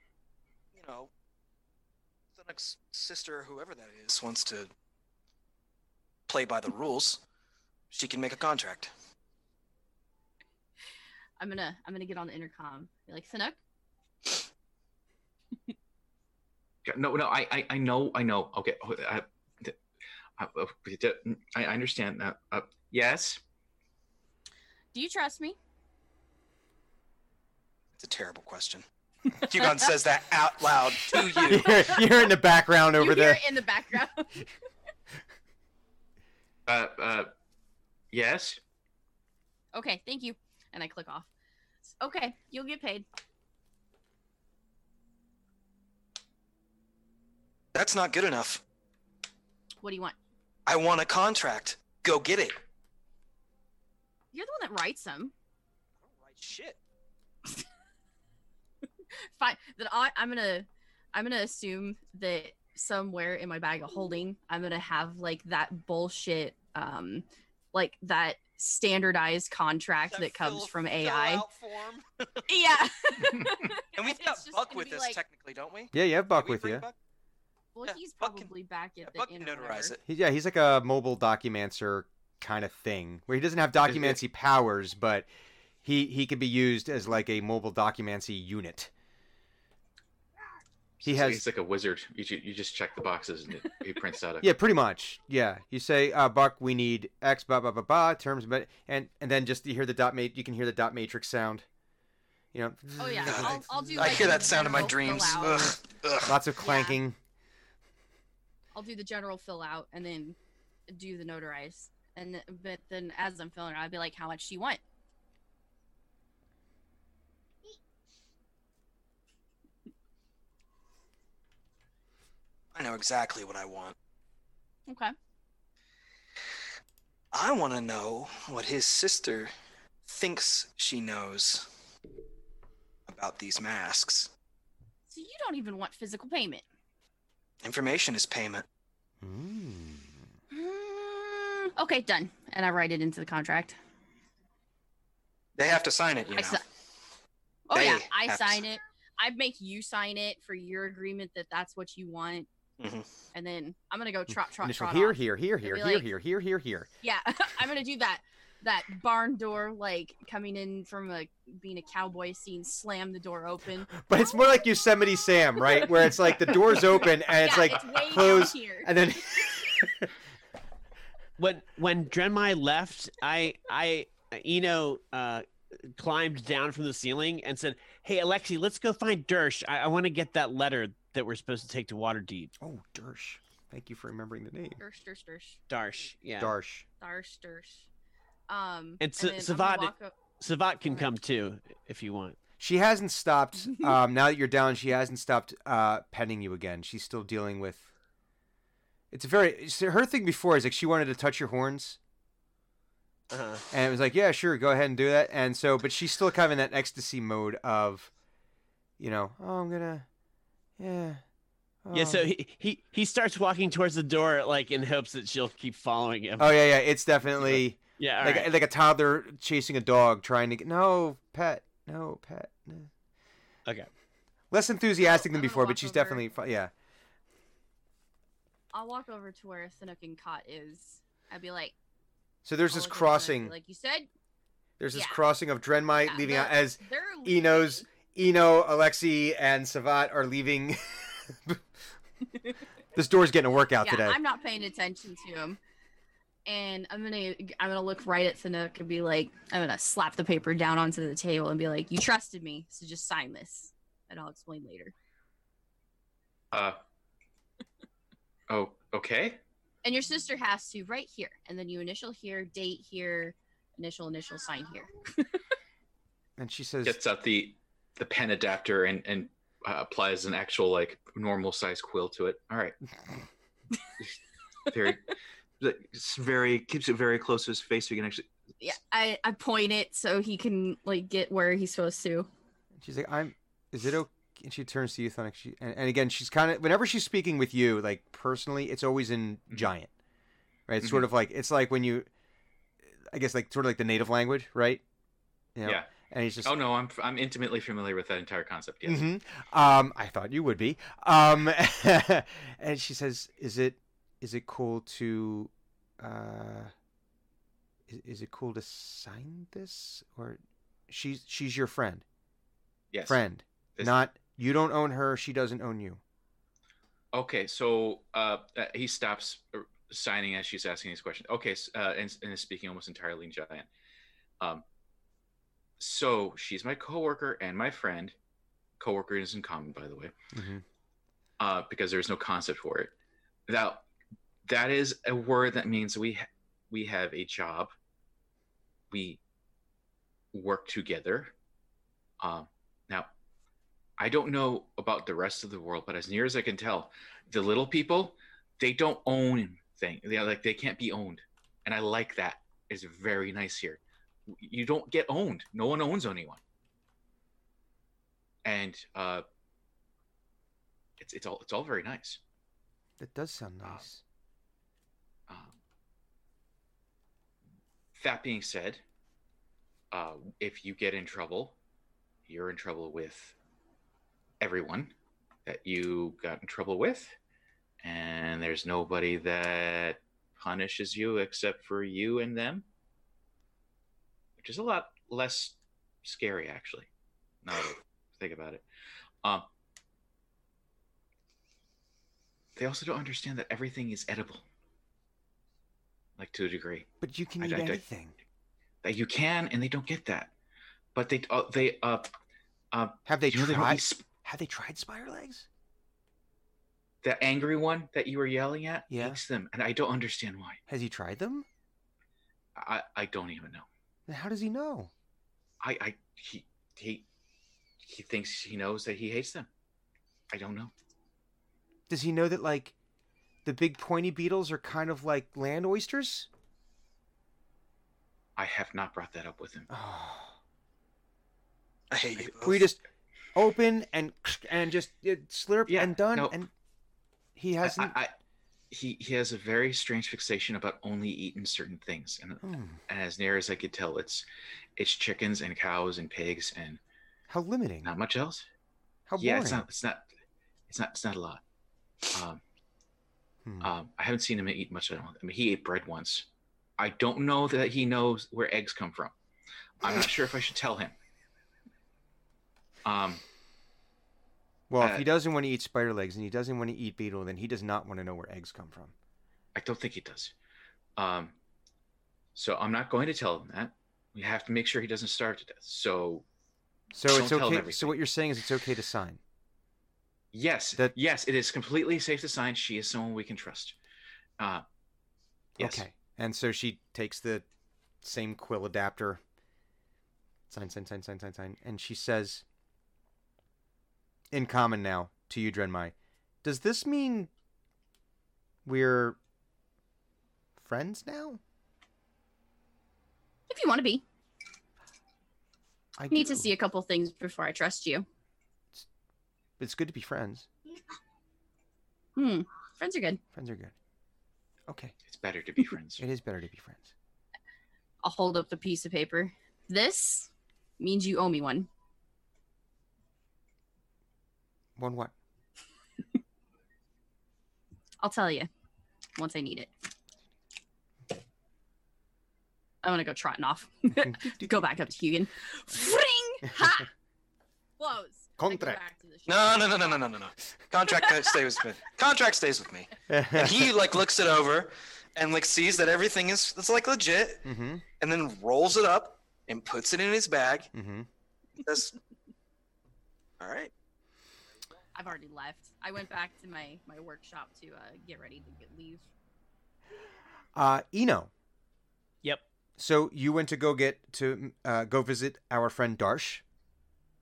you know, the next sister or whoever that is wants to play by the rules, she can make a contract. I'm gonna I'm gonna get on the intercom. Be like, Sanuk, No, no, I, I, I know, I know. Okay, oh, I, I, I I understand that. Uh, yes. Do you trust me? It's a terrible question. Hugon says that out loud to you. you're, you're in the background over there. you hear there. it in the background. Uh, uh, yes. okay, thank you. And I click off. Okay, you'll get paid. That's not good enough. What do you want? I want a contract. Go get it. You're the one that writes them. I don't write shit. Fine. That I I'm gonna I'm gonna assume that somewhere in my bag of holding I'm gonna have like that bullshit um like that standardized contract that, comes fill- from AI. form. Yeah. And we've It's got Buck with us like- technically, don't we? Yeah, you have Buck with you. Buck? Well, Yeah, he's Buck can- probably back at Yeah, the Buck can notarize it. He, yeah, he's like a mobile documancer kind of thing, where he doesn't have documancy powers, but he he can be used as like a mobile documancy unit. He So has He's like a wizard. You, you just check the boxes and it, he prints out a. Yeah, pretty much. Yeah, you say, uh, "Buck, we need X, blah blah blah blah terms," but and and then just you hear the dot mate. You can hear the dot matrix sound. You know. Oh yeah, God, I'll, I'll do. I like, hear that sound in my dreams. Ugh, ugh. Lots of clanking. I'll do the general fill out and then do the notarize. And but then as I'm filling it, I'd be like, "How much do you want?" I know exactly what I want. Okay. I want to know what his sister thinks she knows about these masks. So you don't even want physical payment. Information is payment. Mm. Okay, done. And I write it into the contract. They have to sign it, you I know. si- Oh yeah, I have to sign sign it. I make you sign it for your agreement that that's what you want. Mhm. And then I'm gonna go trot trot Initial trot. here, off. here, here, here, here, like- here, here, here, here. Yeah, I'm gonna do that. That barn door, like coming in from a being a cowboy scene, slam the door open. But it's more like Yosemite Sam, right? Where it's like the door's open and it's like it's closed, here. and then when when Drenmai left, I I Eno uh, climbed down from the ceiling and said, "Hey Alexi, let's go find Dersh. I, I want to get that letter that we're supposed to take to Waterdeep." oh, Dersh. Thank you for remembering the name. Dersh, dersh, dersh, Darsh, yeah. Darsh. darsh, dersh. Um, And then S- I'm gonna Savad- walk o- Savat can come too if you want. She hasn't stopped. Um, now that you're down, she hasn't stopped uh, petting you again. She's still dealing with. It's a very her thing before is like she wanted to touch your horns, Uh-huh. and it was like, yeah, sure, go ahead and do that. And so, but she's still kind of in that ecstasy mode of, you know, oh, I'm gonna, yeah. Yeah, oh." so he, he he starts walking towards the door like in hopes that she'll keep following him. Oh yeah, yeah. It's definitely yeah, like right. like a toddler chasing a dog, trying to get no pet, no pet. No. Okay. Less enthusiastic than before, but she's over. definitely yeah. I'll walk over to where Thunuk and Kat is. I'd be like, So there's I'll this look over and I'd be crossing. like you said, There's this yeah. crossing of Drenmai Yeah, leaving out as Eno's. Eno, Alexi, and Savat are leaving. this door's getting a workout yeah, today. I'm not paying attention to him. And I'm gonna I'm gonna look right at Thunuk and be like, I'm gonna slap the paper down onto the table and be like, You trusted me, so just sign this. And I'll explain later. Uh. Oh, okay. And your sister has to right here. And then you initial here, date here, initial, initial, sign here. and she says, Gets out the the pen adapter and and uh, applies an actual like normal size quill to it. All right. very, it's very keeps it very close to his face so you can actually yeah, I I point it so he can like get where he's supposed to. She's like, I'm. Is it okay? And she turns to you, Thunuk. She and, and again, she's kind of whenever she's speaking with you, like personally, it's always in Mhm. giant, right? It's Mhm. sort of like it's like when you, I guess, like sort of like the native language, right? You know? Yeah. And he's just. Oh no, I'm I'm intimately familiar with that entire concept. Yes. Mhm. Um, I thought you would be. Um, and she says, "Is it is it cool to uh, is, is it cool to sign this or she's she's your friend, Yes. friend, This- not you don't own her, she doesn't own you." Okay, so uh, uh, he stops uh, signing as she's asking these questions. Okay, uh, and, and is speaking almost entirely in giant. Um, so she's my coworker and my friend. Coworker is in common, by the way, hmm uh, because there's no concept for it. Now, that is a word that means we ha- we have a job. We work together. Um, now, I don't know about the rest of the world, but as near as I can tell, the little people they don't own thing. They like they can't be owned, and I like that. It's very nice here. You don't get owned. No one owns anyone, and uh, it's it's all it's all very nice. That does sound Ah. nice. Um, that being said, uh, if you get in trouble, you're in trouble with everyone that you got in trouble with, and there's nobody that punishes you except for you and them, which is a lot less scary, actually. Now that I think about it. Um, they also don't understand that everything is edible, like to a degree But you can I- eat I- anything. that you can, and they don't get that. But they uh, they uh Have they they tried? sp- Have they tried spider legs? the angry one that you were yelling at Yeah. eats them, and I don't understand why. Has he tried them? I I don't even know. Then how does he know? I I he he he thinks he knows that he hates them. I don't know. Does he know that like the big pointy beetles are kind of like land oysters? I have not brought that up with him. Oh. I hate you. we just open and and just uh, slurp Yeah, and done no. and he hasn't I, I he he has a very strange fixation about only eating certain things, and, Hmm, and as near as I could tell, it's it's chickens and cows and pigs and how limiting not much else. how yeah, it's not it's not it's not it's not a lot. Um, Hmm. Um, I haven't seen him eat much. I don't. I mean, he ate bread once. I don't know that he knows where eggs come from. I'm not sure if I should tell him. Um, well if uh, he doesn't want to eat spider legs and he doesn't want to eat beetle then he does not want to know where eggs come from I don't think he does. Um, so I'm not going to tell him that. We have to make sure he doesn't starve to death. So so it's okay so what you're saying is it's okay to sign yes, That- yes, it is completely safe to sign. She is someone we can trust. Uh, yes. okay and so she takes the same quill adapter sign sign sign sign sign sign and she says in common now to you drenmai does this mean we're friends now If you want to be, I need to see a couple things before I trust you. It's good to be friends. Hmm. Friends are good. Friends are good. Okay. It's better to be friends. It is better to be friends. I'll hold up the piece of paper. This means you owe me one. One what? I'll tell you once I need it. I'm gonna go trotting off. go back up to Hugon. Fring! Ha! Close. I Contract. back to the ship. No, no, no, no, no, no, no, no. Contract stays with me. Contract stays with me. And he like looks it over, and like sees that everything is it's like legit, mm-hmm. and then rolls it up and puts it in his bag. Mm-hmm. Says, "All right." I've already left. I went back to my my workshop to uh, get ready to get leave. Uh, Eno. Yep. So you went to go get to uh, go visit our friend Darsh,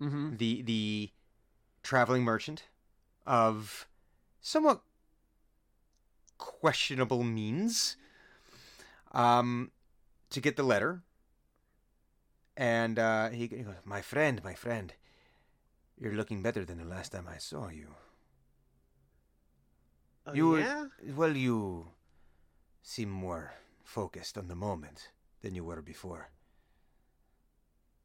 Mm-hmm. the the traveling merchant of somewhat questionable means, um, to get the letter and uh, he, he goes, "My friend, my friend, you're looking better than the last time I saw you. Oh, You were- yeah? Well, you seem more focused on the moment than you were before.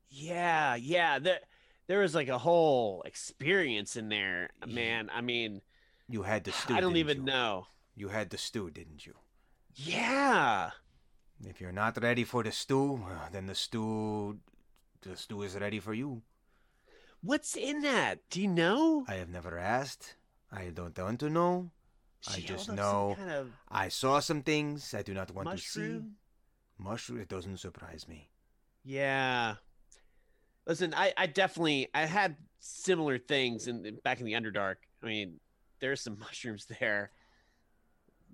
Yeah, yeah. There, there was like a whole experience in there, man. I mean, You had the stew. I don't even you? know. You had the stew, didn't you? Yeah. If you're not ready for the stew, uh, then the stew, the stew is ready for you. What's in that? Do you know? I have never asked. I don't want to know. I just held up some know kind of I saw some things I do not want to see. mushroom. Mushroom. It doesn't surprise me. Yeah. Listen, I, I definitely I had similar things in back in the Underdark. I mean, there's some mushrooms there.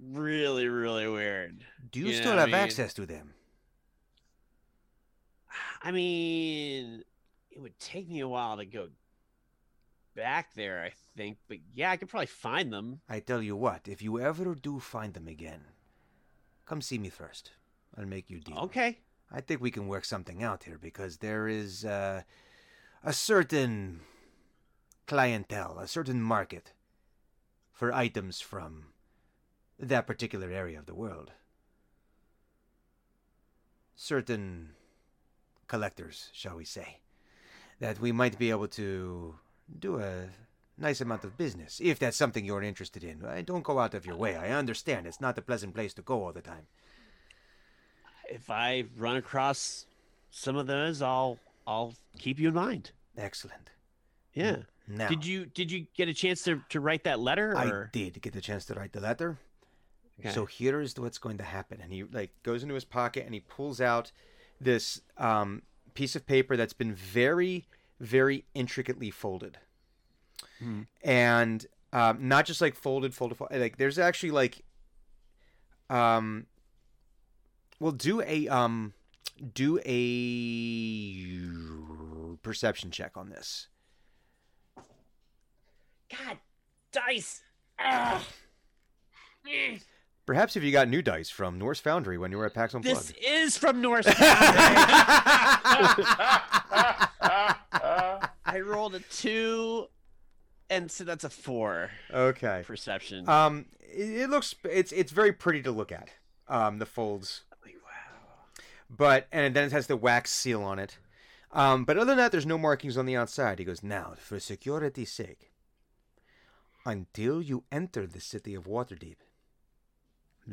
Really, really weird. Do you Yeah, still I have mean- access to them? I mean, it would take me a while to go back there, I think, but yeah, I could probably find them. I tell you what, if you ever do find them again, come see me first. I'll make you deal. Okay. I think we can work something out here because there is uh, a certain clientele, a certain market for items from that particular area of the world. Certain collectors, shall we say, that we might be able to do a nice amount of business if that's something you're interested in. Don't go out of your way. I understand it's not a pleasant place to go all the time. If I run across some of those, I'll I'll keep you in mind. Excellent. Yeah. Now, Did you did you get a chance to, to write that letter? I Or? did get the chance to write the letter. Okay. So here is what's going to happen, and he like goes into his pocket and he pulls out this um, piece of paper that's been very, very intricately folded, Mhm. and um, not just like folded, folded, folded. Like there's actually like, um, we'll do a um, do a perception check on this. God, dice. Ah. Perhaps if you got new dice from Norse Foundry when you were at PAX Unplugged. This is from Norse. Foundry. I rolled a two, and so that's a four okay. perception. Um, it, it looks it's it's very pretty to look at. Um, the folds, Wow. but and then it has the wax seal on it. Um, but other than that, there's no markings on the outside. He goes now for security's sake. Until you enter the city of Waterdeep,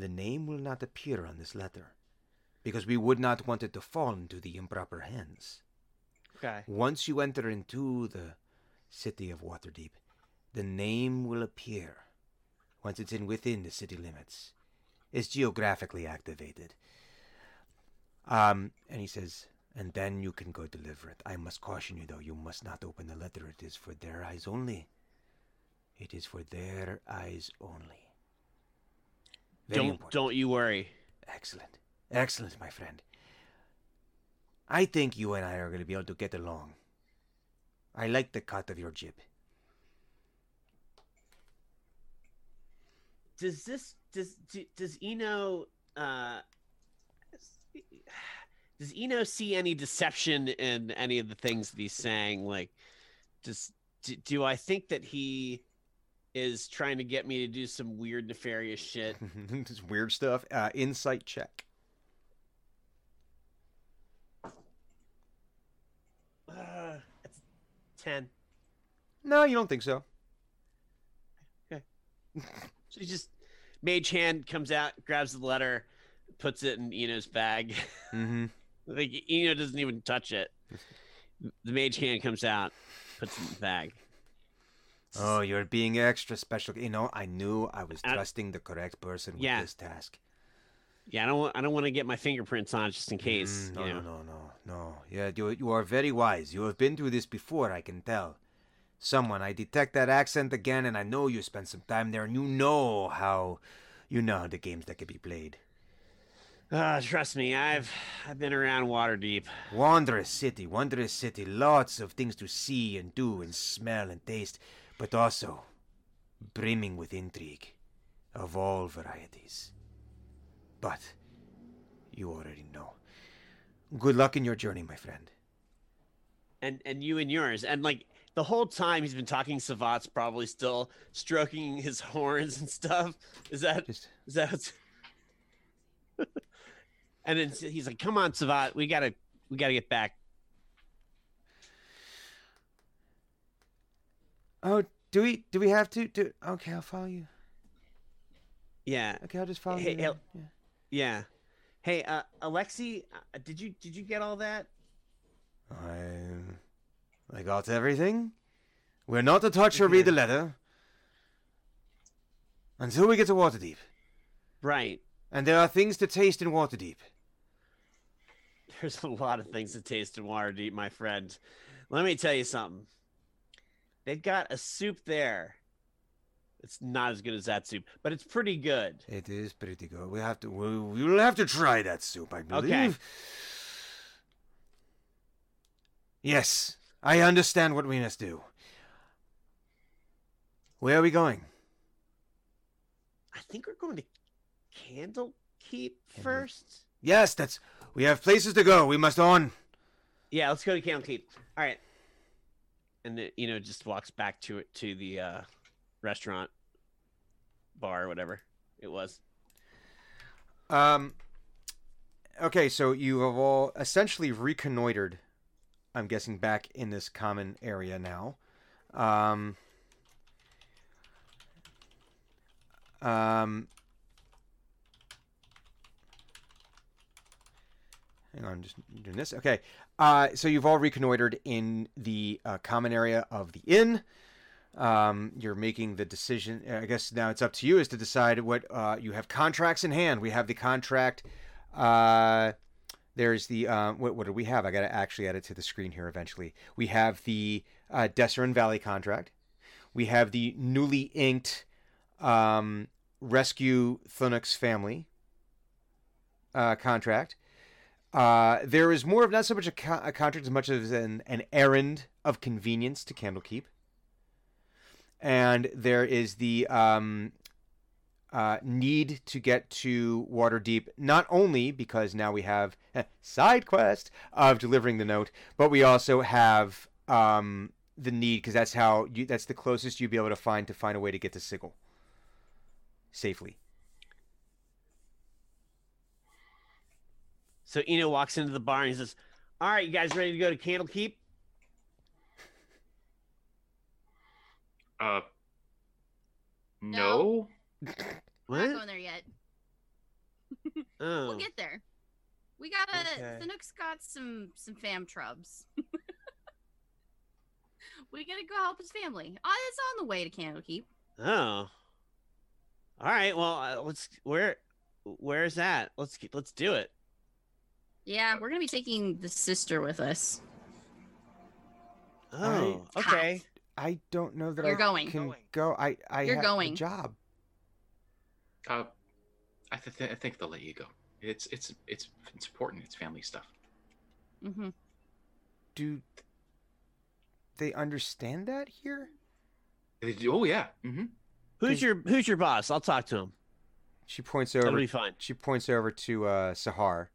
the name will not appear on this letter, because we would not want it to fall into the improper hands. Okay. Once you enter into the city of Waterdeep, the name will appear. Once it's in within the city limits, it's geographically activated. Um, and he says, and then you can go deliver it. I must caution you, though, you must not open the letter. It is for their eyes only. It is for their eyes only. Very Don't important. don't you worry. Excellent. Excellent, my friend. I think you and I are going to be able to get along. I like the cut of your jib. Does this does do- does Eno uh does Eno see any deception in any of the things that he's saying? Like, does do, do I think that he is trying to get me to do some weird nefarious shit? this weird stuff. Uh, insight check. Uh, that's ten. No, you don't think so. Okay. so he just mage hand comes out, grabs the letter, puts it in Eno's bag. Mm-hmm. like Eno doesn't even touch it. The mage hand comes out, puts it in the bag. Oh, you're being extra special. You know, I knew I was I- trusting the correct person with Yeah. this task. Yeah, I don't. Want, I don't want to get my fingerprints on just in case. Mm, no, you know. no, no, no, no. Yeah, you, you are very wise. You have been through this before, I can tell. Someone, I detect that accent again, and I know you spent some time there, and you know how, you know the games that can be played. Ah, trust me, I've I've been around Waterdeep. Wondrous city, wondrous city. Lots of things to see and do and smell and taste, but also brimming with intrigue of all varieties. But you already know. Good luck in your journey, my friend. and and you and yours, and like the whole time he's been talking, Savat's probably still stroking his horns and stuff. Is that Just is that? And then he's like, "Come on, Savat, we gotta we gotta get back." Oh, do we do we have to do? Okay, I'll follow you. Yeah, Okay, I'll just follow Hey, you. hey. Yeah. yeah. Hey, uh, Alexi, uh, did you did you get all that? I, I got everything. We're not to touch or read the letter until we get to Waterdeep. Right. And there are things to taste in Waterdeep. There's a lot of things to taste in Waterdeep, my friend. Let me tell you something. They've got a soup there. It's not as good as that soup, but it's pretty good. It is pretty good. We have to. We, we will have to try that soup, I believe. Okay. Yes, I understand what we must do. Where are we going? I think we're going to Candlekeep Candle- first. Yes, that's. We have places to go. We must on. Yeah, let's go to Candlekeep. All right. And it, you know, just walks back to it to the uh, restaurant, bar, or whatever it was. Um. Okay, so you have all essentially reconnoitered. I'm guessing back in this common area now. Um. Um. Hang on, just doing this. Okay. Uh, so you've all reconnoitered in the uh, common area of the inn. Um, you're making the decision. I guess now it's up to you is to decide what uh, you have contracts in hand. We have the contract. Uh, there's the uh, what, what do we have? I got to actually add it to the screen here eventually. We have the uh, Valley contract. We have the newly inked um, Rescue Thunuk's Family uh, contract. Uh, there is more of not so much a, co- a contract as much as an, an errand of convenience to Candlekeep. And there is the um, uh, need to get to Waterdeep, not only because now we have side quest of delivering the note, but we also have um, the need because that's how you, that's the closest you'd be able to find to find a way to get to Sigil safely. So Eno walks into the bar and he says, "All right, you guys ready to go to Candlekeep?" Uh, No. no. We're not going there yet. Oh, We'll get there. We gotta. Okay. Thunuk's got some some fam trubs. we gotta go help his family. Oh, it's on the way to Candlekeep. oh. All right. Well, uh, let's. Where? Where's that? Let's let's do it. Yeah, we're gonna be taking the sister with us. Oh, Right. okay. I don't know that You're I going. can Going. go. I I You're have going. a job. Uh, I, th- I think they'll let you go. It's it's it's it's important. It's family stuff. Mm-hmm. Do they understand that here? They do- Oh yeah. Mm-hmm. Who's your Who's your boss? I'll talk to him. She points That'll over. be fine. She points over to uh, Sahar.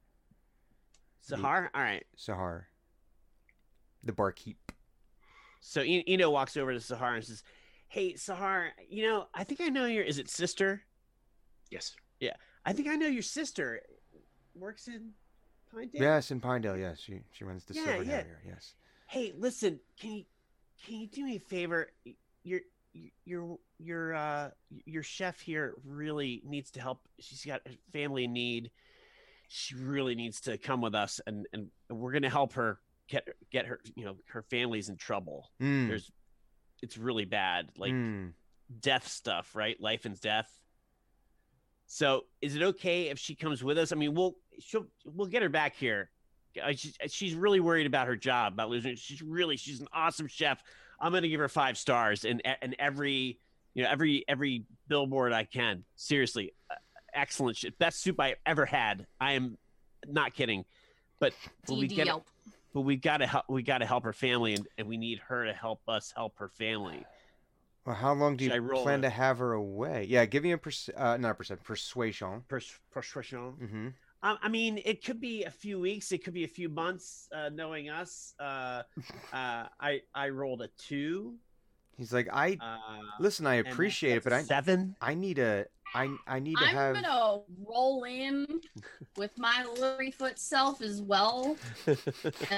Sahar. All right. Sahar. The barkeep. So Eno walks over to Sahar and says, "Hey, Sahar, you know, I think I know your. Is it sister? Yes. Yeah, I think I know your sister. Works in Pinedale. Yes, in Pinedale. Yes, she she runs the Yeah, silver yeah. Harrier. Yes. Hey, listen, can you can you do me a favor? Your your your uh your chef here really needs to help. She's got a family in need. She really needs to come with us, and and we're gonna help her get get her. You know, her family's in trouble. Mm, There's, it's really bad. Like mm. death stuff, right? Life and death. So, is it okay if she comes with us? I mean, we'll she'll we'll get her back here. She's, she's really worried about her job, about losing. She's really she's an awesome chef. I'm gonna give her five stars and and every you know every every billboard I can. Seriously, excellent shit. Best soup I ever had. I am not kidding. But but we get Yelp. but we gotta help we gotta help her family and, and we need her to help us help her family. Well, how long do Should you plan it? to have her away? Yeah, give me a pers- uh, not a percent persuasion. Pers- persuasion. Mm-hmm. Um, I mean, it could be a few weeks. It could be a few months. Uh, knowing us, uh, uh, I I rolled a two. He's like, I Uh, listen, I appreciate it, but I seven. I need a I I need to I'm have gonna roll in with my Lily foot self as well. and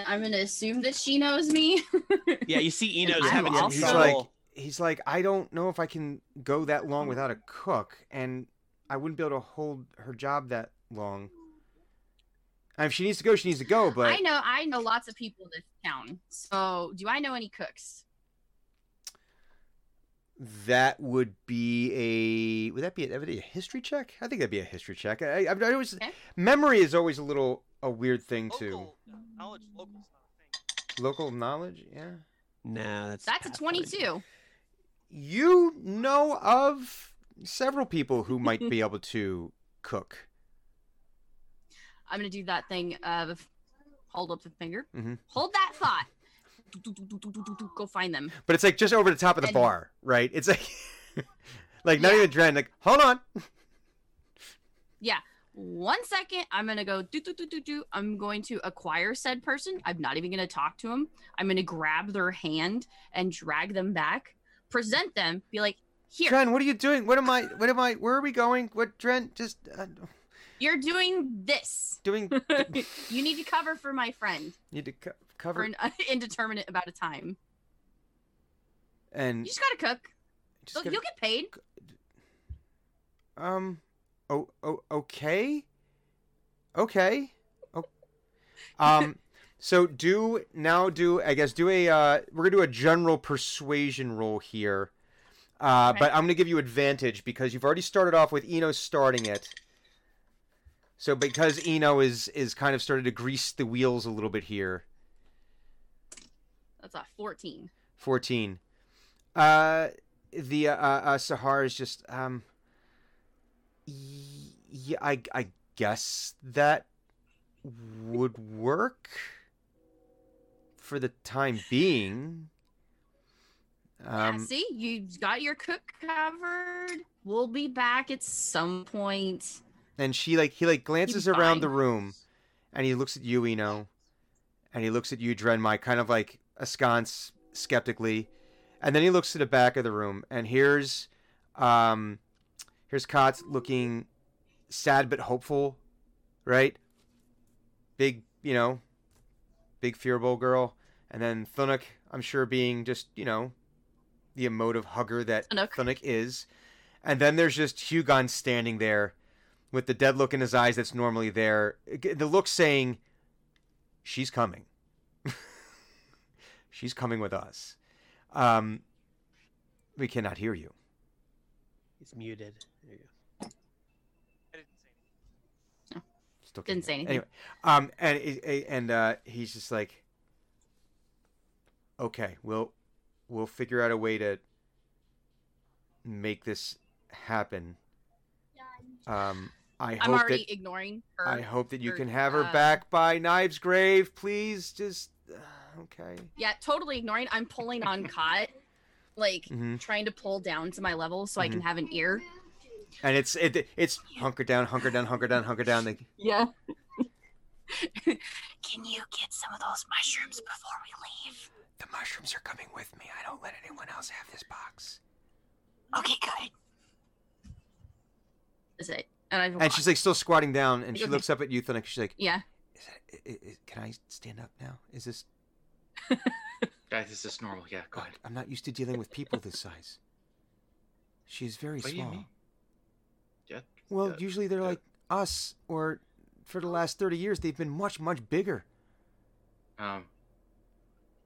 I'm gonna assume that she knows me. yeah, you see, Eno's having some also- He's like he's like I don't know if I can go that long without a cook, and I wouldn't be able to hold her job that long. And if she needs to go, she needs to go. But I know I know lots of people in this town. So do I know any cooks? That would be a would that be a, that would be a history check? I think that'd be a history check. I, I, I always Okay. memory is always a little a weird thing too. Local, uh, knowledge local's not a thing. Local knowledge, yeah. nah, that's That's a Pathfinder. 22. You know of several people who might be able to cook. I'm gonna do that thing of hold up the finger. Mhm. Hold that thought. Go find them. But it's like just over the top of the And- bar, right? It's like like not Yeah. even Dren, like, hold on. Yeah. One second, I'm gonna go do do do do do. I'm going to acquire said person. I'm not even gonna talk to them. I'm gonna grab their hand and drag them back, present them, be like, "Here, Dren, what are you doing? What am I what am I where are we going? What Dren just uh, you're doing this. doing you need to cover for my friend need to co- for cover an indeterminate amount of time. and You just gotta cook. just Look, gotta- You'll get paid. Um. Oh. Oh. Okay. Okay. Oh. Um. So do now do I guess do a uh we're gonna do a general persuasion roll here. Uh, Okay. but I'm gonna give you advantage because you've already started off with Eno starting it. So because Eno is is kind of started to grease the wheels a little bit here. That's a 14. 14. Uh, the uh, uh, Sahar is just um. Yeah, I I guess that would work for the time being. yeah, Um, see, you got your cook covered. We'll be back at some point. And she like he like glances around the room, and he looks at you, Eno, and he looks at you, Drenmai, kind of like askance skeptically, and then he looks to the back of the room, and here's, um, here's Kotz looking sad but hopeful, right? Big, you know, big fearful girl, and then Thunuk, I'm sure being just you know, the emotive hugger that Thunuk. Thunuk is, and then there's just Hugon standing there with the dead look in his eyes that's normally there. The look saying, "She's coming. She's coming with us." Um, we cannot hear you. He's muted. There you go. I didn't say anything. Still Didn't say anything. Anyway, um, and and uh, he's just like, "Okay, we'll we'll figure out a way to make this happen." Um, I I'm already that ignoring her. I hope that you or, can have her uh, back by Knives Grave, please. Just uh, okay. Yeah, totally ignoring. I'm pulling on Cot, like Mhm. trying to pull down to my level so I can have an ear. And it's it, it's hunker down, hunker down, hunker down, hunker down. Like, Yeah. can you get some of those mushrooms before we leave? the mushrooms are coming with me. I don't let anyone else have this box. Okay, good. Is it? And I And she's like still squatting down, and she looks up at you, and she's like, yeah. is that, i i "Can I stand up now? Is this? Guys, Is this normal. Yeah, go ahead. I'm not used to dealing with people this size. She's very What small. Yeah. Well, uh, usually they're uh, like us, or for the last thirty years they've been much, much bigger. Um.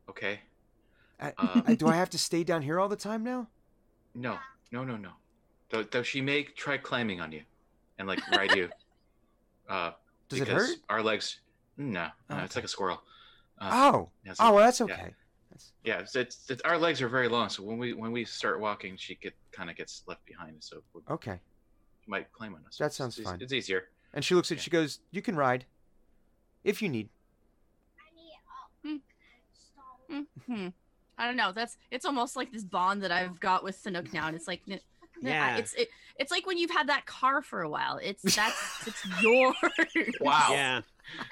Okay. Uh, Uh, uh, do I have to stay down here all the time now? No, no, no, no. Though, though she may try climbing on you, and like ride you. Uh, Does it hurt? Our legs. No, no, Oh, it's like a squirrel. Uh, Oh, yeah, oh, like- well, that's yeah. okay. That's, yeah. It's, it's, it's our legs are very long, so when we when we start walking, she get kind of gets left behind, so we okay. might climb on us. That sounds it's, fine. It's easier. And she looks at, Yeah. she goes, "You can ride, if you need." Hmm. I don't know. That's it's almost like this bond that I've got with Thunuk now, and it's like, n- Yeah, Yeah. It's it, it's like when you've had that car for a while. It's that's it's yours. Wow. Yeah.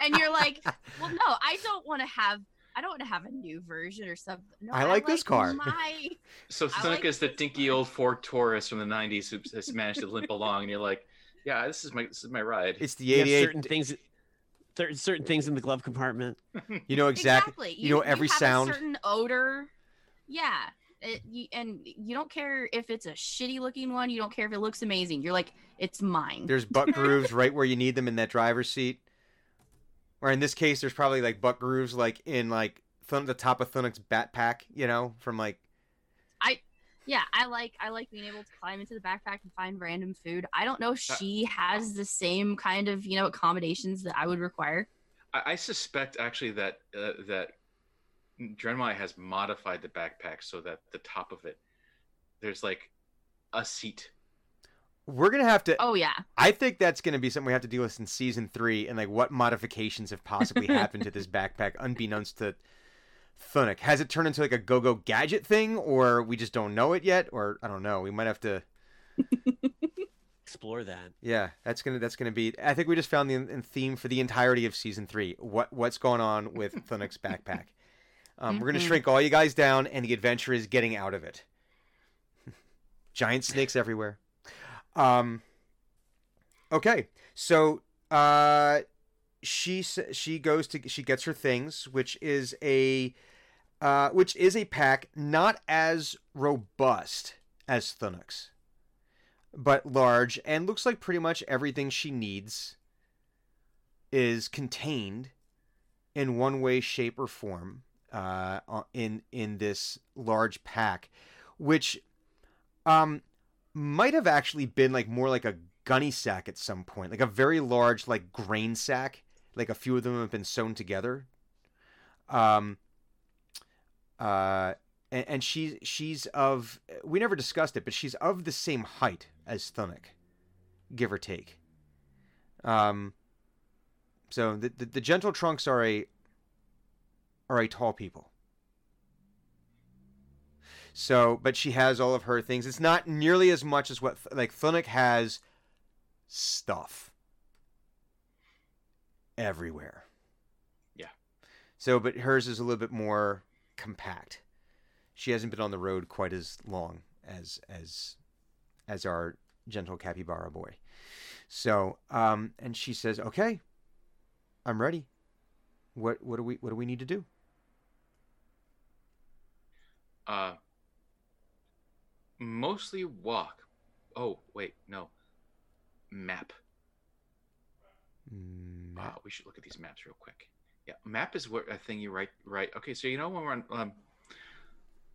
And you're like, well, no, I don't want to have. I don't want to have a new version or something. No, I like this car. My So I Thunk like is the this dinky one. old Ford Taurus from the '90s who has managed to limp along, and you're like, "Yeah, this is my this is my ride." It's the You 88. certain things. Certain certain things in the glove compartment. You know exactly. exactly. you know every have sound. A certain odor. Yeah. It, you, and you don't care if it's a shitty looking one. You don't care if it looks amazing. You're like, it's mine. There's butt grooves right where you need them in that driver's seat. Or in this case, there's probably like butt grooves like in like Thun- the top of Thunuk's backpack, you know, from like I, yeah, I like I like being able to climb into the backpack and find random food. I don't know if she has the same kind of you know accommodations that I would require. I, I suspect actually that uh, that Drenmai has modified the backpack so that the top of it there's like a seat. we're gonna have to. Oh yeah, I think that's gonna be something we have to deal with in season three, and like what modifications have possibly happened to this backpack, unbeknownst to Thunuk. Has it turned into like a go-go gadget thing, or we just don't know it yet, or I don't know. We might have to. Explore that. Yeah, that's gonna that's gonna be. I think we just found the in theme for the entirety of season three. What what's going on with Thunuk's backpack? Um, We're gonna Mhm. shrink all you guys down, and the adventure is getting out of it. Giant snakes everywhere. Um. Okay, so uh, she she goes to she gets her things, which is a uh, which is a pack not as robust as Thunuk's, but large and looks like pretty much everything she needs is contained in one way shape or form uh, in in this large pack which um might have actually been like more like a gunny sack at some point like a very large like grain sack like a few of them have been sewn together um uh and, and she's she's of we never discussed it, but she's of the same height as Thunuk, give or take. Um, so the, the the gentle trunks are a are a tall people. So, but she has all of her things. It's not nearly as much as what like Thunuk has stuff everywhere. Yeah. So, but hers is a little bit more compact she hasn't been on the road quite as long as as as our gentle capybara boy. So, um, and she says, "Okay, I'm ready. What what do we what do we need to do?" Uh, mostly walk. Oh wait, no. Map. Mm, Uh, we should look at these maps real quick. Yeah, map is what a thing you write. Right. Okay, so you know when we're on, um,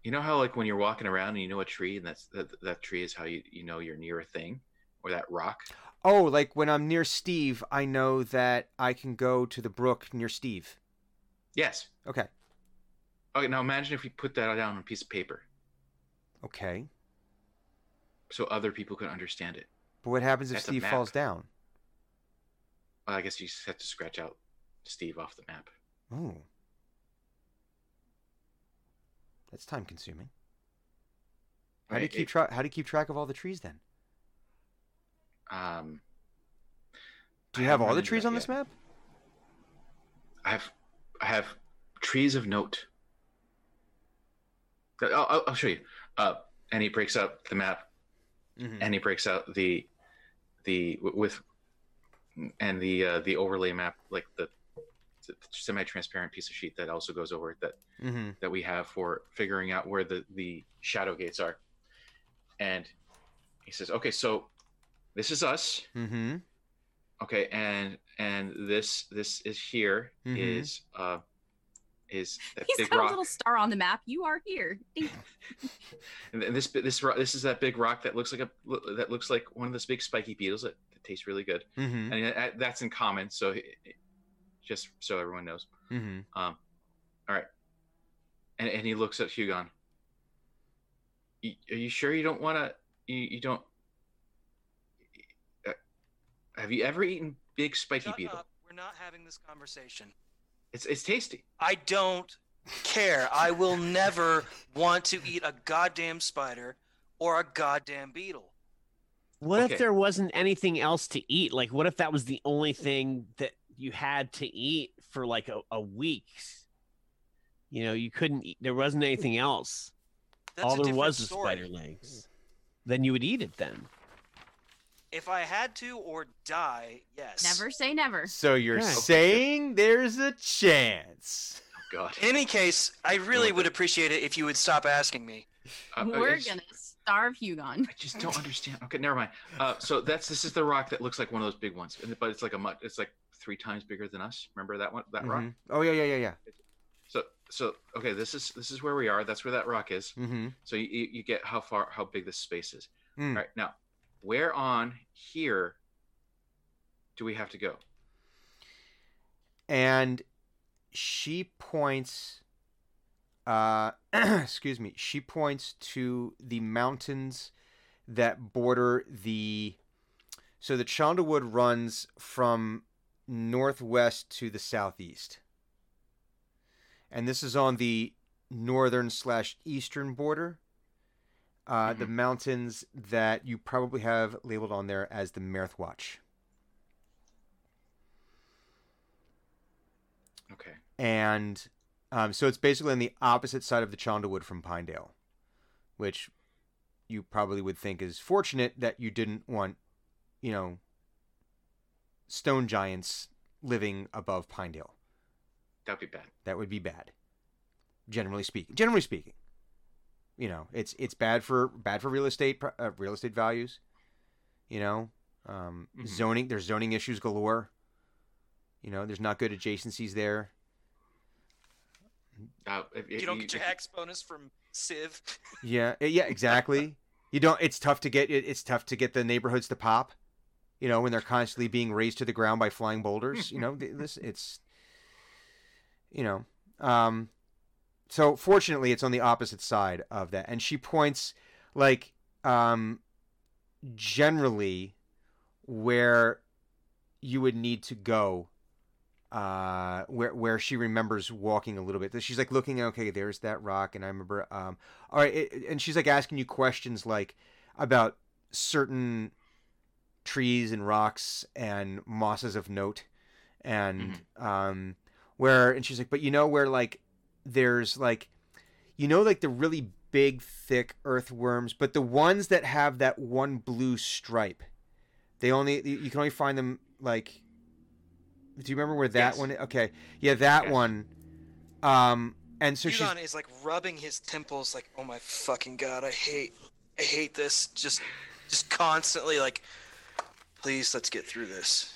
you know how like when you're walking around and you know a tree and that's that, that tree is how you you know you're near a thing or that rock. Oh, like when I'm near Steve, I know that I can go to the brook near Steve. Yes. Okay. Okay. Now imagine if we put that down on a piece of paper Okay. so other people can understand it. But what happens if That's Steve falls down? Well, I guess you just have to scratch out Steve off the map. Oh. That's time consuming. How do you keep track how do you keep track of all the trees then? Um, Do you I have all the trees on this map? I have, I have trees of note. I'll, I'll- show you. Uh, and he breaks out the map, Mm-hmm. and he breaks out the, the with, and the uh, the overlay map, like the, the semi-transparent piece of sheet that also goes over that Mm-hmm. that we have for figuring out where the the shadow gates are. And he says, "Okay, so this is us. Mm-hmm. Okay, and and this this is here is Mhm. uh is that he's big got a little star on the map. You are here. And this this this is that big rock that looks like a that looks like one of those big spiky beetles that, that tastes really good. Mm-hmm. And uh, that's in common, so it- it- just so everyone knows. Mm-hmm. Um, all right. And and he looks at Hugon. Are you sure you don't want to? You, you don't. Uh, have you ever eaten big spiky Shut beetle? up. We're not having this conversation. It's it's tasty. I don't care. I will never want to eat a goddamn spider or a goddamn beetle. What Okay. if there wasn't anything else to eat? Like, what if that was the only thing that you had to eat for like a, a week? You know, you couldn't eat, there wasn't anything else. That's All there different was was spider legs. Then you would eat it then. If I had to or die, yes. Never say never. So you're Okay. saying there's a chance. Oh God. In any case, I really would appreciate it if you would stop asking me. Uh, We're it's- gonna starve Hugon. I just don't understand. Okay, never mind. Uh, so that's this is the rock that looks like one of those big ones, but it's like a much. It's like three times bigger than us. Remember that one? That rock. Mhm. Oh yeah, yeah, yeah, yeah. So so okay, this is this is where we are. That's where that rock is. Mm-hmm. So you you you get how far how big this space is. Mm. All right now, where on here do we have to go? and she points uh excuse me she points to the mountains that border the so the Chondalwood runs from northwest to the southeast and this is on the northern slash eastern border uh, the mountains that you probably have labeled on there as the Merth Watch. Okay. and um, so it's basically on the opposite side of the Chondalwood from Pinedale, which you probably would think is fortunate that you didn't want, you know, stone giants living above Pinedale. That'd be bad. That would be bad. Generally speaking, generally speaking, you know, it's it's bad for bad for real estate uh, real estate values. You know, um, Mhm. zoning. There's zoning issues galore. You know, there's not good adjacencies there. Uh, if, You don't get your hex bonus from Civ. Yeah, eh, yeah, exactly. You don't. It's tough to get. It, it's tough to get the neighborhoods to pop. You know, when they're constantly being raised to the ground by flying boulders. You know, this it's. You know, um, so fortunately, it's on the opposite side of that, and she points like um, generally where you would need to go uh where where she remembers walking a little bit. She's like looking okay there's that rock. And i remember um all right it, and she's like asking you questions like about certain trees and rocks and mosses of note. And um where and she's like but you know where like there's like you know like the really big thick earthworms but the ones that have that one blue stripe they only you can only find them like do you remember where that Yes. one okay yeah that one um and so she's is like rubbing his temples, like, "Oh my fucking god, I hate, I hate this." Just, just constantly like, "Please, let's get through this."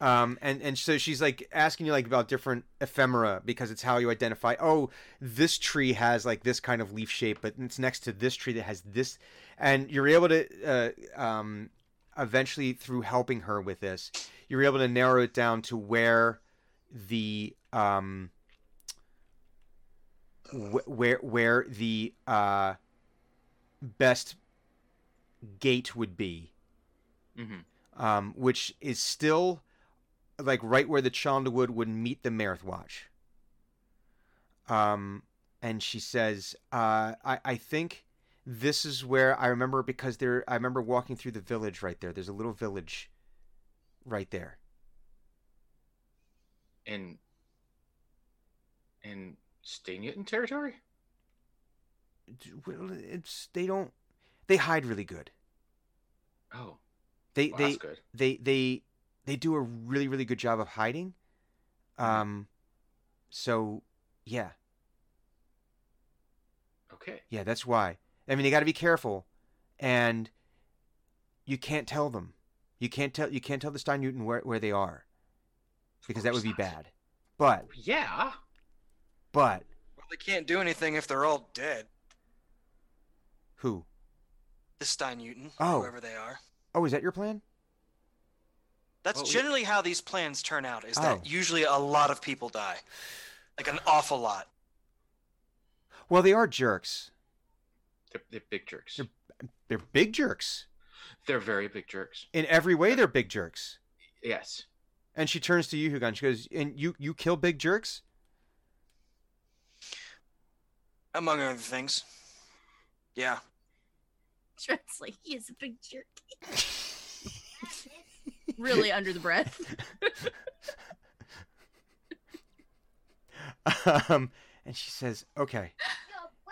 Um and and so she's like asking you like about different ephemera because it's how you identify oh this tree has like this kind of leaf shape but it's next to this tree that has this. And you're able to uh, um eventually through helping her with this you're able to narrow it down to where the um wh- where where the uh best gate would be. Hmm um, which is still like right where the Chondalwood would meet the Merith Watch. Um, and she says, uh, I, I think this is where I remember because there, I remember walking through the village right there. There's a little village right there. In in Staignton territory. Well, it's, they don't, they hide really good. Oh, They, well, they, that's good. they they they do a really really good job of hiding um so yeah Okay. yeah that's why i mean you got to be careful and you can't tell them you can't tell you can't tell the stein newton where, where they are because that would be not. bad but Yeah. but Well, they can't do anything if they're all dead. who The Stein Newton, Oh. whoever they are. oh is that your plan That's yeah. generally how these plans turn out. Is Oh. that usually a lot of people die, like an awful lot. well they are jerks They're, they're big jerks. They're- they're big jerks They're very big jerks. in every way they're big jerks Yes. and she turns to you hugon she goes and you you kill big jerks among other things. Yeah. Dren's like, he is a big jerk. really under the breath. um, and she says, "Okay,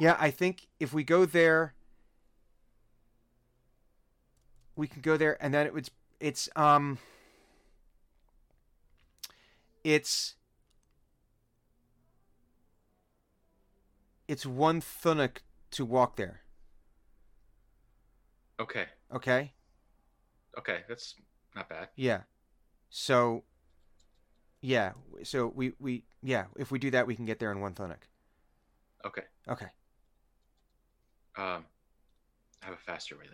yeah, I think if we go there, we can go there, and then it would, it's um, it's it's one thunuk to walk there. Okay. Okay, Okay. That's not bad. yeah, so." Yeah, so we, we yeah, if we do that, we can get there in one thunuk. Okay. Okay. Um, I have a faster way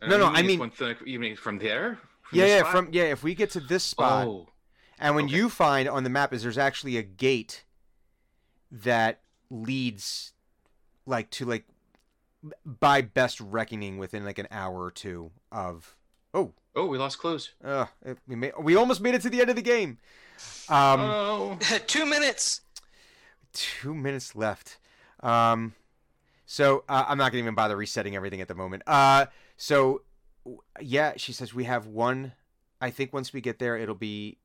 though. No, no, I mean- one thing. You mean from there? From Yeah, yeah, spot? from yeah. If we get to this spot, Oh, and when okay. you find on the map is there's actually a gate that leads, like to like, by best reckoning, within like an hour or two of. Oh, oh, we lost clues. uh, we made, we almost made it to the end of the game. Um, oh, Two minutes. two minutes left. Um, so uh, I'm not gonna even bother resetting everything at the moment. Uh, so yeah, she says we have one. I think once we get there, it'll be,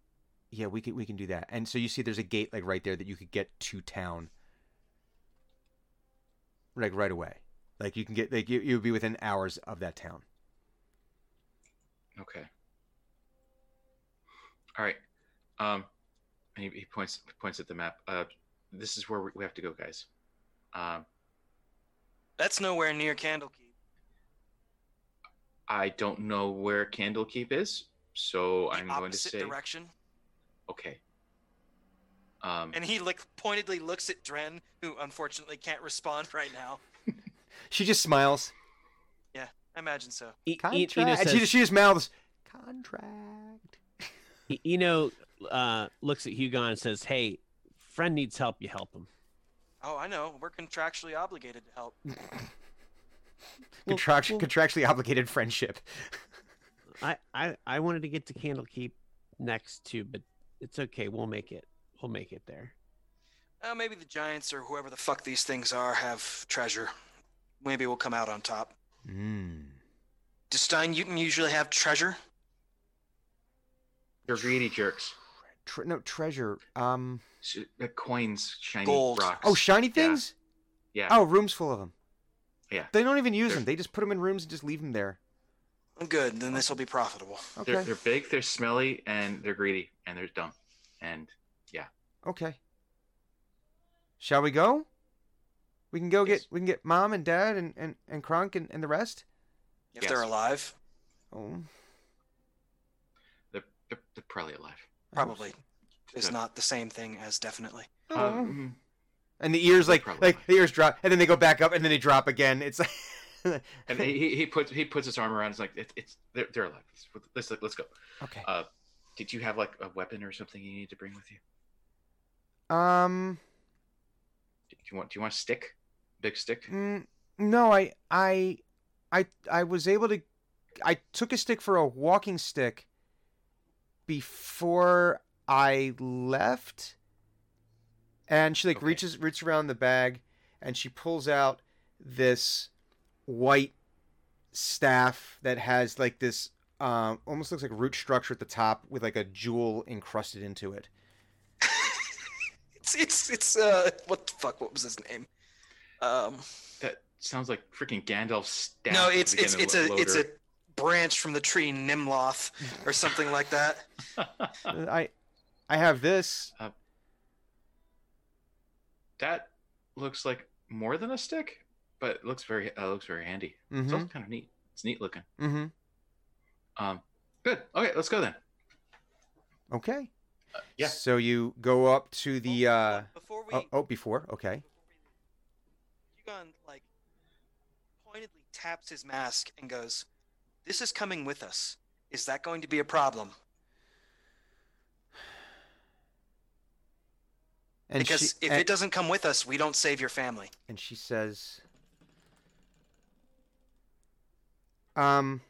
yeah, we can we can do that. And so you see, there's a gate like right there that you could get to town, like right away. Like you can get like you you would be within hours of that town. okay. All right. Um, and he, he points points at the map. Uh, this is where we, we have to go, guys. Um, That's nowhere near Candlekeep. I don't know where Candlekeep is, so The I'm going to opposite say direction. okay. Um, And he like pointedly looks at Dren, who unfortunately can't respond right now. She just smiles. Yeah, I imagine so. E- Contract. E- Eno and she just she just mouths contract. E- Eno uh, looks at Hugon and says, "Hey, friend needs help. You help him." Oh, I know. We're contractually obligated to help. Well, Contract- well- contractually obligated friendship. I, I I wanted to get to Candlekeep next too, but it's okay. We'll make it. We'll make it there. Uh, maybe the giants or whoever the fuck these things are have treasure. Maybe we'll come out on top. Mm. Does Stein Newton usually have treasure? they're greedy jerks. Tre- no treasure. Um. Sh- uh, coins, shiny Gold. rocks. Oh, shiny Yeah. things. Yeah. Oh, rooms full of them. Yeah. They don't even use They're- them. They just put them in rooms and just leave them there. Good, then this will be profitable. Okay. They're, they're big, they're smelly, and they're greedy, and they're dumb. And yeah. Okay. Shall we go? We can go Yes. get we can get mom and dad and and and Kronk and, and the rest. If Yes. they're alive, Oh, they're, they're, they're probably alive. probably. Is not the same thing as definitely. Oh. Um, And the ears like Probably. like the ears drop and then they go back up and then they drop again. It's like and he, he- he puts he puts his arm around. It's like it, it's they're, they're alive. Let's, let's let's go. okay. Uh, did you have like a weapon or something you need to bring with you? Um. Do you want do you want a stick? Big stick? Mm, no, I, I, I, I was able to. I took a stick for a walking stick before I left, and she like Okay. reaches reaches around the bag, and she pulls out this white staff that has like this um almost looks like root structure at the top with like a jewel encrusted into it. It's it's it's uh what the fuck? What was his name? Um, That sounds like freaking Gandalf's staff. no, it's it's it's of a it's a branch from the tree Nimloth or something like that. Uh, I, I have this. that looks like more than a stick, but it looks very uh, looks very handy. It's Mm-hmm. also kind of neat. It's neat looking. Mm-hmm. Um, good. Okay, let's go then. Okay. Uh, yeah. So you go up to the uh before we oh, oh before okay. Hugon like pointedly taps his mask and goes, "This is coming with us. Is that going to be a problem?" And because she, if and, it doesn't come with us, we don't save your family. and she says um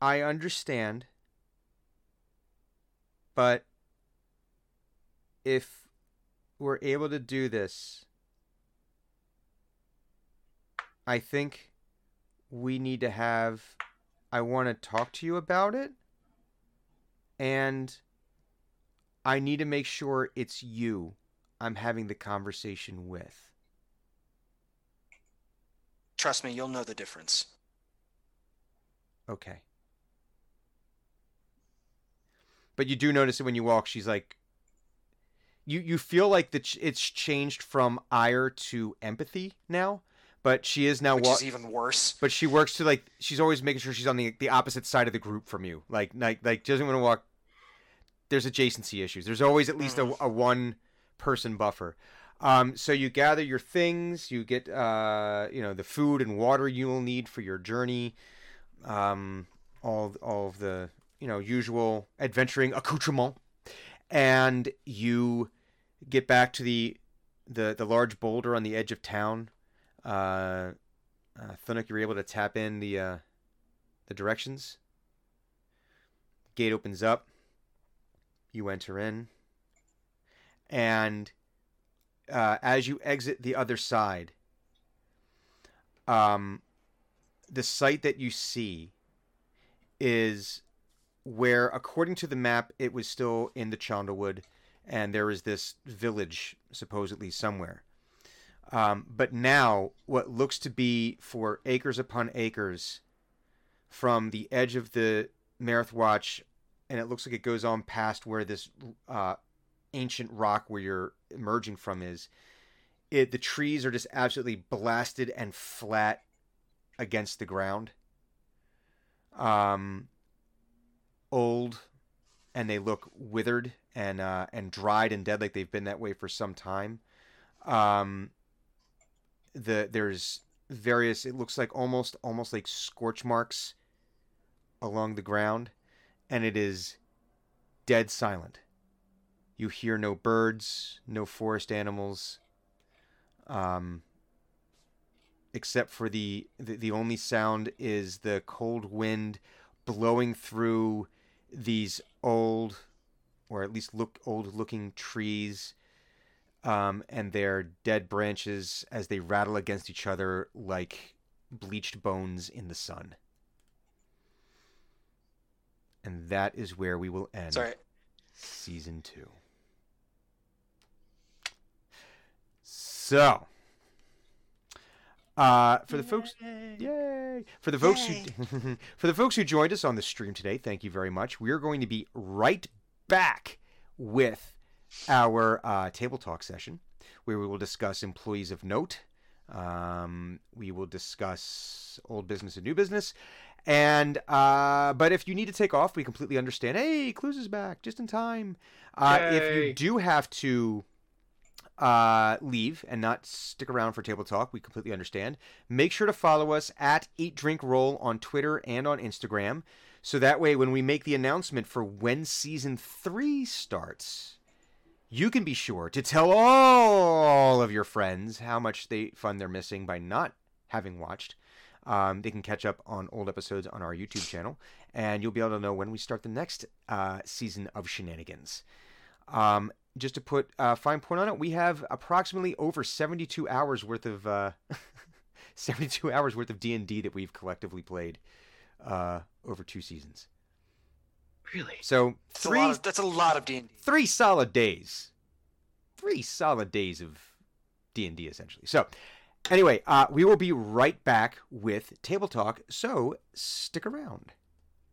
I understand but if we're able to do this I think we need to have. I want to talk to you about it, and I need to make sure it's you I'm having the conversation with. Trust me, you'll know the difference. Okay. But you do notice that when you walk, she's like, you you feel like the ch- it's changed from ire to empathy now. But she is now Which wa- is even worse. But she works to like she's always making sure she's on the the opposite side of the group from you. Like like like doesn't want to walk. There's adjacency issues. There's always at least a, a one person buffer. Um, so you gather your things. You get uh, you know the food and water you will need for your journey. Um, all all of the you know usual adventuring accoutrement, and you get back to the the the large boulder on the edge of town. Uh, uh, Thunuk, you're able to tap in the uh, the directions. Gate opens up. You enter in, and uh, as you exit the other side, um, the site that you see is where, according to the map, it was still in the Chondalwood, and there is this village supposedly somewhere. Um, but now, what looks to be for acres upon acres from the edge of the Marith Watch, and it looks like it goes on past where this uh, ancient rock where you're emerging from is. It the trees are just absolutely blasted and flat against the ground. Um, old, and they look withered and uh, and dried and dead, like they've been that way for some time. Um, the there's various. It looks like almost almost like scorch marks along the ground, and it is dead silent. You hear no birds, no forest animals, um, except for the, the the only sound is the cold wind blowing through these old, or at least look old looking trees, um, and their dead branches as they rattle against each other like bleached bones in the sun. And that is where we will end Sorry. season two. So, uh, for the folks, yay! For the folks who, for the folks who joined us on the stream today, thank you very much. We are going to be right back with our uh, table talk session, where we will discuss employees of note. Um, we will discuss old business and new business. And uh, but if you need to take off, we completely understand. Hey, Clues is back just in time. Uh, if you do have to uh, leave and not stick around for table talk, we completely understand. Make sure to follow us at Eat Drink Roll on Twitter and on Instagram, so that way when we make the announcement for when season three starts, you can be sure to tell all of your friends how much they fun they're missing by not having watched. Um, they can catch up on old episodes on our YouTube channel, and you'll be able to know when we start the next uh, season of shenanigans. Um, just to put a fine point on it, we have approximately over 72 hours worth of uh, 72 hours worth of D and D that we've collectively played uh, over two seasons. Really? So That's three lot of, that's a lot of D&D. three solid days, three solid days of D and D essentially. So anyway, uh, we will be right back with table talk. So stick around.